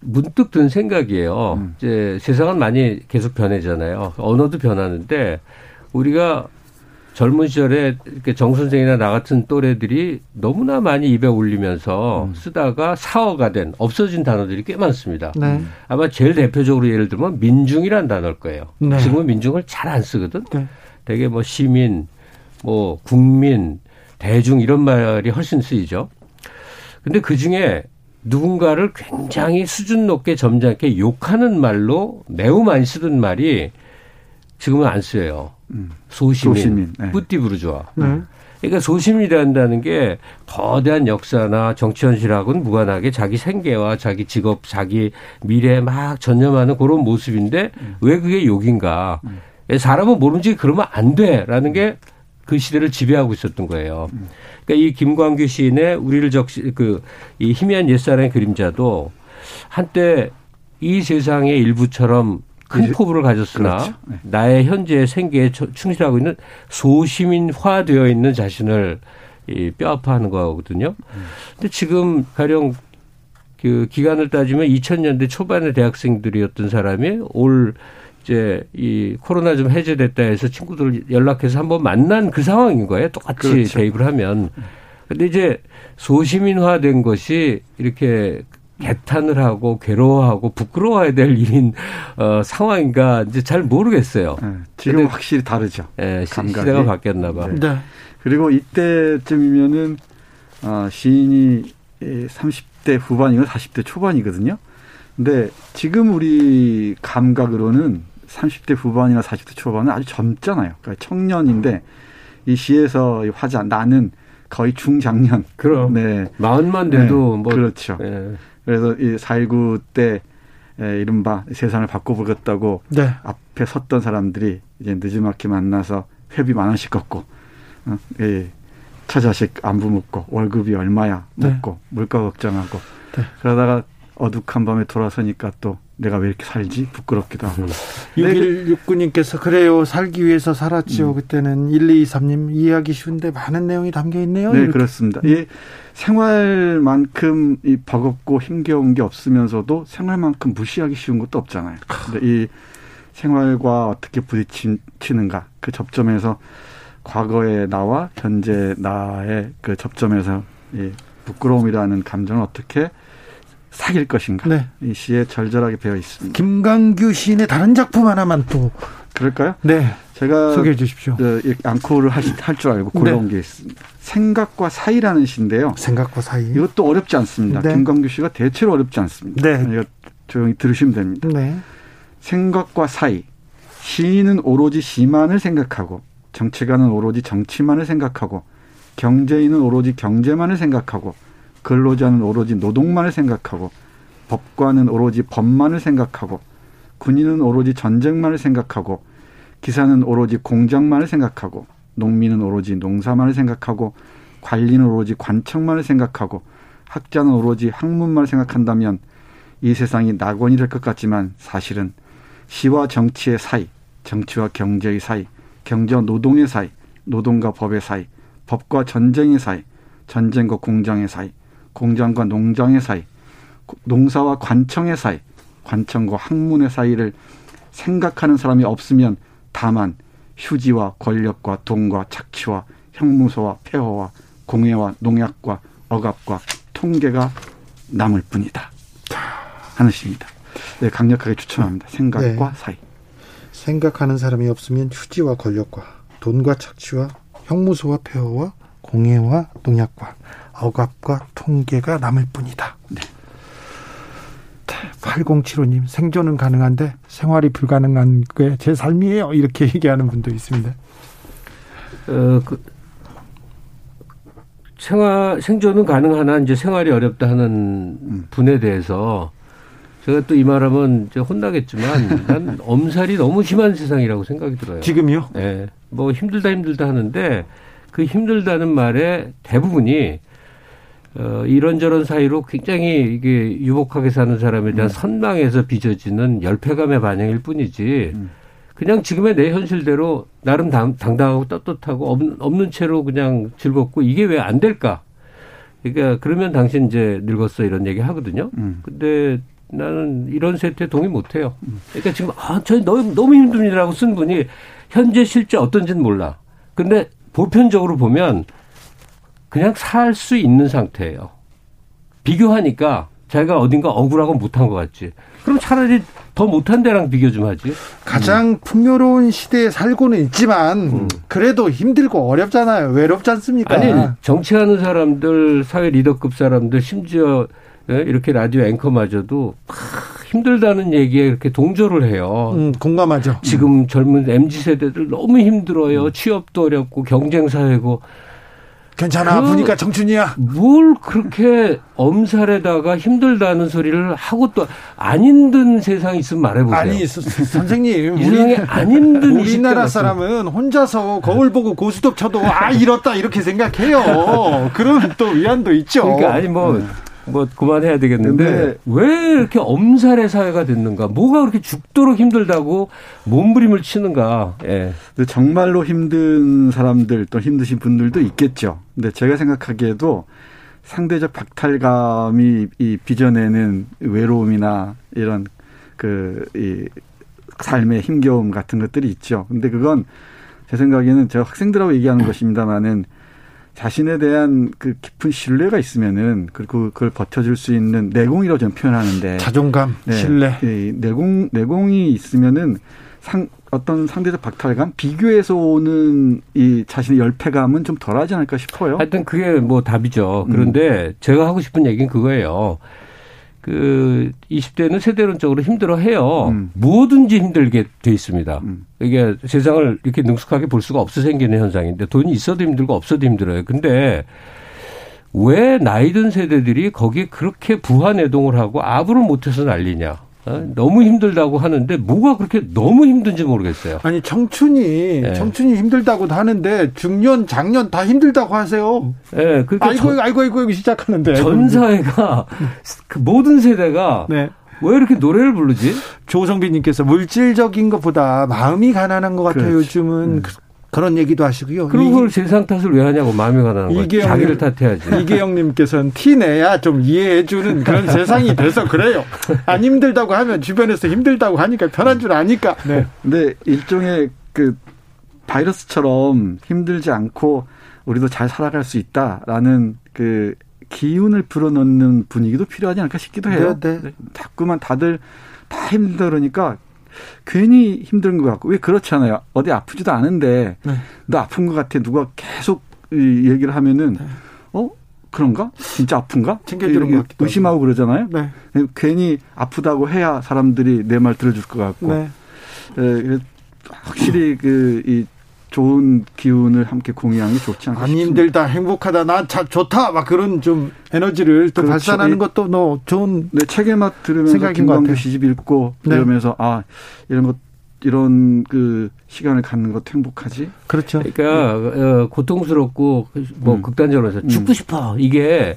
문득 든 생각이에요. 음. 이제 세상은 많이 계속 변해잖아요. 언어도 변하는데 우리가 젊은 시절에 이렇게 정 선생이나 나 같은 또래들이 너무나 많이 입에 올리면서 음. 쓰다가 사어가 된 없어진 단어들이 꽤 많습니다. 네. 아마 제일 대표적으로 예를 들면 민중이란 단어일 거예요. 네. 지금은 민중을 잘 안 쓰거든. 네. 되게 뭐 시민, 뭐 국민, 대중 이런 말이 훨씬 쓰이죠. 근데 그 중에 누군가를 굉장히 수준 높게 점잖게 욕하는 말로 매우 많이 쓰던 말이 지금은 안 쓰여요. 음. 소시민, 소시민. 네. 뿌띠 부르주아. 네. 그러니까 소심이란다는 게 거대한 역사나 정치 현실하고는 무관하게 자기 생계와 자기 직업, 자기 미래에 막 전념하는 그런 모습인데 음. 왜 그게 욕인가? 음. 사람은 모르는지 그러면 안 돼라는 게 그 시대를 지배하고 있었던 거예요. 음. 그러니까 이 김광규 시인의 우리를 적시 그이 희미한 옛사랑의 그림자도 한때 이 세상의 일부처럼 큰 포부를 가졌으나 그렇죠. 네. 나의 현재 생계에 충실하고 있는 소시민화되어 있는 자신을 이 뼈아파하는 거거든요. 음. 근데 지금 가령 그 기간을 따지면 2000년대 초반의 대학생들이었던 사람이 올 이제 이 코로나 좀 해제됐다 해서 친구들 연락해서 한번 만난 그 상황인 거예요. 똑같이 그렇죠. 대입을 하면. 근데 이제 소시민화된 것이 이렇게 개탄을 하고 괴로워하고 부끄러워야 될 일인 어, 상황인가 이제 잘 모르겠어요. 네, 지금 확실히 다르죠. 네, 감각이. 시대가 바뀌었나 봐. 네. 네. 그리고 이때쯤이면은 어, 시인이 30대 후반이고 40대 초반이거든요. 근데 지금 우리 감각으로는 30대 후반이나 40대 초반은 아주 젊잖아요. 그러니까 청년인데 이 시에서 화자 나는 거의 중장년. 그럼. 네. 마흔만 돼도 네. 뭐 그렇죠. 네. 그래서 이 4.19때 에, 이른바 세상을 바꿔보겠다고 네. 앞에 섰던 사람들이 이제 늦지막히 만나서 회비 만 원씩 걷고 어, 예, 처자식 안부 묻고 월급이 얼마야 묻고 네. 물가 걱정하고 네. 그러다가 어둑한 밤에 돌아서니까 또 내가 왜 이렇게 살지 부끄럽기도 하고. 6169님께서 그래요 살기 위해서 살았지요. 음. 그때는 1223님 이해하기 쉬운데 많은 내용이 담겨 있네요. 네 이렇게. 그렇습니다. 음. 이 생활만큼 이 버겁고 힘겨운 게 없으면서도 생활만큼 무시하기 쉬운 것도 없잖아요. 근데 이 생활과 어떻게 부딪히는가 그 접점에서 과거의 나와 현재 나의 그 접점에서 이 부끄러움이라는 감정을 어떻게 사귈 것인가. 네. 이 시에 절절하게 배어 있습니다. 김강규 시인의 다른 작품 하나만 또 그럴까요? 네. 제가 소개해 주십시오. 그 앙코를 할 줄 알고 골라온 네. 게 있습니다. 생각과 사이라는 시인데요. 생각과 사이. 이것도 어렵지 않습니다. 네. 김광규 씨가 대체로 어렵지 않습니다. 네. 이거 조용히 들으시면 됩니다. 네. 생각과 사이. 시인은 오로지 시만을 생각하고 정치가는 오로지 정치만을 생각하고 경제인은 오로지 경제만을 생각하고 근로자는 오로지 노동만을 생각하고 법관은 오로지 법만을 생각하고 군인은 오로지 전쟁만을 생각하고 기사는 오로지 공장만을 생각하고 농민은 오로지 농사만을 생각하고 관리는 오로지 관청만을 생각하고 학자는 오로지 학문만을 생각한다면 이 세상이 낙원이 될 것 같지만 사실은 시와 정치의 사이, 정치와 경제의 사이, 경제와 노동의 사이, 노동과 법의 사이, 법과 전쟁의 사이, 전쟁과 공장의 사이, 공장과 농장의 사이, 농사와 관청의 사이, 관청과 학문의 사이를 생각하는 사람이 없으면 다만 휴지와 권력과 돈과 착취와 형무소와 폐허와 공해와 농약과 억압과 통계가 남을 뿐이다. 하는 시입니다. 네, 강력하게 추천합니다. 생각과 네. 사이. 생각하는 사람이 없으면 휴지와 권력과 돈과 착취와 형무소와 폐허와 공해와 농약과 억압과 통계가 남을 뿐이다. 네. 8075님 생존은 가능한데 생활이 불가능한 게 제 삶이에요. 이렇게 얘기하는 분도 있습니다. 어, 그 생활 생존은 가능하나 이제 생활이 어렵다 하는 분에 대해서 제가 또 이 말하면 이제 혼나겠지만 난 엄살이 너무 심한 세상이라고 생각이 들어요. 지금요? 네. 뭐 힘들다 힘들다 하는데 그 힘들다는 말의 대부분이 어, 이런저런 사이로 굉장히 이게 유복하게 사는 사람에 대한 음. 선망에서 빚어지는 열패감의 반영일 뿐이지 음. 그냥 지금의 내 현실대로 나름 당, 당당하고 떳떳하고 없는, 없는 채로 그냥 즐겁고 이게 왜 안 될까? 그러니까 그러면 당신 이제 늙었어 이런 얘기 하거든요. 음. 근데 나는 이런 세태에 동의 못 해요. 음. 그러니까 지금 아, 저 너무, 너무 힘듭니다라고 쓴 분이 현재 실제 어떤지는 몰라. 근데 보편적으로 보면 그냥 살 수 있는 상태예요. 비교하니까 자기가 어딘가 억울하고 못한 것 같지. 그럼 차라리 더 못한 데랑 비교 좀 하지. 가장 음. 풍요로운 시대에 살고는 있지만 음. 그래도 힘들고 어렵잖아요. 외롭지 않습니까? 아니 정치하는 사람들, 사회 리더급 사람들, 심지어 예, 이렇게 라디오 앵커마저도 힘들다는 얘기에 이렇게 동조를 해요. 음, 공감하죠. 지금 젊은 mz 세대들 너무 힘들어요. 취업도 어렵고 경쟁 사회고. 괜찮아. 그 보니까 청춘이야. 뭘 그렇게 엄살에다가 힘들다는 소리를 하고 또 안 힘든 세상이 있으면 말해보세요. 아니 선생님, 우리 안 힘든 우리나라 사람은 혼자서 거울 보고 고스톱 쳐도 아 이렇다 이렇게 생각해요. 그런 또 위안도 있죠. 그러니까 아니 뭐 뭐 그만해야 되겠는데 왜 이렇게 엄살의 사회가 됐는가? 뭐가 그렇게 죽도록 힘들다고 몸부림을 치는가? 예. 근데 정말로 힘든 사람들 또 힘드신 분들도 있겠죠. 근데 제가 생각하기에도 상대적 박탈감이 이 빚어내는 외로움이나 이런 그 이 삶의 힘겨움 같은 것들이 있죠. 근데 그건 제 생각에는 제가 학생들하고 얘기하는 것입니다만은 자신에 대한 그 깊은 신뢰가 있으면은 그리고 그걸 버텨줄 수 있는 내공이라고 저는 표현하는데 자존감, 네, 신뢰, 네, 내공 내공이 있으면은 상 어떤 상대적 박탈감, 비교에서 오는 이 자신의 열패감은 좀 덜하지 않을까 싶어요. 하여튼 그게 뭐 답이죠. 그런데 음. 제가 하고 싶은 얘기는 그거예요. 그 20대는 세대론적으로 힘들어 해요. 음. 뭐든지 힘들게 돼 있습니다. 음. 이게 세상을 이렇게 능숙하게 볼 수가 없어 생기는 현상인데 돈이 있어도 힘들고 없어도 힘들어요. 근데 왜 나이 든 세대들이 거기에 그렇게 부하내동을 하고 아부를 못해서 난리냐. 어? 너무 힘들다고 하는데 뭐가 그렇게 너무 힘든지 모르겠어요. 아니 청춘이 네. 청춘이 힘들다고 하는데 중년 장년 다 힘들다고 하세요. 네, 그러니까 아이고 전, 아이고 아이고 시작하는데 전 사회가 그 모든 세대가 네. 왜 이렇게 노래를 부르지? 조성빈님께서 물질적인 것보다 마음이 가난한 것 같아요. 그렇지. 요즘은 음. 그런 얘기도 하시고요. 그런 걸 세상 탓을 왜 하냐고 마음이 가는 거예요. 자기를 탓해야지. 이계영님께서는 티 내야 좀 이해해주는 그런 세상이 돼서 그래요. 안 힘들다고 하면 주변에서 힘들다고 하니까 편한 줄 아니까. 네. 근데 일종의 그 바이러스처럼 힘들지 않고 우리도 잘 살아갈 수 있다라는 그 기운을 불어넣는 분위기도 필요하지 않을까 싶기도 해요. 네, 네. 자꾸만 다들 다 힘들다 그러니까 괜히 힘든 것 같고 왜 그렇잖아요. 어디 아프지도 않은데 네. 너 아픈 것 같아 누가 계속 이 얘기를 하면은 네. 어 그런가? 진짜 아픈가? 챙겨주는 것 같기도 의심하고 그러잖아요. 네. 괜히 아프다고 해야 사람들이 내 말 들어줄 것 같고. 네. 에, 확실히 그 이 좋은 기운을 함께 공유하는 게 좋지 않겠습니까? 안 힘들다, 행복하다, 나 자, 좋다, 막 그런 좀 에너지를 또 그렇죠. 발산하는 것도 너 좋은 네, 책에 막 들으면서 김광규 시집 읽고 네. 이러면서 아 이런 것 이런 그 시간을 갖는 것 행복하지. 그렇죠. 그러니까 어, 고통스럽고 뭐 음. 극단적으로 해서 죽고 음. 싶어 이게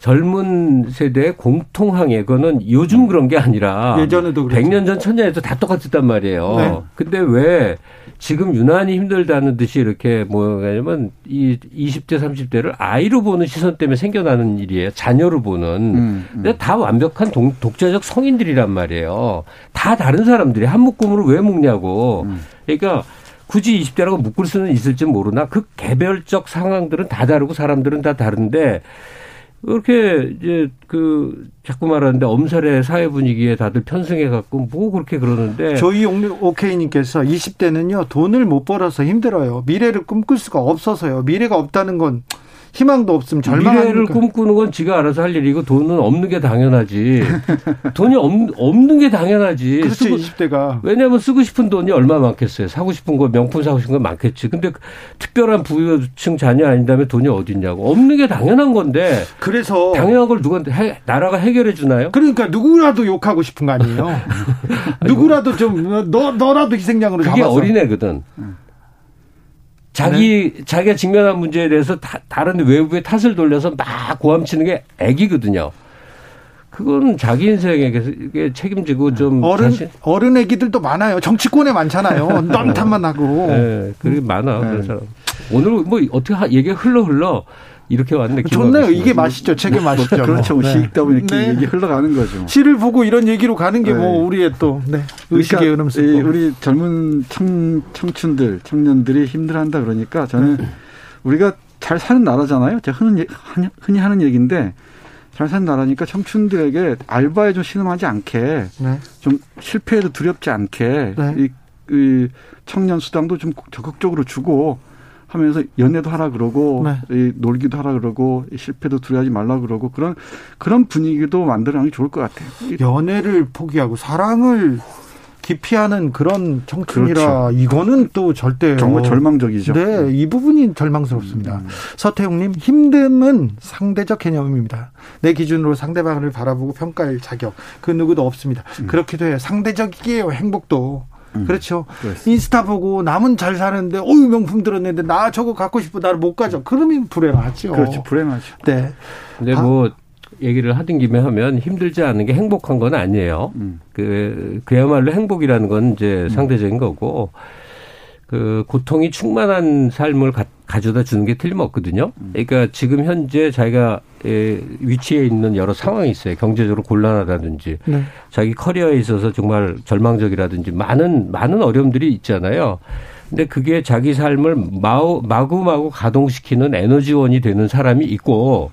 젊은 세대의 공통항해 그거는 요즘 그런 게 아니라 예전에도 그랬죠. 100년 전, 1000년에도 다 똑같았단 말이에요. 네. 근데 왜 지금 유난히 힘들다는 듯이 이렇게 뭐냐면 이 20대 30대를 아이로 보는 시선 때문에 생겨나는 일이에요. 자녀로 보는. 음, 음. 근데 다 완벽한 동, 독자적 성인들이란 말이에요. 다 다른 사람들이 한 묶음으로 왜 묶냐고. 음. 그러니까 굳이 20대라고 묶을 수는 있을지 모르나 그 개별적 상황들은 다 다르고 사람들은 다 다른데 그렇게 이제 그 자꾸 말하는데 엄살의 사회 분위기에 다들 편승해 갖고 뭐 그렇게 그러는데 저희 오케이님께서 20대는요 돈을 못 벌어서 힘들어요. 미래를 꿈꿀 수가 없어서요. 미래가 없다는 건 희망도 없으면 절망하니까. 미래를 꿈꾸는 건 지가 알아서 할 일이고 돈은 없는 게 당연하지. 돈이 없, 없는 게 당연하지. 쓰고, 20대가. 왜냐하면 쓰고 싶은 돈이 얼마 많겠어요. 사고 싶은 거 명품 사고 싶은 거 많겠지. 근데 특별한 부유층 자녀 아닌다면 돈이 어디 있냐고. 없는 게 당연한 건데. 그래서 당연한 걸 누가 해, 나라가 해결해 주나요? 그러니까 누구라도 욕하고 싶은 거 아니에요. 누구라도 좀 너 너라도 희생양으로 그게 잡아서. 어린애거든. 자기 네. 자기가 직면한 문제에 대해서 다, 다른 외부의 탓을 돌려서 막 고함치는 게 애기거든요. 그건 자기 인생에 책임지고 좀 어른 자신... 어른 애기들도 많아요. 정치권에 많잖아요. 넌 탓만 하고. 네, 그게 많아. 네. 사람. 오늘 뭐 어떻게 얘기 흘러 흘러 이렇게 왔네. 좋네요. 이게 맛이죠. 책의 뭐 맛이죠. 그렇죠. 뭐. 시익다 보니 네. 얘기 흘러가는 거죠. 시를 보고 이런 얘기로 가는 게뭐 네. 우리의 또 네. 의식의 그러니까 우리 젊은 청, 청춘들, 청년들이 힘들어한다 그러니까 저는 네. 우리가 잘 사는 나라잖아요. 제가 흔히, 흔히 하는 얘기인데 잘 사는 나라니까 청춘들에게 알바에 좀 신음하지 않게 네. 좀 실패해도 두렵지 않게 네. 이, 이 청년 수당도 좀 적극적으로 주고 하면서 연애도 하라 그러고 네. 놀기도 하라 그러고 실패도 두려워하지 말라 그러고 그런 그런 분위기도 만들어가는 게 좋을 것 같아요. 연애를 포기하고 사랑을 기피하는 그런 청춘이라 그렇죠. 이거는 또 절대 정말 절망적이죠. 네, 이 부분이 절망스럽습니다. 음. 서태웅님 힘듦은 상대적 개념입니다. 내 기준으로 상대방을 바라보고 평가할 자격 그 누구도 없습니다. 음. 그렇기도 해요. 상대적이에요. 행복도. 음. 그렇죠. 그렇습니다. 인스타 보고 남은 잘 사는데 어유 명품 들었는데 나 저거 갖고 싶어 나를 못 가져. 그러면 불행하죠. 그렇죠. 불행하죠. 네. 근데 아. 뭐 얘기를 하던 김에 하면 힘들지 않은 게 행복한 건 아니에요. 음. 그 그야말로 행복이라는 건 이제 음. 상대적인 거고 그 고통이 충만한 삶을 가, 져다 주는 게 틀림없거든요. 음. 그러니까 지금 현재 자기가 에, 위치에 있는 여러 상황이 있어요. 경제적으로 곤란하다든지 네. 자기 커리어에 있어서 정말 절망적이라든지 많은 많은 어려움들이 있잖아요. 근데 그게 자기 삶을 마구 마구 가동시키는 에너지원이 되는 사람이 있고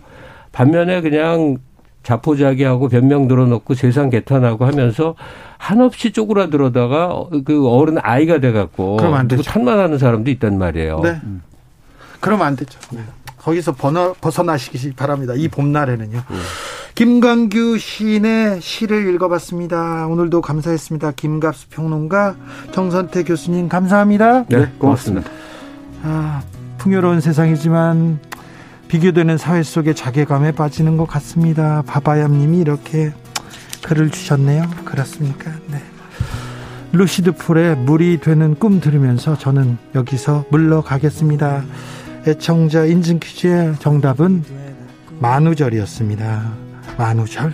반면에 그냥 자포자기하고 변명 들어놓고 세상 개탄하고 하면서 한없이 쪼그라들어다가 그 어른 아이가 돼갖고 되죠. 탄만하는 사람도 있단 말이에요. 네. 음. 그러면 안 되죠. 네. 거기서 번어, 벗어나시기 바랍니다. 이 봄날에는요. 네. 김광규 시인의 시를 읽어봤습니다. 오늘도 감사했습니다. 김갑수 평론가, 정선태 교수님 감사합니다. 네, 고맙습니다. 아, 풍요로운 세상이지만 비교되는 사회 속에 자괴감에 빠지는 것 같습니다. 바바얌님이 이렇게 글을 주셨네요. 그렇습니까? 네. 루시드 풀의 물이 되는 꿈 들으면서 저는 여기서 물러가겠습니다. 애청자 인증 퀴즈의 정답은 만우절이었습니다. 만우절.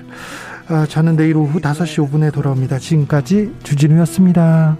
아, 저는 내일 오후 5시 5분에 돌아옵니다. 지금까지 주진우였습니다.